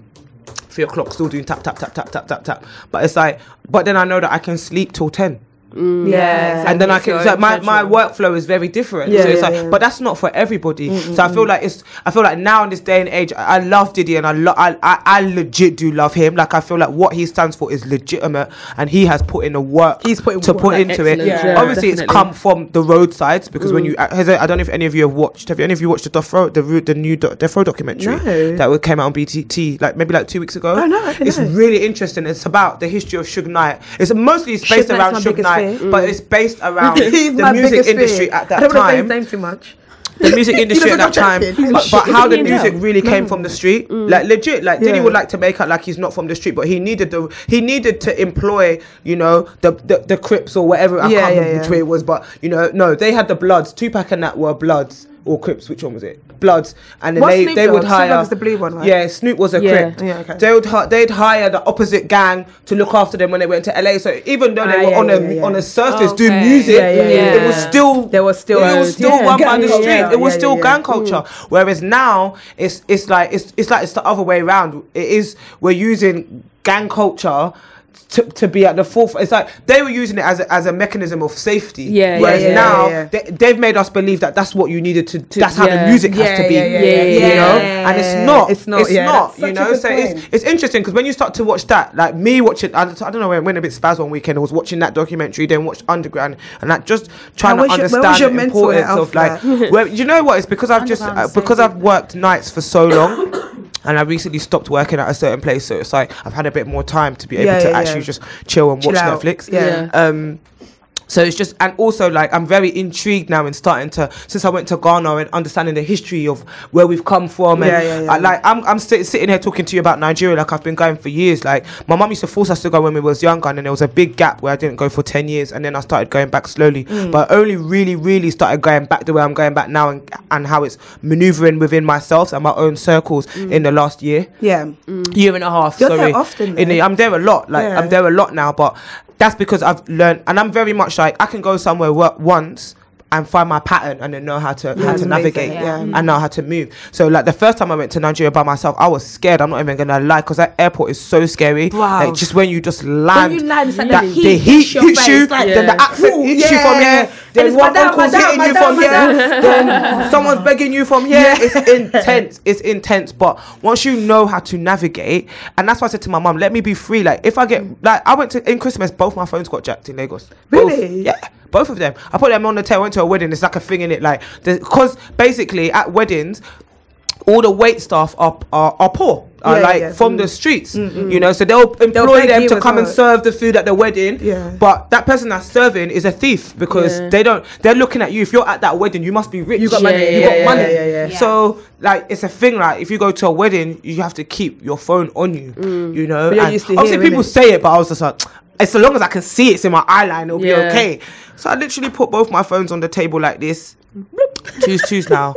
three o'clock, still doing tap tap tap tap tap tap tap. But it's like, but then I know that I can sleep till ten. Mm. Yeah. and then I can. It's So my, my workflow is very different. Yeah, so it's yeah, like, yeah. but that's not for everybody. So I feel like it's. I feel like now in this day and age, I I love Diddy, and I, lo- I, I I legit do love him. Like I feel like what he stands for is legitimate, and he has put in the work. He's put to work. put into it. Excellent, yeah, Obviously, it's come from the roadsides because when mm. you, uh, I don't know if any of you have watched. Have you, any of you watched the Death Row, the the new Do- Death Row documentary No. that came out on BET like maybe like two weeks ago? Oh, no, I didn't it's know. really interesting. It's about the history of Suge Knight. It's mostly it's based Suge around my Suge biggest Knight, fear. but it's based around [laughs] the music industry fear. at that time. I don't want to say his name too much. The music [laughs] industry at that time, but, but how the music really came from the mm. street, mm. like legit, like Diddy Yeah. would like to make out like he's not from the street, but he needed the he needed to employ, you know, the the, the Crips or whatever. I Yeah, can't yeah, remember yeah. which way it was, but you know, no, they had the Bloods. Tupac and that were Bloods. or Crips. Which one was it? Bloods, and then What's they Snoop they would Dogg? Snoop hire. Dogg is the blue one, right? Yeah, Snoop was a Yeah. Crip. Yeah, okay. They would hi- they'd hire the opposite gang to look after them when they went to LA. So even though they Ah, were yeah, on yeah, a yeah. on a surface doing Okay. music, Yeah, yeah, yeah. it was still There was still it a- was still yeah, run by gang the culture. street. It was Yeah, still yeah, yeah. gang culture. Whereas now it's it's like it's it's like it's the other way around. It is we're using gang culture. To, to be at the forefront, it's like they were using it as a, as a mechanism of safety. Yeah, yeah, Whereas yeah, now yeah, yeah. They, they've made us believe that that's what you needed to. Do. That's how yeah. the music has to be. Yeah, yeah, yeah, You yeah. know, and it's not. It's not, It's yeah, not. You know, so it's point. it's interesting because when you start to watch that, like me watching, I, I don't know, I went a bit spaz one weekend. I was watching that documentary, then watched Underground, and like just trying How to understand your the importance of like. like? Well, you know what? It's because I've just uh, because I've worked nights for so long. [coughs] [coughs] And I recently stopped working at a certain place, so it's like I've had a bit more time to be able Yeah, to yeah, actually yeah. just chill and Chill watch out. Netflix. Yeah. Um, so it's just, and also like I'm very intrigued now in starting to since I went to Ghana and understanding the history of where we've come from. And Yeah, yeah, yeah. I- like I'm, I'm sti- sitting here talking to you about Nigeria like I've been going for years. Like my mum used to force us to go when we was younger, and then there was a big gap where I didn't go for ten years, and then I started going back slowly. Mm. But I only really, really started going back the way I'm going back now, and and how it's maneuvering within myself and my own circles in the last year Yeah. year and a half. You're there sorry. often, In the. I'm there a lot. Like. I'm there a lot now, but that's because I've learned, and I'm very much like I can go somewhere once and find my pattern and then know how to how to navigate yeah. and know how to move. So like the first time I went to Nigeria by myself, I was scared. I'm not even gonna lie because that airport is so scary. Wow. Like just when you just land, you land, it's like that the heat the heat hits hits you, like- then the accent Ooh, hits you from here. Then one uncle's hitting you from here. Then [laughs] someone's begging you from here. It's intense. It's intense. But once you know how to navigate, and that's why I said to my mum, let me be free. Like if I get like I went to in Christmas, both my phones got jacked in Lagos. Both. Really? Yeah. Both of them. I put them on the tail. Went to a wedding. It's like a thing in it. Like because basically at weddings, all the wait staff are are, are poor. Are Yeah, like yeah. from the streets, mm, mm. you know. So they'll employ beg them to as come and serve the food at the wedding. Yeah. But that person that's serving is a thief because Yeah. they don't. They're looking at you. If you're at that wedding, you must be rich. You got Yeah, money. yeah, You yeah, got yeah, money. yeah, yeah, yeah. So like it's a thing. Like if you go to a wedding, you have to keep your phone on you. Mm. You know. And obviously, hearing people it. say it, but I was just like, as long as I can see it's in my eye line, it'll be okay. So I literally put both my phones on the table like this. Choose, choose now.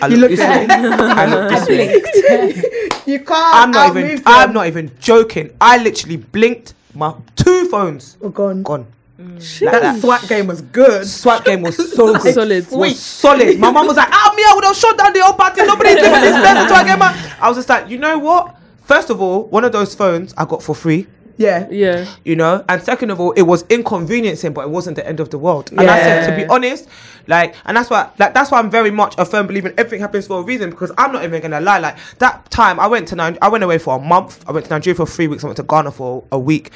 I look looked this at way. I look this way. [laughs] You can't. I'm not even. outmove I'm them. not even joking. I literally blinked. My two phones Oh, gone. gone. That that. SWAT game was good. Swap game was so [laughs] good. Solid. Was solid. My mum was like, "Ah, me, I would have shut down the whole party. Nobody's doing this best until I get my." I was just like, you know what? First of all, one of those phones I got for free. Yeah. Yeah. You know, and second of all, it was inconveniencing, but it wasn't the end of the world. And I said, to be honest, like, and that's why, like, that's why I'm very much a firm believer in everything happens for a reason. Because I'm not even gonna lie. Like that time, I went to Nigeria. I went away for a month. I went to Nigeria for three weeks. I went to Ghana for a week,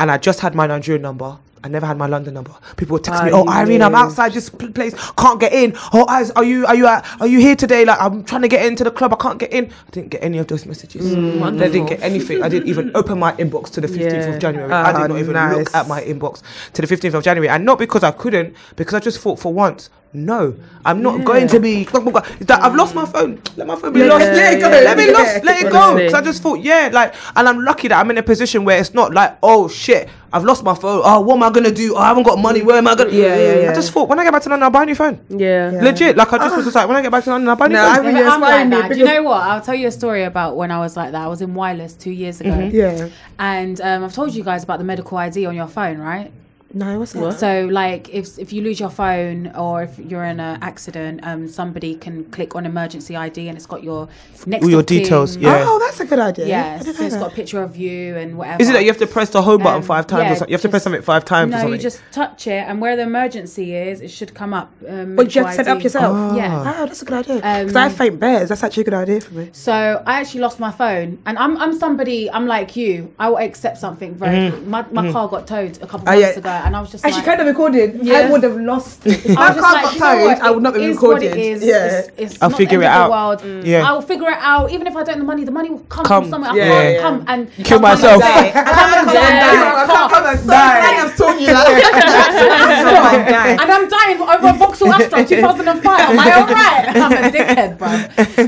and I just had my Nigerian number. I never had my London number. People would text me, Ah, "Oh, Irene, I'm outside this pl- place. Can't get in. Oh, are you are you uh, are you here today? Like, I'm trying to get into the club. I can't get in. I didn't get any of those messages. Mm, I didn't get anything. I didn't even open my inbox to the 15th Yeah. of January. Ah, I did not even nice. look at my inbox to the 15th of January. And not because I couldn't, because I just thought for once, no, I'm not going to be. That I've lost my phone. Let my phone be Let- lost. let it go, Let me yeah. lost. Let it go. Honestly. So I just thought, yeah, like, and I'm lucky that I'm in a position where it's not like, oh shit, I've lost my phone. Oh, what am I gonna do? Oh, I haven't got money. Where am I gonna? Yeah, yeah, yeah. I just thought when I get back to London, I'll buy a new phone. Yeah. Legit. Like I just was just like, when I get back to London, I'll buy a new No, phone. I Yeah, really but I'm like inspiring that. Do you know what? I'll tell you a story about when I was like that. I was in Wireless two years ago. Yeah. And um, I've told you guys about the medical ID on your phone, right? No, what's that? What? So, like, if if you lose your phone or if you're in an accident, um, somebody can click on emergency ID and it's got your next All your of kin. details, yeah. Oh, that's a good idea. Yeah, I so didn't know it's got a picture of you and whatever. Is it that you have to press the home button Um, five times yeah, or something? You have to press just- something five times or No, something? you just touch it, and where the emergency is, it should come up. Um, But you have to medical set it up ID. yourself. Yeah. Oh, that's a good idea. Um, Because I have faint bears. That's actually a good idea for me. So I actually lost my phone, and I'm I'm somebody I'm like you. I will accept something very. My, my car got towed a couple of months yeah. ago, and I was just Actually, like, kind of recorded. Yeah. I would have lost it. If I my was car just like, got you know what? I would not be It is recorded. What it is. Yeah. It's, it's I'll not figure the it end of out. the world. Yeah. I'll figure it out. Even if I don't have the money, the money will come, Come. from somewhere. Yeah, I can't yeah. come and Kill myself. I can't come and die. I can't come and die. I've told you that. [laughs] and I'm dying over a Vauxhall Astra [laughs] 2005. Am I [laughs] all right? I'm a dickhead, bro.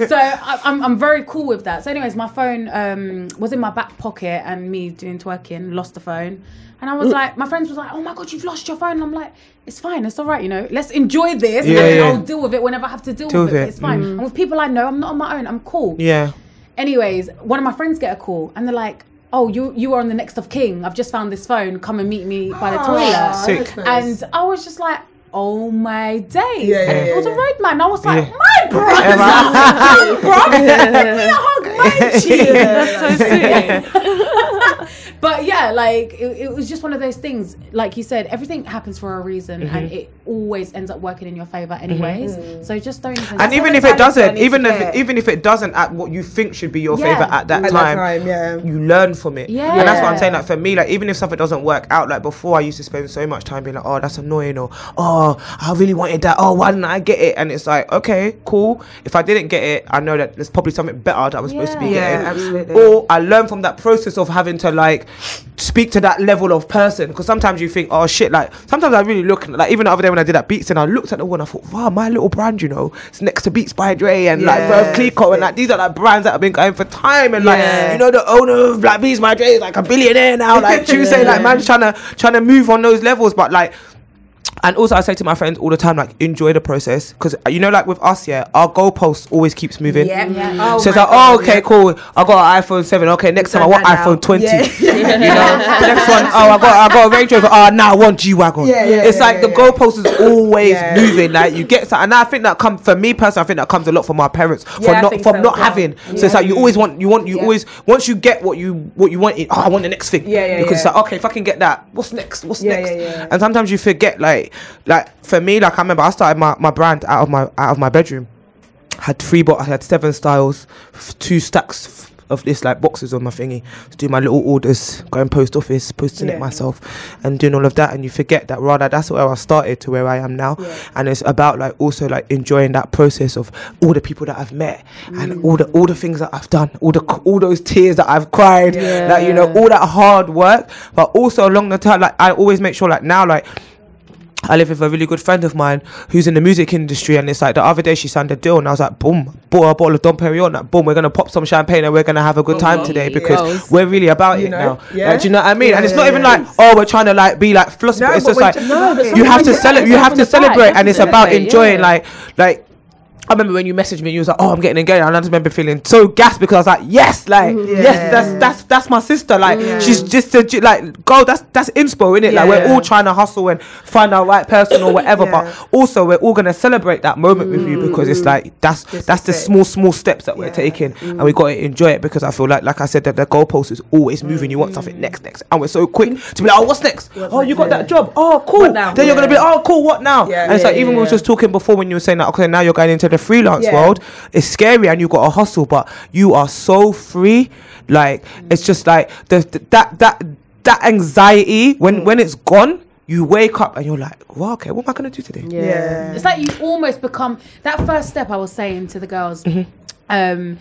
So I, I'm, I'm very cool with that. So, anyways, my phone um, was in my back pocket, and me doing twerking, lost the phone. And I was mm. like, my friends was like, "Oh my god, you've lost your phone." And I'm like, "It's fine, it's all right, you know. Let's enjoy this, Yeah, and yeah. I'll deal with it whenever I have to deal, Deal with it. it, It's fine." Mm. And with people I know, I'm not on my own. I'm cool. Yeah. Anyways, one of my friends get a call, and they're like, "Oh, you you are on the next of king. I've just found this phone. Come and meet me by the ah, toilet." Sick. Nice. And I was just like, oh my days. Yeah, yeah, and it was yeah, a roadman. I was like, Yeah. my [laughs] brother, [laughs] my brother, give me a hug, [laughs] my cheek. That's so sweet. But yeah, like it, it was just one of those things. Like you said, everything happens for a reason, Mm-hmm. and it always ends up working in your favor, anyways. So just don't even. And even if it doesn't, even if get. even if it doesn't at what you think should be your Yeah. favorite at that At time, that time, yeah. you learn from it. Yeah. And that's what I'm saying. Like for me, like even if something doesn't work out, like before I used to spend so much time being like, oh, that's annoying, or oh, I really wanted that. Oh, why didn't I get it? And it's like, okay, cool. If I didn't get it, I know that there's probably something better that I was supposed to be Yeah. Yeah, getting. absolutely. Or I learned from that process of having to like speak to that level of person. Because sometimes you think, oh shit, like sometimes I really look like even the other day when I did that Beats and I looked at the one, I thought, wow, my little brand, you know, it's next to Beats by Dre and like Yeah, Veuve Clicquot and like these are like brands that have been going for time and like you know the owner of like Beats by Dre is like a billionaire now, like [laughs] Tuesday, like man's trying to trying to move on those levels, but like. And also, I say to my friends all the time, like, enjoy the process. Because, uh, you know, like with us, yeah, our goalpost always keeps moving. Yeah. Yeah. Oh so it's like, oh, God, oh, okay, yeah. cool. I got an iPhone 7. Okay, next time I want that now. iPhone 20. Yeah. [laughs] you know, the next one, [laughs] oh, I got, I got a Range Rover. Oh, now I want G wagon. Yeah, yeah, it's yeah, like yeah, the goalpost is always Yeah. moving. Like you get, some, and I think that comes for me personally. I think that comes a lot from our parents Yeah, from I not from so not well. having. So it's like you always want, you want, you Yeah. always once you get what you what you want. It, oh, I want the next thing. Yeah, yeah, Because it's like okay, if I can get that, what's next? What's next? yeah, yeah. And sometimes you forget, like, like for me, like I remember I started my, my brand out of my out of my bedroom. Had three, but I had seven styles, f- two stacks f- of this like boxes on my thingy. To do my little orders, going post office, posting Yeah. it myself, and doing all of that. And you forget that rather that's where I started to where I am now. Yeah. And it's about like also like enjoying that process of all the people that I've met and all the all the things that I've done, all the all those tears that I've cried, like you know all that hard work. But also along the time, like I always make sure like now like. I live with a really good friend of mine who's in the music industry, and it's like the other day she signed a deal, and I was like, boom, bought her a bottle of Dom Perignon. Like, boom, we're gonna pop some champagne and we're gonna have a good oh, time today because Yes. we're really about You it know? now. Yeah. Like, do you know what I mean? Yeah, and it's yeah, not even yeah. like, oh, we're trying to like be like flossy, No, but it's but just like about you have to celebrate. you have to celebrate, celebrate, you have and it's about enjoying. Like, like. I remember when you messaged me, you was like, "Oh, I'm getting engaged," and I just remember feeling so gassed because I was like, "Yes, like, Yeah. yes, that's that's that's my sister. Like, Yeah. she's just a, like, girl, that's that's inspo, innit? Like, we're all trying to hustle and find our right person or whatever, Yeah. but also we're all gonna celebrate that moment with you because it's like that's This that's the it. small small steps that we're Yeah. taking, and we got to enjoy it because I feel like, like I said, that the goalpost is always moving. You want something next, next, and we're so quick to be like, "Oh, what's next? oh, you got that job? Oh, cool." Now? Then you're gonna be, Yeah. "Oh, cool. What now?" Yeah. and it's Yeah, like even when we yeah, were just talking before when you were saying that, okay, now you're going into the freelance Yeah. world. It's scary and you've got to hustle, but you are so free. Like it's just like the, the- that that that anxiety when when it's gone, you wake up and you're like, well, okay, what am I gonna do today? Yeah. It's like you almost become that first step. I was saying to the girls, Mm-hmm. um,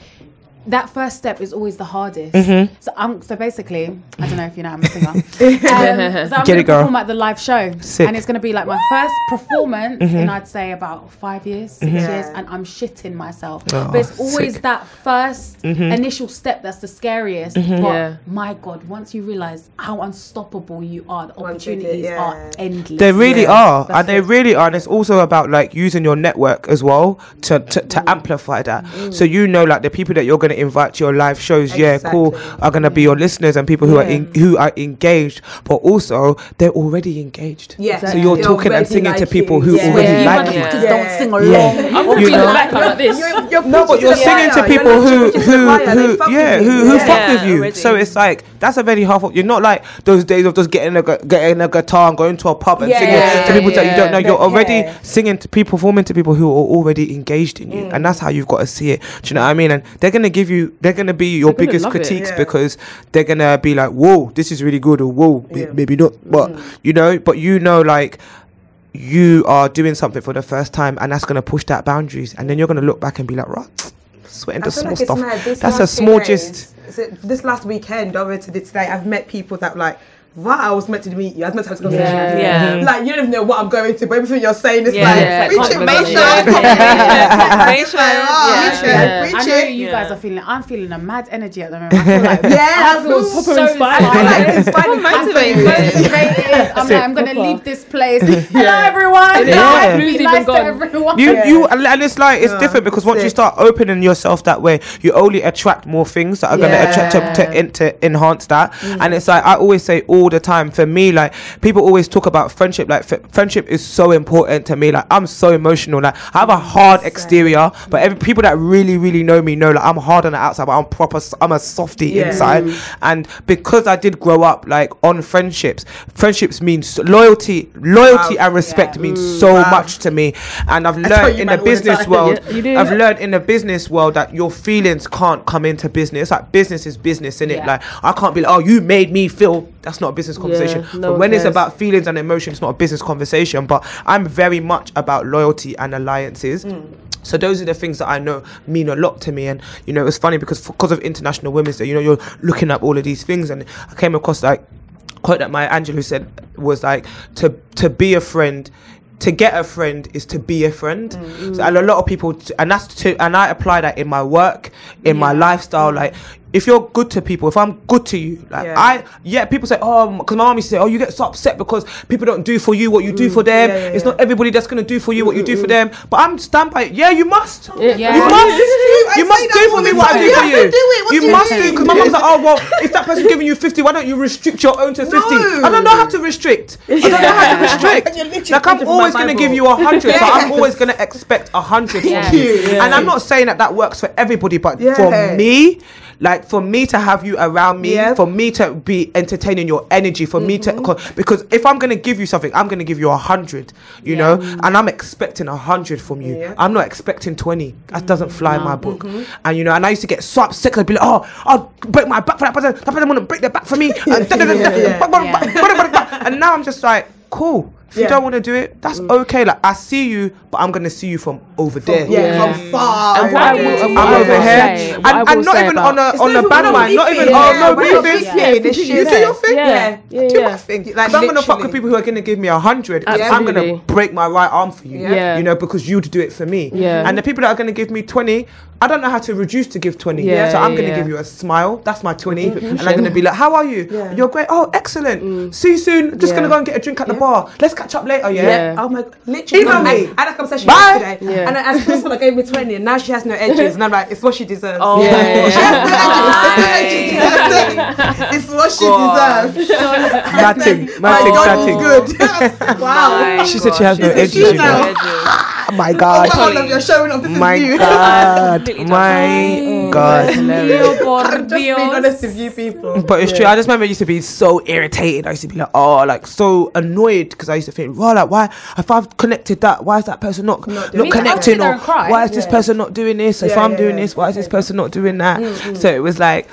that first step is always the hardest. Mm-hmm. So I'm so basically, I don't know if you know I'm a singer. [laughs] um, so I'm Get gonna it, girl. perform at the live show, Sick. and it's gonna be like my first performance Mm-hmm. in I'd say about five years, 6 Yeah. years, and I'm shitting myself. Oh, but it's always sick. that 1st Mm-hmm. initial step that's the scariest. But Yeah. my God, once you realize how unstoppable you are, the Once you do, opportunities yeah. are endless. They really Yeah, are, that's and they really are, and it's also about like using your network as well to to, to amplify that. So you know, like the people that you're going to invite to your live shows, yeah, cool, are going to be your listeners and people who are in, who are engaged, but also they're already engaged. Yeah. So you're They talking and already singing to people you. who Yeah. already Yeah, like you. motherfuckers Yeah. don't sing along. Yeah. I'm You repeating know? the back like this. No, but you're singing to people who who who yeah who who fuck with you. So it's like that's a very hard. You're not like those days of just getting a getting a guitar and going to a pub and Yeah, singing to people that you don't know. yeah. You're already care. singing to people, performing to people who are already engaged in you, Mm. and that's how you've got to see it. Do you know what I mean? And they're gonna give you, they're gonna be your They're gonna biggest love it. critiques Yeah. because they're gonna be like, "Whoa, this is really good," or "Whoa, may- Yeah. Mm. maybe not." But you know, but you know, like you are doing something for the first time and that's going to push that boundaries and then you're going to look back and be like right sweating I the small like stuff that's a small few gist days- is it- This last weekend over to the, today, I've met people that like Right, I was meant to meet you. I was meant to have this conversation Yeah. with you. Yeah. Like you don't even know what I'm going through, but everything you're saying is Yeah, like, it's preach like it, make sure. Yeah. Make sure. Oh, Yeah. it, Yeah. I know you Yeah. guys are feeling. I'm feeling a mad energy at the moment. I feel like [laughs] Yeah, I feel proper so inspired. [laughs] inspired. Like, inspired and motivated. motivated. motivated. [laughs] I'm like, I'm gonna leave this place. Hello, everyone. It is. Hi, Yeah. Blue's even nice to gone. everyone. You, you, and and it's like it's different because once you start opening yourself that way, you only attract more things that are going to attract to, to, to enhance that. Mm. And it's like I always say all the time. For me, like people always talk about friendship. Like f- friendship is so important to me. Like I'm so emotional. Like I have a hard exterior, but every people that really, really know me know like I'm hard on the outside, but I'm proper. I'm a softy Yeah. inside. And because I did grow up like on friendships, friendships means loyalty, loyalty Wow. and respect Yeah. means so Wow. much to me. And I've learned in the all the business [laughs] world, Yeah. I've learned in the business world that your feelings can't come into business. Like business is business, innit? Yeah. Like I can't be like, oh, you made me feel. That's not a business conversation. no but when it's about feelings and emotion, it's not a business conversation. But I'm very much about loyalty and alliances. Hmm. So those are the things that I know mean a lot to me, and you know it's funny because because of International Women's Day, you know you're looking up all of these things, and I came across like quote that Maya Angelou said was like to to be a friend to get a friend is to be a friend. Mm, so, mm. and a lot of people t- and that's to and i apply that in my work in my lifestyle. Mm. Like if you're good to people if i'm good to you like Yeah. i yeah people say oh because my mom used to say oh you get so upset because people don't do for you what you do mm, for them. yeah, yeah, it's yeah. not everybody that's going to do for you what you do mm, for mm, them. But i'm stand by it yeah you must. Yeah. Yeah. [laughs] you must. You must do for me what I do You for have you. to do it. You do you must mean? do because my mom's like oh well [laughs] if that person's giving you 50 why don't you restrict your own to 50 I don't know how to restrict. I don't know how to restrict. [laughs] like I'm always going to give you a hundred so I'm always going to expect a hundred from you. and I'm not saying that that works for everybody but for me like for me to have you around me Yeah. for me to be entertaining your energy for me Mm-hmm. to co- because if I'm going to give you something I'm going to give you a hundred you Yeah. know and I'm expecting a hundred from you Yeah. I'm not expecting 20 that doesn't fly in my book Mm-hmm. and you know and I used to get so upset I'd be like oh I'll break my back for that person that person want to break their back for me and now I'm just like cool if you don't want to do it that's mm. okay like I see you but I'm going to see you from over there Yeah, Yeah. from far. And what I will, I'm what I over here, say- and, and not even on a It's on a even bad no mind, not even Yeah, oh no we're not beefing. beefing. Yeah, It's you just- do your thing. Yeah. Yeah. Yeah, Do yeah. my thing. Like, if I'm gonna fuck with people who are gonna give me a hundred, I'm gonna break my right arm for you. Yeah. You know, because you'd do it for me. Yeah. And the people that are gonna give me twenty, I don't know how to reduce to give twenty. Yeah, So I'm gonna give you a smile. That's my 20 and I'm gonna be like, "How are you? You're great. Oh, excellent. See you soon. Just gonna go and get a drink at the bar. Let's catch up later. Yeah. Yeah. Oh my god, literally. Email I, me. I had a conversation Bye. yesterday. Yeah. And as this one gave me 20 and now she has no edges. And I'm like, it's what she deserves. Oh, Yeah, yeah, She has [laughs] no edges. She has no edges. It's what she God. deserves. Matting, My matting, matting. good. [laughs] wow. My She said she has no gosh. edges. She's you a know. female. Oh my Oh, god. my God, you're showing off. This My is you. god. [laughs] My god. [laughs] I'm just being honest with you people. But it's true. I just remember I used to be so irritated. I used to be like, oh, like so annoyed because I used to think, well, like why if I've connected that, why is that person not Not not, doing Me too. I would connecting or why is this person not doing this? If Yeah, I'm yeah, doing yeah. this, why is this person not doing that? Mm, So it was like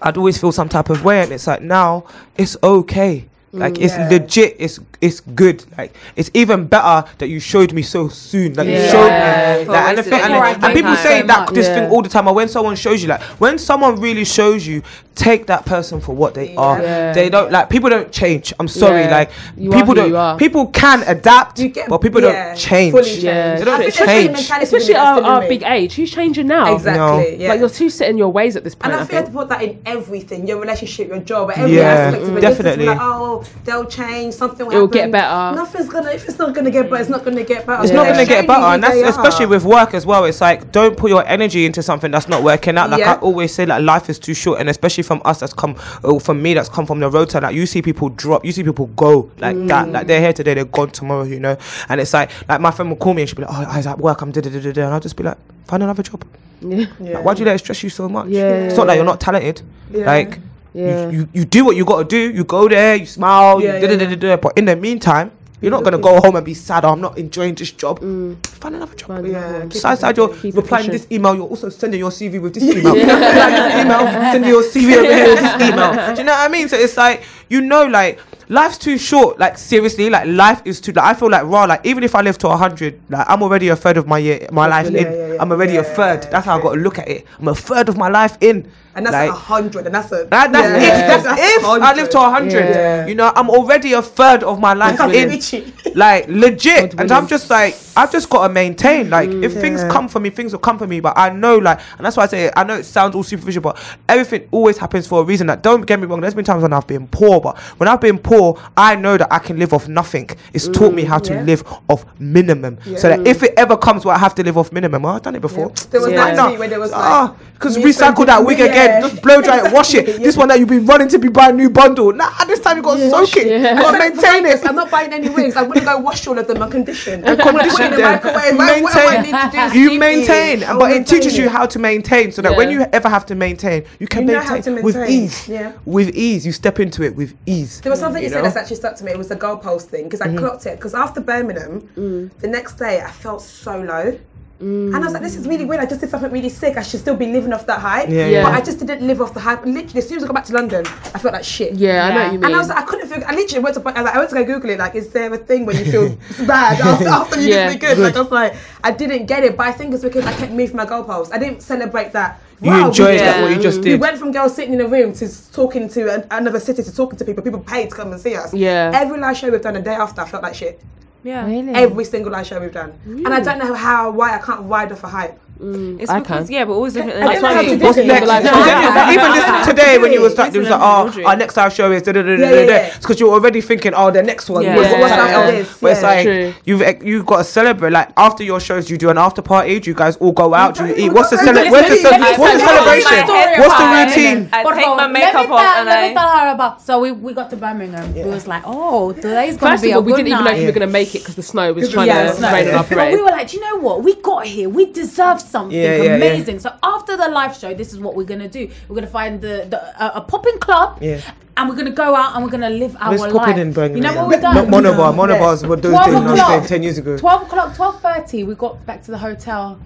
I'd always feel some type of way, and it's like now it's okay. Like it's Yeah. legit. It's it's good. Like it's even better that you showed me so soon. Like you Yeah. showed Yeah. me. Like, and, the thing, and, before and people say So that much. this Yeah. thing all the time. Or when someone shows you, like when someone really shows you, take that person for what they are. Yeah. They don't like people don't change. I'm sorry. Yeah. Like You people don't. you. People can adapt, get- but people yeah, don't change. fully change. Yeah. They don't I think change. especially mentality Especially women are our, our big age. Who's changing now? Exactly. Yeah. Like you're too set in your ways at this point. And I I think you have to put that in everything, your relationship, your job, every Yeah, aspect of it. Just definitely. Like, oh, they'll change, something will It'll happen. get better. Nothing's gonna. If it's not gonna get better, it's not gonna get better. It's Yeah. not gonna get better, and that's especially with work as well. It's like don't put your energy into something that's not working out. Like Yeah. I always say, like life is too short, and especially from us that's come, or from me that's come from the road. to Like you see people drop, you see people go like Mm. that. Like they're here today, they're gone tomorrow. You know, and it's like like my friend will call me and she'll be like, "Oh, I was at work, I'm da da da da," da," and I'll just be like, "Find another job." Yeah. Yeah. Like, why do you let it stress you so much? Yeah, it's not like you're not talented. Yeah. Like Yeah. you, you, you do what you got to do. You go there, you smile, Yeah, you yeah, da da da. But in the meantime, you're not gonna go home and be sad. Oh, I'm not enjoying this job. Mm. Find another job. Find Yeah, another one. keep Besides that, you're replying this email. You're also sending your CV with this email. [laughs] Replying this email, sending your CV over here with this [laughs] email. Do you know what I mean? So it's like you know, like life's too short. Like seriously, like life is too. Like I feel like raw. Like even if I live to hundred, like I'm already a third of my year, my life Yeah, in. yeah, yeah. I'm already a Yeah, third. That's how I got to look at it. I'm a third of my life in. And that's Like- a hundred, and that's a That, that's yeah. if, that's if I live to 100. Yeah. You know, I'm already a third of my life in. Like, legit. And I'm just like, I've just got to maintain. Like, if things come for me, things will come for me. But I know, like, and that's why I say, I know it sounds all superficial, but everything always happens for a reason. Like, don't get me wrong, there's been times when I've been poor, but when I've been poor, I know that I can live off nothing. It's taught me how to yeah. live off minimum. So that if it ever comes where I have to live off minimum, well, I've done it before. There was Yeah. that Why tweet where there was like, Ah, because recycle that wig again, just blow dry it, [laughs] wash it. This one that you've been running to be buying a new bundle. Nah, this time you got to soak it. Yeah. You got to maintain it. I'm not buying any wigs. I'm gonna go wash all of them and condition. And condition in the them. microwave. What- do I Maintain. need to do? You maintain, it. but it teaches you how to maintain, so that when you ever have to maintain, you can You maintain, with ease. Yeah. With ease, you step into it with ease. There was something you, You said that's actually stuck to me. It was the goalpost thing because I mm-hmm. clocked it. Because after Birmingham, mm. the next day I felt so low. And I was like, this is really weird. I just did something really sick. I should still be living off that hype. Yeah, yeah. But I just didn't live off the hype. Literally, as soon as I got back to London, I felt like shit. Yeah, I know what you mean. And I was like, I couldn't figure. I literally went to. I, like, I went to go Google it. Like, is there a thing where you feel [laughs] bad after, after you Yeah. did good? Like, I was like, I didn't get it. But I think it's because I kept moving my goalposts. I didn't celebrate that. You wow, we enjoyed did that, it. what you just did. We went from girls sitting in a room to talking to an, another city to talking to people. People paid to come and see us. Yeah. Every last show we've done, a day after, I felt like shit. Yeah. Really? Every single live show we've done, and I don't know how, why I can't ride off a hype. Mm. It's I because can. yeah, but always looking at don't know how to do What's it. next? Like, No, [laughs] yeah. even just today when you were like, it was like, oh, our next live show is da da da da da da. It's because you're already thinking, oh, the next one. Yeah. What's, what's Yeah. after Yeah. this? But it's Yeah. like True. you've you've got to celebrate. Like after your shows, you do an after party. Do you guys all go out? Do you don't- eat? we What's the don't- cele- Let What's the me- ce- let me What's the tell you my celebration? story What's the about it. routine? I But take hold my on, let makeup me off tell, and let I. me tell her about. So we, we got to Birmingham. We was like, oh, today's gonna First be of all, a we good didn't even know night. if we were going to make it because the snow was trying yeah, to rain on our But we were like, "Do you know what? We got here. We deserve something Yeah, yeah, yeah. amazing. So after the live show, this is what we're gonna do. We're gonna find the, the a, a popping club, Yeah. and we're gonna go out and we're gonna live our Let's life. in Birmingham. You know what we've Not done? Monobar. Monobars were those 12 things I was ten years ago. Twelve o'clock, twelve thirty. We got back to the hotel,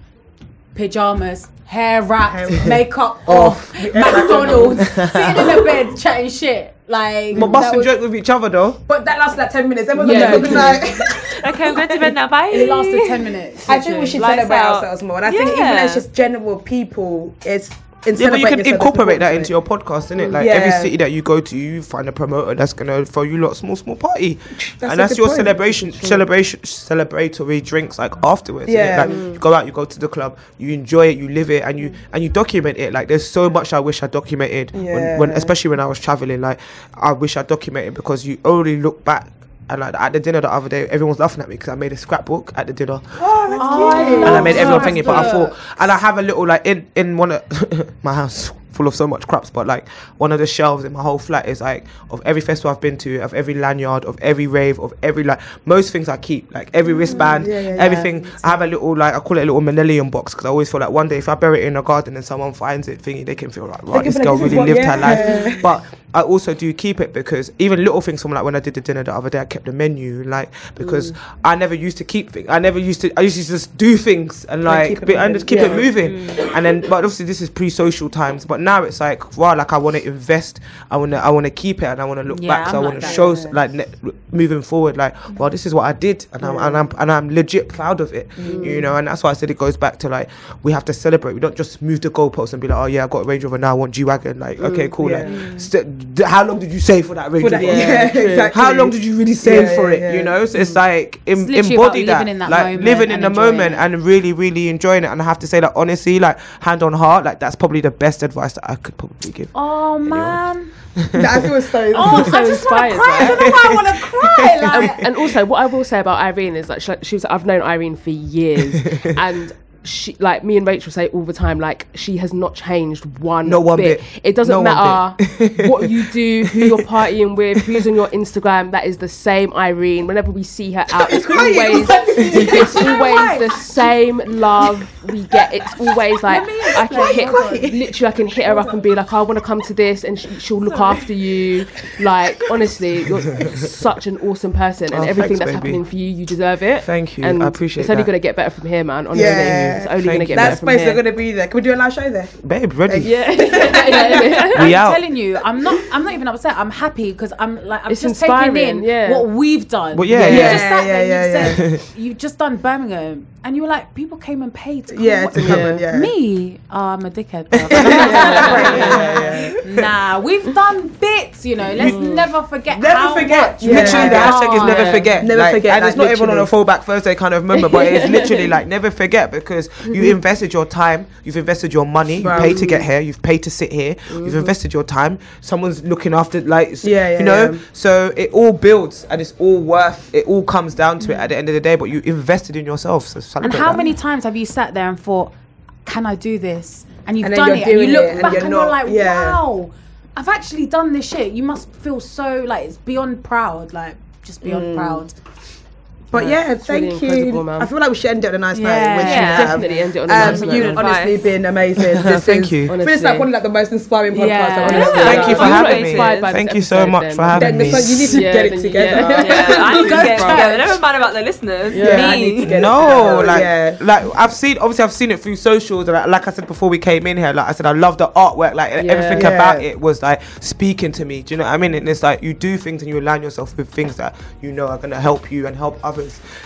pajamas, hair wrapped, makeup off, McDonald's, sitting in the bed chatting shit. Like But that busting was- joke with each other though. But that lasted like ten minutes. Everyone Yeah. was like, [laughs] [laughs] Okay, I'm going to bed now. Bye. It lasted ten minutes. I think we should Lights celebrate out. ourselves more. And I think even as just general people, it's in Yeah, but you can celebrating yourself, it's incorporate that into your podcast, isn't it? Like every city that you go to, you find a promoter that's gonna throw you lot small, small party, That's and that's your point. celebration, celebration, celebratory drinks like afterwards. Yeah. like you go out, you go to the club, you enjoy it, you live it, and you and you document it. Like there's so much I wish I documented when, when Yeah. especially when I was traveling. Like I wish I documented because you only look back. And like at the dinner the other day, everyone was laughing at me because I made a scrapbook at the dinner. Oh, that's I cute. and I made everyone think it, But I thought, and I have a little like in in one of [laughs] my house full of so much craps, but like one of the shelves in my whole flat is like of every festival I've been to, of every lanyard, of every rave, of every like most things I keep, like every wristband, Mm, yeah, yeah, everything. I have a little like I call it a little millennium box because I always feel like one day if I bury it in a garden and someone finds it, thinking they can feel like right, this girl really lived her life. [laughs] But I also do keep it because even little things from like when I did the dinner the other day, I kept the menu like because Mm. I never used to keep things. I never used to. I used to just do things and Like, like, keep it be, and just keep Yeah. it moving. And then, but obviously this is pre-social times. But now it's like wow, like I want to invest. I want to. I want to keep it and I want to look Yeah, back. So I'm I want to show s- like ne- moving forward. Like well, this is what I did, and I'm and I'm and I'm legit proud of it. You mm. know, and that's why I said it goes back to like we have to celebrate. We don't just move the goalposts and be like, oh yeah, I got a Range Rover now. I want G wagon. Like mm, okay, cool. yeah. Like st- d- how long did you save for that Range For that- Rover? yeah, [laughs] [laughs] exactly. How long did you really save Yeah, for it? yeah. You know, so it's mm. like em- It's embody that, living in that like moment living in the moment it. and really, really enjoying it. And I have to say that honestly, like hand on heart, like that's probably the best advice that I could probably give. Oh man. [laughs] I feel so. Oh, I so just want to inspired, cry. I don't know why I want to cry. [laughs] Like, Um, and also, what I will say about Irene is like she, she was. I've known Irene for years, [laughs] and she like me and Rachel say all the time. Like she has not changed one. No one bit. It doesn't No matter [laughs] what you do, who you're partying with, who's on your Instagram. That is the same Irene. Whenever we see her out, it's always it's always the same love we get. It's always like I can hit literally I can hit her up and be like, I want to come to this, and she, she'll look after you. Like honestly, you're such an awesome person, and Oh, everything thanks, that's baby. happening for you, you deserve it. Thank you. And I appreciate It's only that. gonna get better from here, man. Honestly. Yeah. It's only gonna get you. better That from space here. gonna be there. Can we do a live show there? Babe, ready? [laughs] [laughs] yeah. We I'm out. telling you, I'm not. I'm not even upset. I'm happy because I'm like I'm It's just taking in yeah. what we've done. Well, yeah, You yeah. just sat there, Yeah, you said [laughs] you've just done Birmingham, and you were like, people came and paid to come Yeah, watch to it. come and yeah. Me, oh, I'm a dickhead. bro. Nah, we've done bits. You know, let's mm. never forget. Never how forget. much Yeah. we've Literally, the Yeah. hashtag is never Yeah. forget. Never Like, forget, And it's like, not even on a literally. fallback Thursday kind of moment, but it's literally like never forget because you invested your time, you've invested your money, you Right. paid to get here, you've paid to sit here, you've mm-hmm. invested your time. Someone's looking after, like, Yeah, yeah, you know. yeah. So it all builds and it's all worth. It all comes down to it at the end of the day. But you invested in yourself. So And how that. many times have you sat there and thought, "Can I do this?" And you've And done it, and you look it, and back you're and you're like, yeah. "Wow, I've actually done this shit." You must feel so like it's beyond proud, like just beyond mm. proud. But yeah, it's really thank you. I feel like we should end it on a nice Yeah. note. Which Yeah, you have. Definitely end it on a Um, nice note. you've honestly Advice. been amazing. [laughs] This Thank is, you. I feel it's like one of like, the most inspiring podcasts. Yeah. I've Yeah. honestly- Thank you for having me. inspired by this Thank you so much then. for having Then me. like you need to Yeah, get it together. yeah. Yeah, I [laughs] need to Go get it together. Never mind about the listeners. Yeah. I need to Me. get No, like, like I've seen. Obviously, I've seen it through socials, and like, like I said before we came in here, like I said, I love the artwork. Like everything about it was like speaking to me. Do you know what I mean? And it's like you do things and you align yourself with things that you know are gonna help you and help others.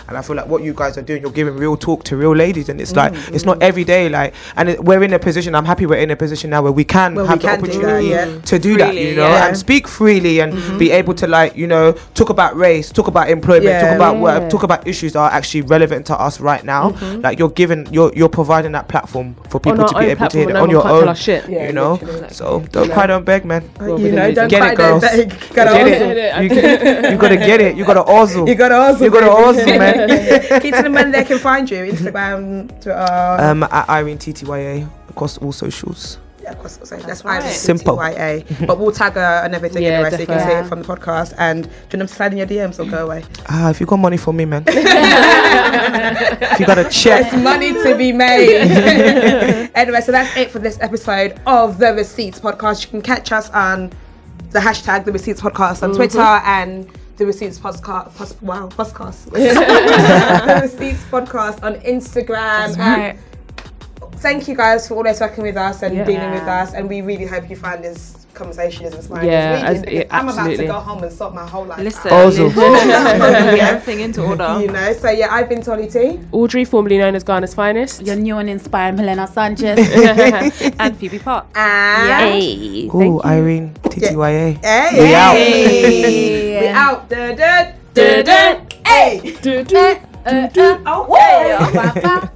And I feel like what you guys are doing, you're giving real talk to real ladies, and it's like Mm, it's not every day. Like, and it, we're in a position. I'm happy we're in a position now where we can Where we have the can do that, opportunity yeah. to do that. You know, yeah. and speak freely and be able to like you know talk about race, talk about employment, Yeah. talk about work, talk about issues that are actually relevant to us right now. Mm-hmm. Like you're giving, you're you're providing that platform for people to be able to hear on your one can't tell own. shit. You know, so don't cry, don't beg, man. you know, don't Get cry, it, don't girls. Get it. You, gotta get it. You gotta [laughs] also. You gotta also. You gotta baby. Hustle, [laughs] man. Keep to the men they can find you. Instagram, Twitter. Um, at Irene TTYA across all socials. yeah, of course, so that's right. right. Simple. TYA. but we'll tag her and everything Yeah, anyway, so you can see definitely. it from the podcast. And do you want them to slide in your DMs or go away? Ah, if you got money for me, man. [laughs] if you got a check. There's money to be made. [laughs] anyway, so that's it for this episode of the Receipts Podcast. You can catch us on the hashtag the Receipts Podcast on Twitter and the Receipts Podcast. Pos- wow, podcast. [laughs] the Receipts Podcast on Instagram. Right. Thank you guys for always working with us and Yeah. dealing with us, and we really hope you find this conversation is inspiring. Yeah, It's really, as- because yeah, I'm about to go home and sort my whole life. Listen, out. Also. [laughs] [laughs] everything into [laughs] order. You know, so yeah, I've been Tolly T. Audrey, formerly known as Ghana's finest. Your new and inspired Milena Sanchez. and Phoebe Parke. And Ooh, Irene TTYA. Hey, We out. Hey. We out. Da, da, da, da. Hey. Uh, uh, Okay. uh, uh,